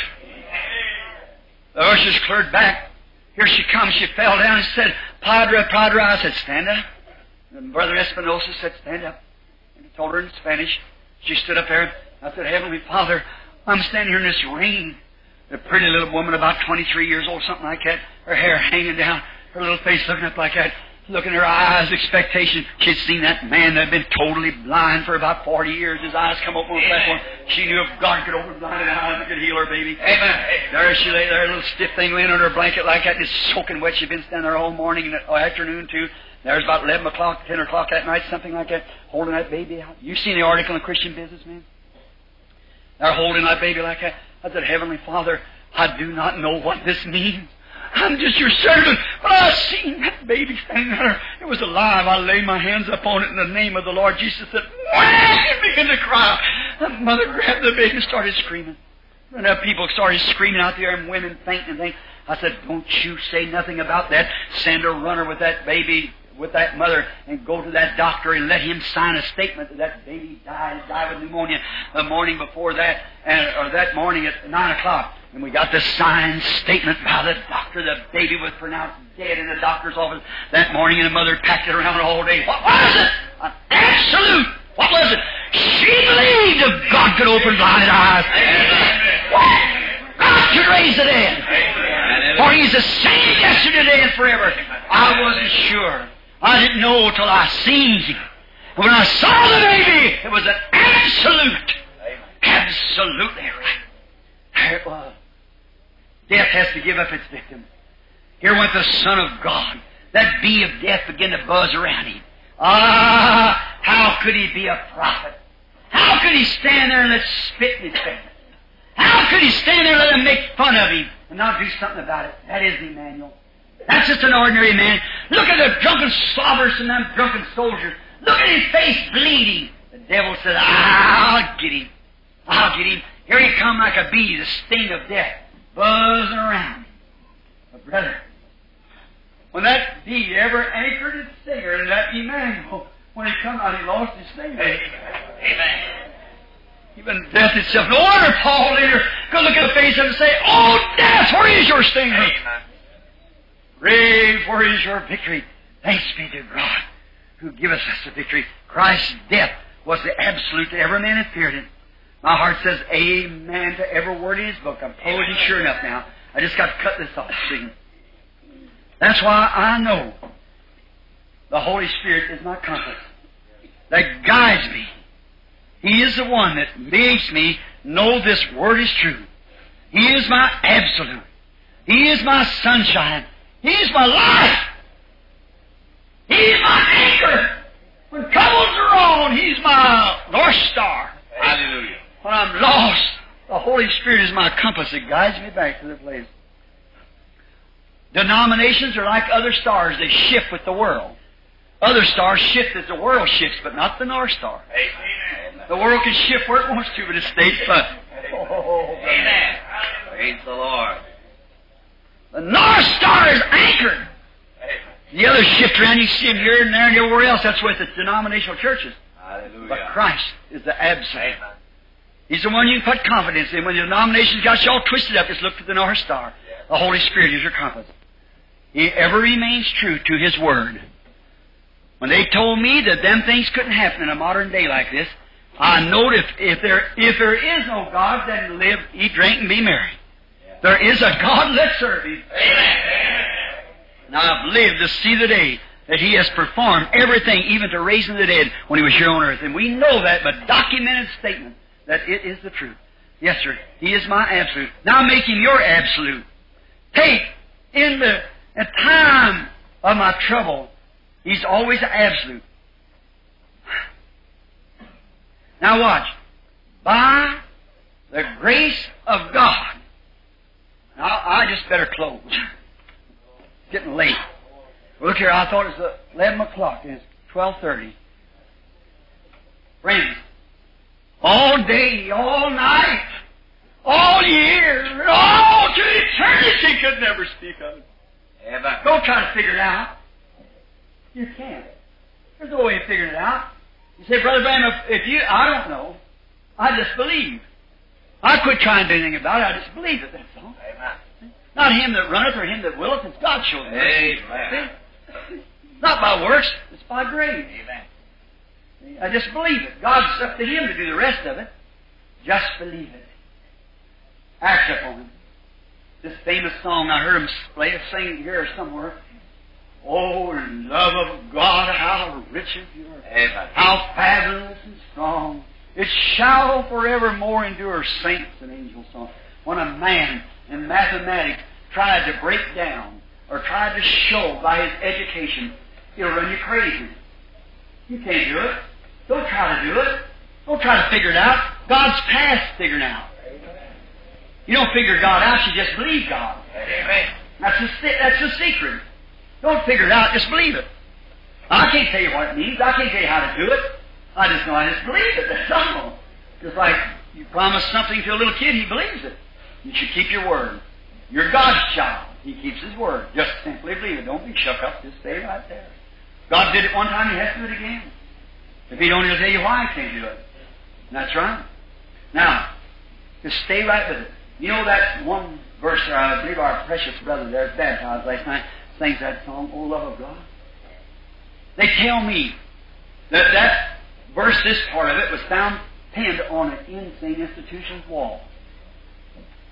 The ushers cleared back. Here she comes. She fell down and said, Padre, Padre. I said, stand up. And Brother Espinosa said, stand up. And he told her in Spanish. She stood up there. I said, Heavenly Father, I'm standing here in this rain. A pretty little woman, about 23 years old, something like that. Her hair hanging down. Her little face looking up like that. Look in her eyes, expectation. She'd seen that man that had been totally blind for about 40 years. His eyes come open on the platform. She knew if God could open blinded eyes, He could heal her baby. Amen. There she lay there, a little stiff thing laying on her blanket like that, just soaking wet. She'd been standing there all morning and uh, afternoon too. There's about 11 o'clock, 10 o'clock that night, something like that, holding that baby out. You seen the article in Christian Businessman? They're holding that baby like that. I said, Heavenly Father, I do not know what this means. I'm just your servant. But I seen that baby standing there. It was alive. I laid my hands upon it in the name of the Lord Jesus. Wah! It began to cry. The mother grabbed the baby and started screaming. And then people started screaming out there and women fainting and things. I said, don't you say nothing about that. Send a runner with that baby, with that mother, and go to that doctor and let him sign a statement that that baby died, died with pneumonia the morning before that, and, or that morning at 9 o'clock. And we got the signed statement by the doctor. The baby was pronounced dead in the doctor's office that morning, and the mother packed it around all day. What was it? An absolute. What was it? She believed if God could open blinded eyes. God could raise the dead. For He's the same yesterday, today, and forever. I wasn't sure. I didn't know till I seen Him. When I saw the baby, it was an absolute. Absolutely right. There it was. Death has to give up its victim. Here went the Son of God. That bee of death began to buzz around him. Ah, how could he be a prophet? How could he stand there and let spit in his face? How could he stand there and let them make fun of him and not do something about it? That is Emmanuel. That's just an ordinary man. Look at the drunken slobbers and them drunken soldiers. Look at his face bleeding. The devil said, Ah, I'll get him. I'll get him. Here he come like a bee, the sting of death, buzzing around. But brother, when that bee ever anchored its stinger in that Emmanuel, when he come out, he lost his stinger. Amen. Even death itself. No wonder Paul later could look at the face of him and say, Oh, death, where is your stinger? Amen. Grave, where is your victory? Thanks be to God who giveth us the victory. Christ's death was the absolute to every man that feared him. My heart says amen to every word in his book. I'm posing sure enough now. I just got to cut this off. See? That's why I know the Holy Spirit is my compass that guides me. He is the one that makes me know this word is true. He is my absolute. He is my sunshine. He is my life. He is my anchor. When troubles are on, He's my North Star. Hallelujah. When I'm lost, the Holy Spirit is my compass It guides me back to the place. Denominations are like other stars, they shift with the world. Other stars shift as the world shifts, but not the North Star. Amen. The world can shift where it wants to, but it stays put. Amen. Praise the Lord. The North Star is anchored. The others shift around. You see them here and there and everywhere else. That's with the denominational churches. Hallelujah. But Christ is the absolute. Amen. He's the one you can put confidence in. When the denominations got you all twisted up, just look to the North Star. The Holy Spirit is your compass. He ever remains true to His Word. When they told me that them things couldn't happen in a modern day like this, I knowed if, if there if there is no God, then live, eat, drink, and be merry. There is a God, let's serve Him. Now I've lived to see the day that He has performed everything, even to raising the dead, when He was here on earth. And we know that by documented statement that it is the truth. Yes, sir. He is my absolute. Now make Him your absolute. Take in the, the time of my trouble, He's always absolute. Now watch. By the grace of God. Now I just better close. Getting late. Look here, I thought it was eleven o'clock it's twelve thirty. Friends, all day, all night, all year, all to eternity could never speak of it. Amen. Don't try to figure it out. You can't. There's no way of figuring it out. You say, Brother Branham, if, if you, I don't know. I just believe. I quit trying to do anything about it. I just believe it. That's all. Amen. Not him that runneth or him that willeth. It's God showing me. Amen. Not by works. It's by grace. Amen. I just believe it. God's up to him to do the rest of it. Just believe it. Act upon it. This famous song I heard him play it sing here somewhere. Oh, in love of God, how rich is your Amen. how fabulous and strong. It shall forevermore endure saints and angels song. When a man in mathematics tried to break down or tried to show by his education, he'll run you crazy. You can't do it. Don't try to do it. Don't try to figure it out. God's past figured out. You don't figure God out, you just believe God. Amen. That's the, that's the secret. Don't figure it out, just believe it. I can't tell you what it means. I can't tell you how to do it. I just know I just believe it. That's all. Just like you promise something to a little kid, he believes it. You should keep your word. You're God's child. He keeps his word. Just simply believe it. Don't be shook up. Just stay right there. God did it one time, he has to do it again. If he don't, he'll tell you why he can't do it. That's right. Now, just stay right with it. You know that one verse, uh, I believe our precious brother there, at baptized last night, sings that song, Oh Love of God. They tell me that that verse, this part of it, was found pinned on an insane institution's wall.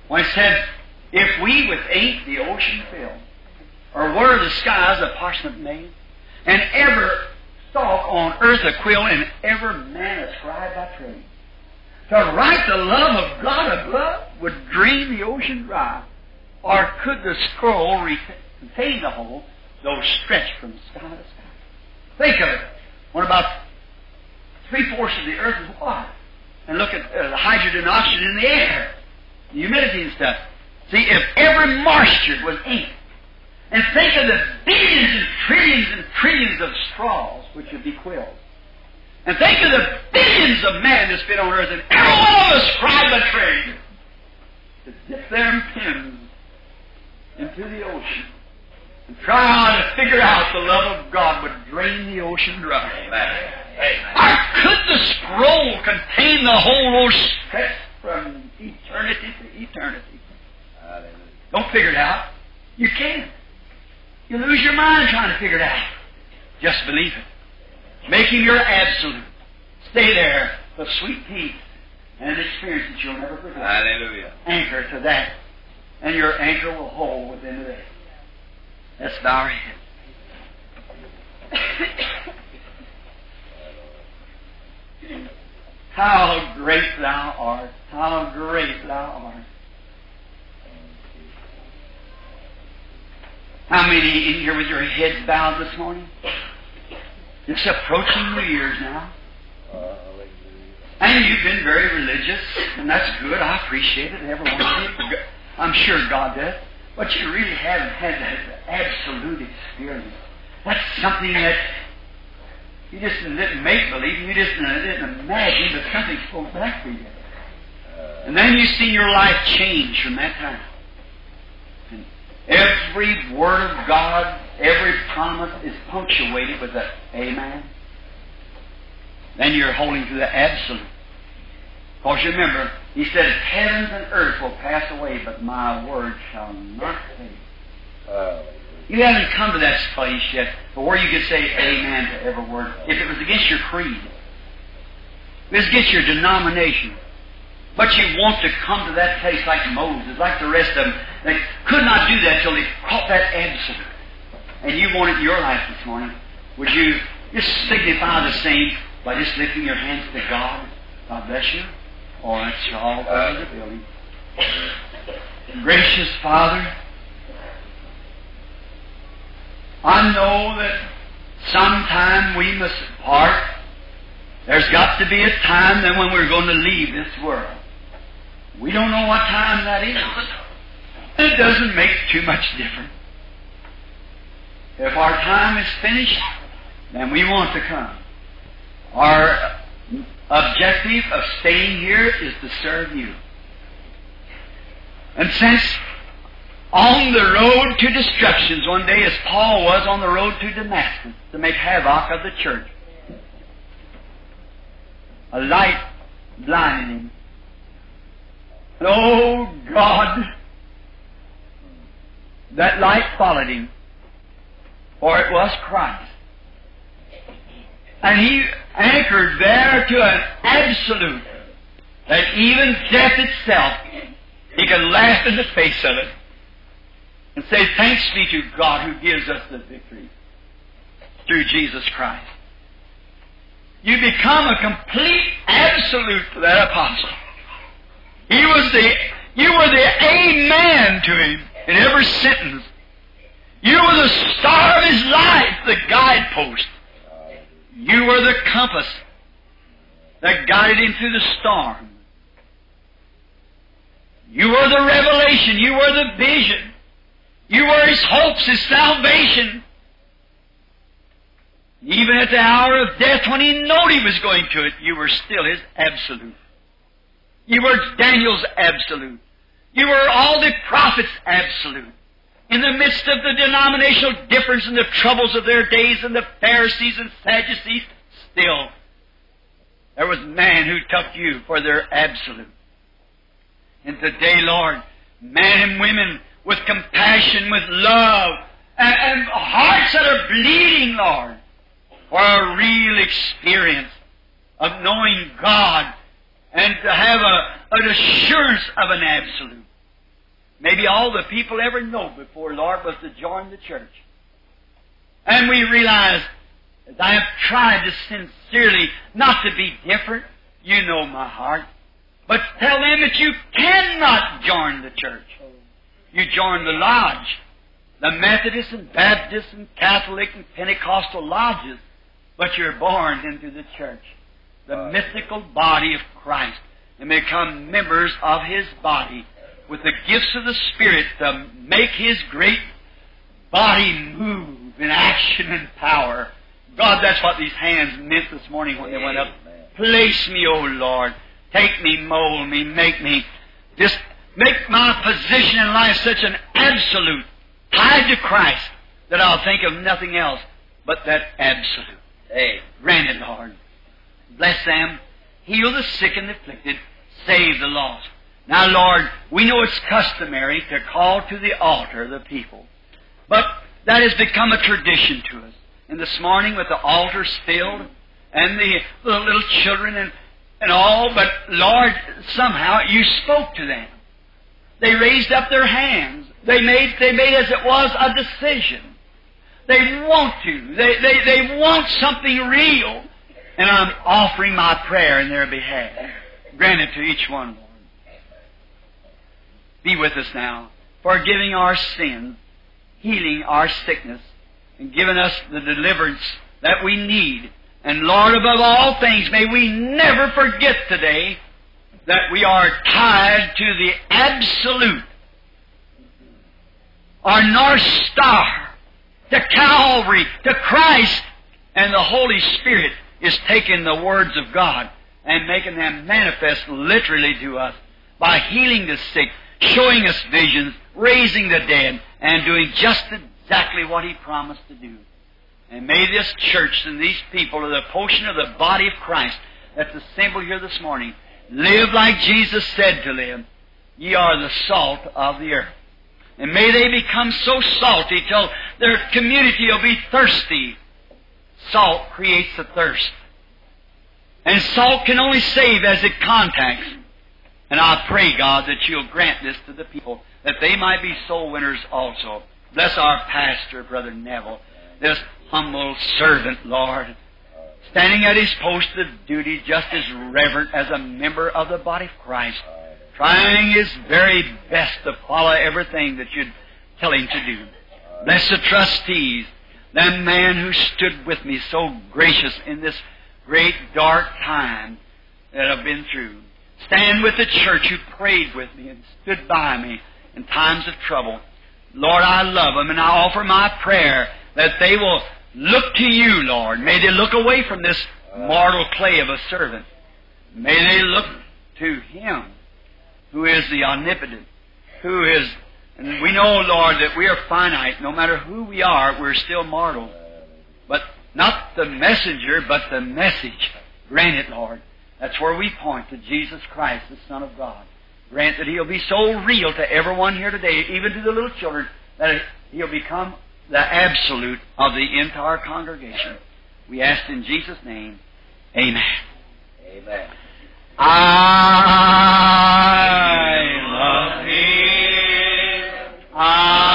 When it said, If we with ink the ocean fill, or were the skies a parchment made, and ever stalk on earth a quill, and every man a scribe by trade, to write the love of God above would drain the ocean dry, or could the scroll contain the whole, though stretched from sky to sky? Think of it. What about three fourths of the earth is water, and look at uh, the hydrogen and oxygen in the air, the humidity and stuff. See, if every moisture was ink, and think of the billions and trillions and trillions of straws which would be quills. And think of the billions of men that's been on earth, and every one of us scribe a trade to dip their pens into the ocean and try to figure out the love of God would drain the ocean dry. Amen. Or could the scroll contain the whole ocean from eternity to eternity? Don't figure it out. You can't. You lose your mind trying to figure it out. Just believe it. Make him your absolute. Stay there with sweet peace and an experience that you'll never forget. Hallelujah. Anchor to that. And your anchor will hold within the day. Let's bow our heads. How great thou art. How great thou art. How many in here with your heads bowed this morning? It's approaching New Year's now. And you've been very religious, and that's good. I appreciate it. Everyone. I'm sure God does. But you really haven't had that absolute experience. That's something that you just didn't make believe, you just didn't imagine, but something spoke back to you. And then you see your life change from that time. Every word of God, every promise is punctuated with a Amen. Then you're holding to the absolute. Because you remember, he said, Heavens and earth will pass away, but my word shall not fade. You haven't come to that place yet, but where you could say amen to every word. If it was against your creed, if it was against your denomination, but you want to come to that place like Moses, like the rest of them, they could not do that till they caught that absolute. And you want it in your life this morning. Would you just signify the same by just lifting your hands to God? God bless you. All right, you all over the building. Gracious Father, I know that sometime we must part. There's got to be a time then when we're going to leave this world. We don't know what time that is. It doesn't make too much difference. If our time is finished, then we want to come. Our objective of staying here is to serve you. And since on the road to destructions one day, as Paul was on the road to Damascus to make havoc of the church, a light blinded him. And oh God, that light followed him, for it was Christ. And he anchored there to an absolute that even death itself, he could laugh in the face of it and say, Thanks be to God who gives us the victory through Jesus Christ. You become a complete absolute for that apostle. He was the, you were the amen to him in every sentence. You were the star of his life, the guidepost. You were the compass that guided him through the storm. You were the revelation. You were the vision. You were his hopes, his salvation. Even at the hour of death, when he knew he was going to it, you were still his absolute. You were Daniel's absolute. You were all the prophets' absolute. In the midst of the denominational difference and the troubles of their days and the Pharisees and Sadducees, still, there was man who took you for their absolute. And today, Lord, men and women with compassion, with love, and, and hearts that are bleeding, Lord, for a real experience of knowing God and to have a, an assurance of an absolute. Maybe all the people ever know before, Lord, was to join the church. And we realize, as I have tried to sincerely not to be different, you know my heart, but tell them that you cannot join the church. You join the lodge, the Methodist and Baptist and Catholic and Pentecostal lodges, but you're born into the church, the mystical body of Christ, and become members of His body with the gifts of the Spirit to make His great body move in action and power. God, that's what these hands meant this morning when they went up. Place me, O Lord. Take me, mold me, make me. Just make my position in life such an absolute, tied to Christ, that I'll think of nothing else but that absolute. Hey, grant it, Lord. Bless them. Heal the sick and the afflicted. Save the lost. Now, Lord, we know it's customary to call to the altar the people. But that has become a tradition to us. And this morning, with the altars filled, and the, the little children and, and all, but Lord, somehow you spoke to them. They raised up their hands. They made, they made as it was a decision. They want to. They, they, they want something real. And I'm offering my prayer in their behalf. Grant it to each one, Be with us now, forgiving our sins, healing our sickness, and giving us the deliverance that we need. And Lord, above all things, may we never forget today that we are tied to the absolute, our North Star, to Calvary, to Christ, and the Holy Spirit is taking the words of God and making them manifest literally to us by healing the sick, showing us visions, raising the dead, and doing just exactly what He promised to do. And may this church and these people are the portion of the body of Christ that's assembled here this morning live like Jesus said to live. Ye are the salt of the earth. And may they become so salty till their community will be thirsty. Salt creates a thirst. And salt can only save as it contacts. And I pray, God, that you'll grant this to the people, that they might be soul winners also. Bless our pastor, Brother Neville, this humble servant, Lord, standing at his post of duty just as reverent as a member of the body of Christ, trying his very best to follow everything that you'd tell him to do. Bless the trustees, that man who stood with me so gracious in this great dark time that I've been through. Stand with the church who prayed with me and stood by me in times of trouble. Lord, I love them and I offer my prayer that they will look to you, Lord. May they look away from this mortal clay of a servant May they look to Him who is the omnipotent, who is, and we know, Lord, that we are finite. No matter who we are, we're still mortal. But not the messenger, but the message. Grant it, Lord. That's where we point to Jesus Christ, the Son of God. Grant that He'll be so real to everyone here today, even to the little children, that He'll become the absolute of the entire congregation. We ask in Jesus' name, Amen. Amen. I Him.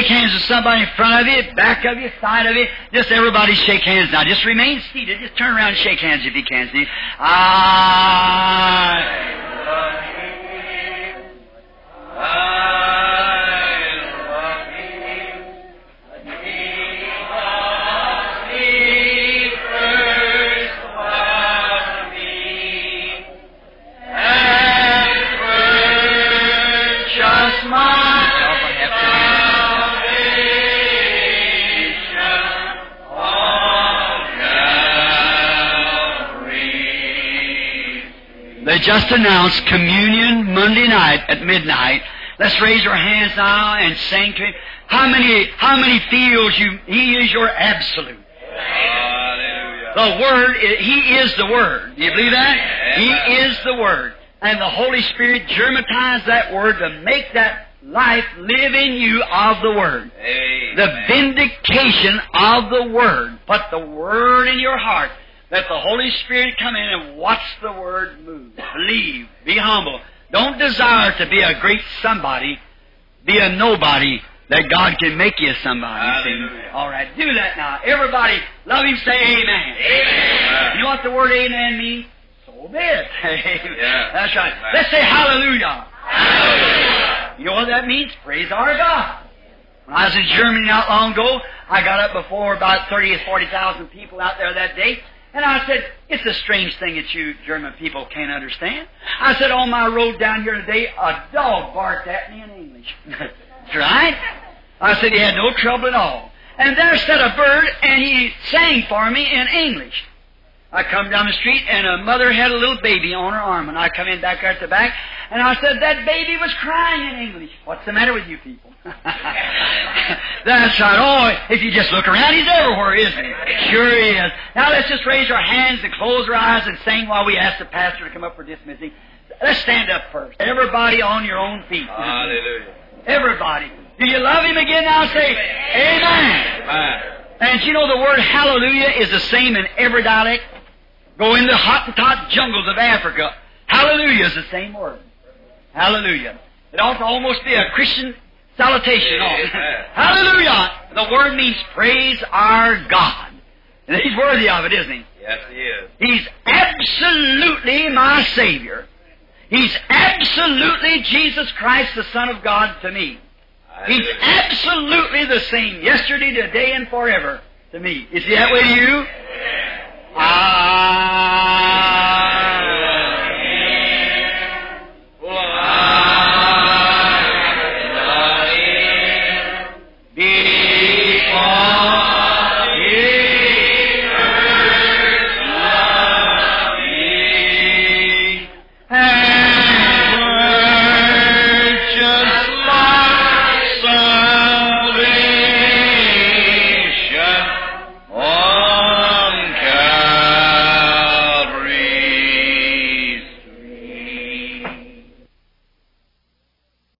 Shake hands with somebody in front of you, back of you, side of you. Just everybody shake hands now. Just remain seated. Just turn around and shake hands if you can, Steve. I ah. Just announced communion Monday night at midnight. Let's raise our hands now and sing to Him. How many, how many feels you, He is your absolute? Hallelujah. The Word, He is the Word. Do you believe that? He is the Word. And the Holy Spirit germatized that Word to make that life live in you of the Word. Amen. The vindication of the Word. Put the Word in your heart. Let the Holy Spirit come in and watch the Word move. Believe. Be humble. Don't desire to be a great somebody. Be a nobody that God can make you somebody. Hallelujah. All right, do that now. Everybody, love Him. Say Amen. Amen. You know what the word Amen means? So be it. Yeah. That's right. Amen. Let's say Hallelujah. Hallelujah. You know what that means? Praise our God. When I was in Germany not long ago, I got up before about 30 or 40,000 people out there that day, and I said, it's a strange thing that you German people can't understand. I said, on my road down here today, a dog barked at me in English. Right. I said, he had no trouble at all. And there sat a bird, and he sang for me in English. I come down the street and a mother had a little baby on her arm and I come in back at the back and I said, that baby was crying in English. What's the matter with you people? That's right. Oh, if you just look around, he's everywhere, isn't he? Sure he is. Now let's just raise our hands and close our eyes and sing while we ask the pastor to come up for dismissing. Let's stand up first. Everybody on your own feet. Hallelujah. Everybody. Do you love him again now? Say, Amen. Amen. And you know the word hallelujah is the same in every dialect? Go in the Hottentot jungles of Africa. Hallelujah is the same word. Hallelujah. It ought to almost be a Christian salutation. Hallelujah. The word means praise our God. And he's worthy of it, isn't he? Yes, he is. He's absolutely my Savior. He's absolutely Jesus Christ, the Son of God, to me. He's absolutely the same yesterday, today, and forever to me. Is he that way to you? I ah.